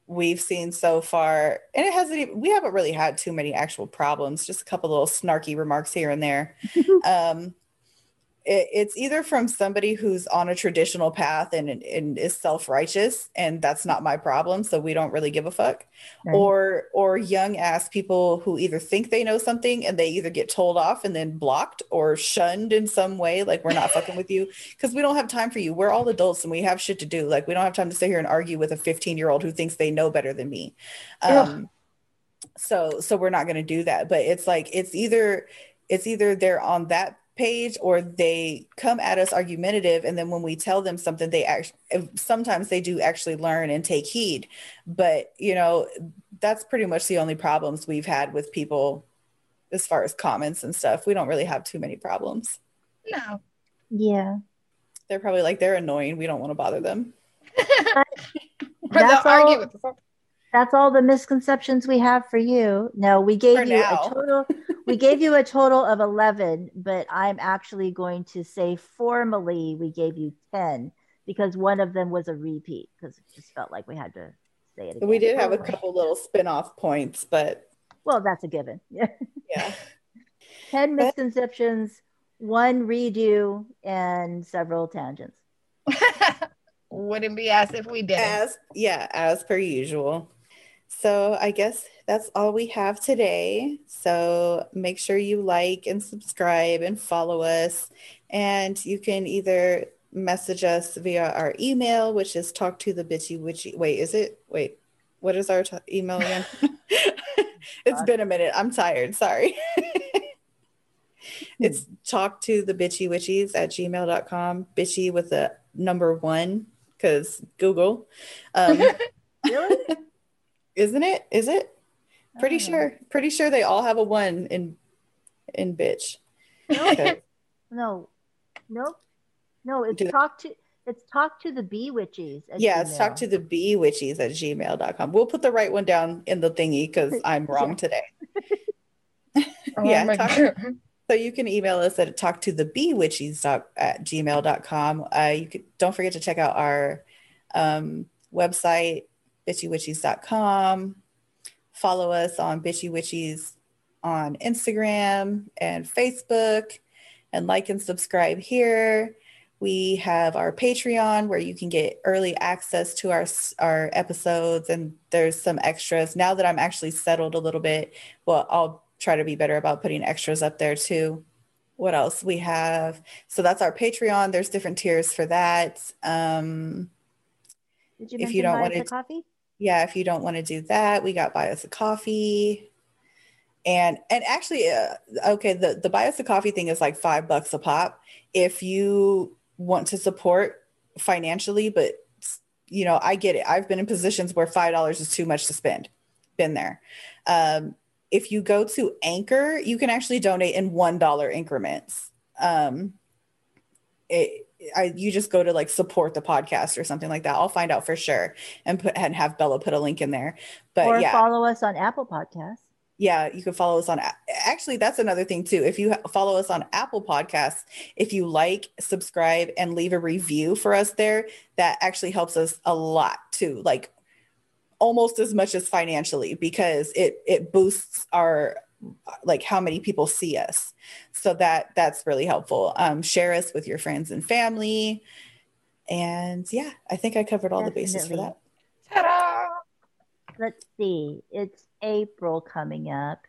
we've seen so far, and it hasn't even we haven't really had too many actual problems, just a couple little snarky remarks here and there. *laughs* um it's either from somebody who's on a traditional path and, and is self-righteous and that's not my problem so we don't really give a fuck. Right. or or young ass people who either think they know something and they either get told off and then blocked or shunned in some way like we're not fucking with you *laughs* because we don't have time for you. We're all adults and we have shit to do. Like we don't have time to sit here and argue with a 15 year old who thinks they know better than me. Um so so we're not going to do that. But it's like it's either it's either they're on that page or they come at us argumentative and then when we tell them something they actually sometimes they do actually learn and take heed. But you know that's pretty much the only problems we've had with people as far as comments and stuff. We don't really have too many problems. No. Yeah. they're probably like they're annoying. We don't want to bother them. *laughs* Or they'll That's argue all- with the That's all the misconceptions we have for you. No, we gave For you now. a total we *laughs* gave you a total of 11, but I'm actually going to say formally we gave you 10 because one of them was a repeat because it just felt like we had to say it again. we did have a couple little spin-off points but Well, that's a given. Yeah. *laughs* yeah 10 But- misconceptions, one redo, and several tangents. *laughs* Wouldn't be asked if we didn't. as yeah as per usual so i guess that's all we have today. So make sure you like and subscribe and follow us. And you can either message us via our email which is talk to the bitchy witchy wait is it wait what is our t- email again? *laughs* *laughs* It's been a minute. I'm tired. Sorry. *laughs* It's talk to the bitchy witchies at gmail.com bitchy with a number one because google. Um Really? Isn't it is it pretty Oh. sure pretty sure they all have a one in in bitch Okay. *laughs* No, nope. No, it's Do- talk to it's talk to the bee witchies. at yeah it's talk to the bee witchies at gmail.com we'll put the right one down in the thingy because *laughs* i'm wrong today Oh yeah, talk- So you can email us at talk to the bewitchies at gmail.com. Uh, you could don't forget to check out our um, website, bitchywitchies.com. Follow us on Bitchy Witchies on Instagram and Facebook and like and subscribe here. We have our Patreon where you can get early access to our our episodes and there's some extras. Now that I'm actually settled a little bit, well, I'll try to be better about putting extras up there too. What else we have? So that's our Patreon. There's different tiers for that. Um, Did you if you don't wanna- a coffee? Yeah, if you don't want to do that, we got buy us a coffee. And and actually, uh, okay, the the buy us a coffee thing is like five bucks a pop. If you want to support financially, but you know, I get it. I've been in positions where five dollars is too much to spend. Been there. Um, if you go to Anchor, you can actually donate in one dollar increments. Um, it, I, you just go to like support the podcast or something like that. I'll find out for sure and put and have Bella put a link in there. But or yeah, follow us on Apple Podcasts. yeah, you can follow us on. Actually, that's another thing too. If you follow us on Apple Podcasts, if you like, subscribe, and leave a review for us there, that actually helps us a lot too. Like almost as much as financially because it it boosts our like how many people see us so that that's really helpful um, share us with your friends and family and yeah i think i covered all Definitely. the bases for that Ta-da! Let's see. It's April coming up.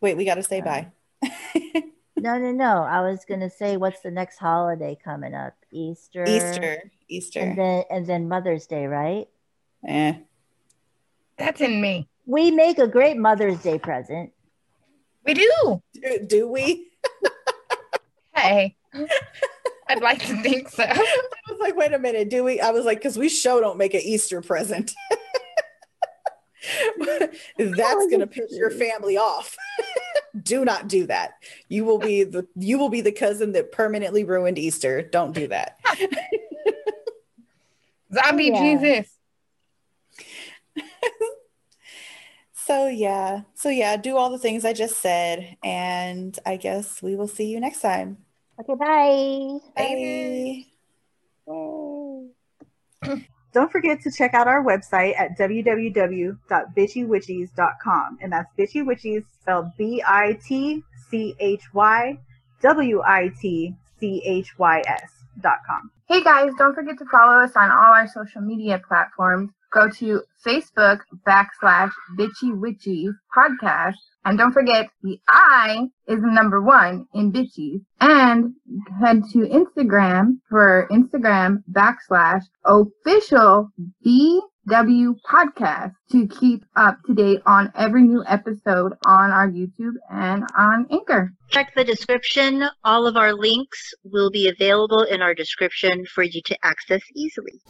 wait we got to say Uh, bye *laughs* No, no, no. I was gonna say, what's the next holiday coming up? Easter. easter And easter then and then Mother's Day, right? eh. That's in me. We make a great Mother's Day present. We do. do, do we Hey. I'd like to think so. *laughs* i was like wait a minute do we i was like because we show don't make an easter present *laughs* that's going to piss your family off *laughs* do not do that you will be the you will be the cousin that permanently ruined easter don't do that Zombie Yeah. Jesus. So yeah so yeah do all the things i just said and i guess we will see you next time Okay, bye. bye Yay. *clears throat* Don't forget to check out our website at www.bitchywitchies.com. And that's Bitchy Witchies spelled B I T C H Y W I T C H Y S dot com. Hey guys, don't forget to follow us on all our social media platforms. Go to Facebook backslash Bitchy witchy podcast. And don't forget the I is the number one in Bitchies. And head to Instagram for Instagram backslash official BW podcast to keep up to date on every new episode on our YouTube and on Anchor. Check the description. All of our links will be available in our description for you to access easily.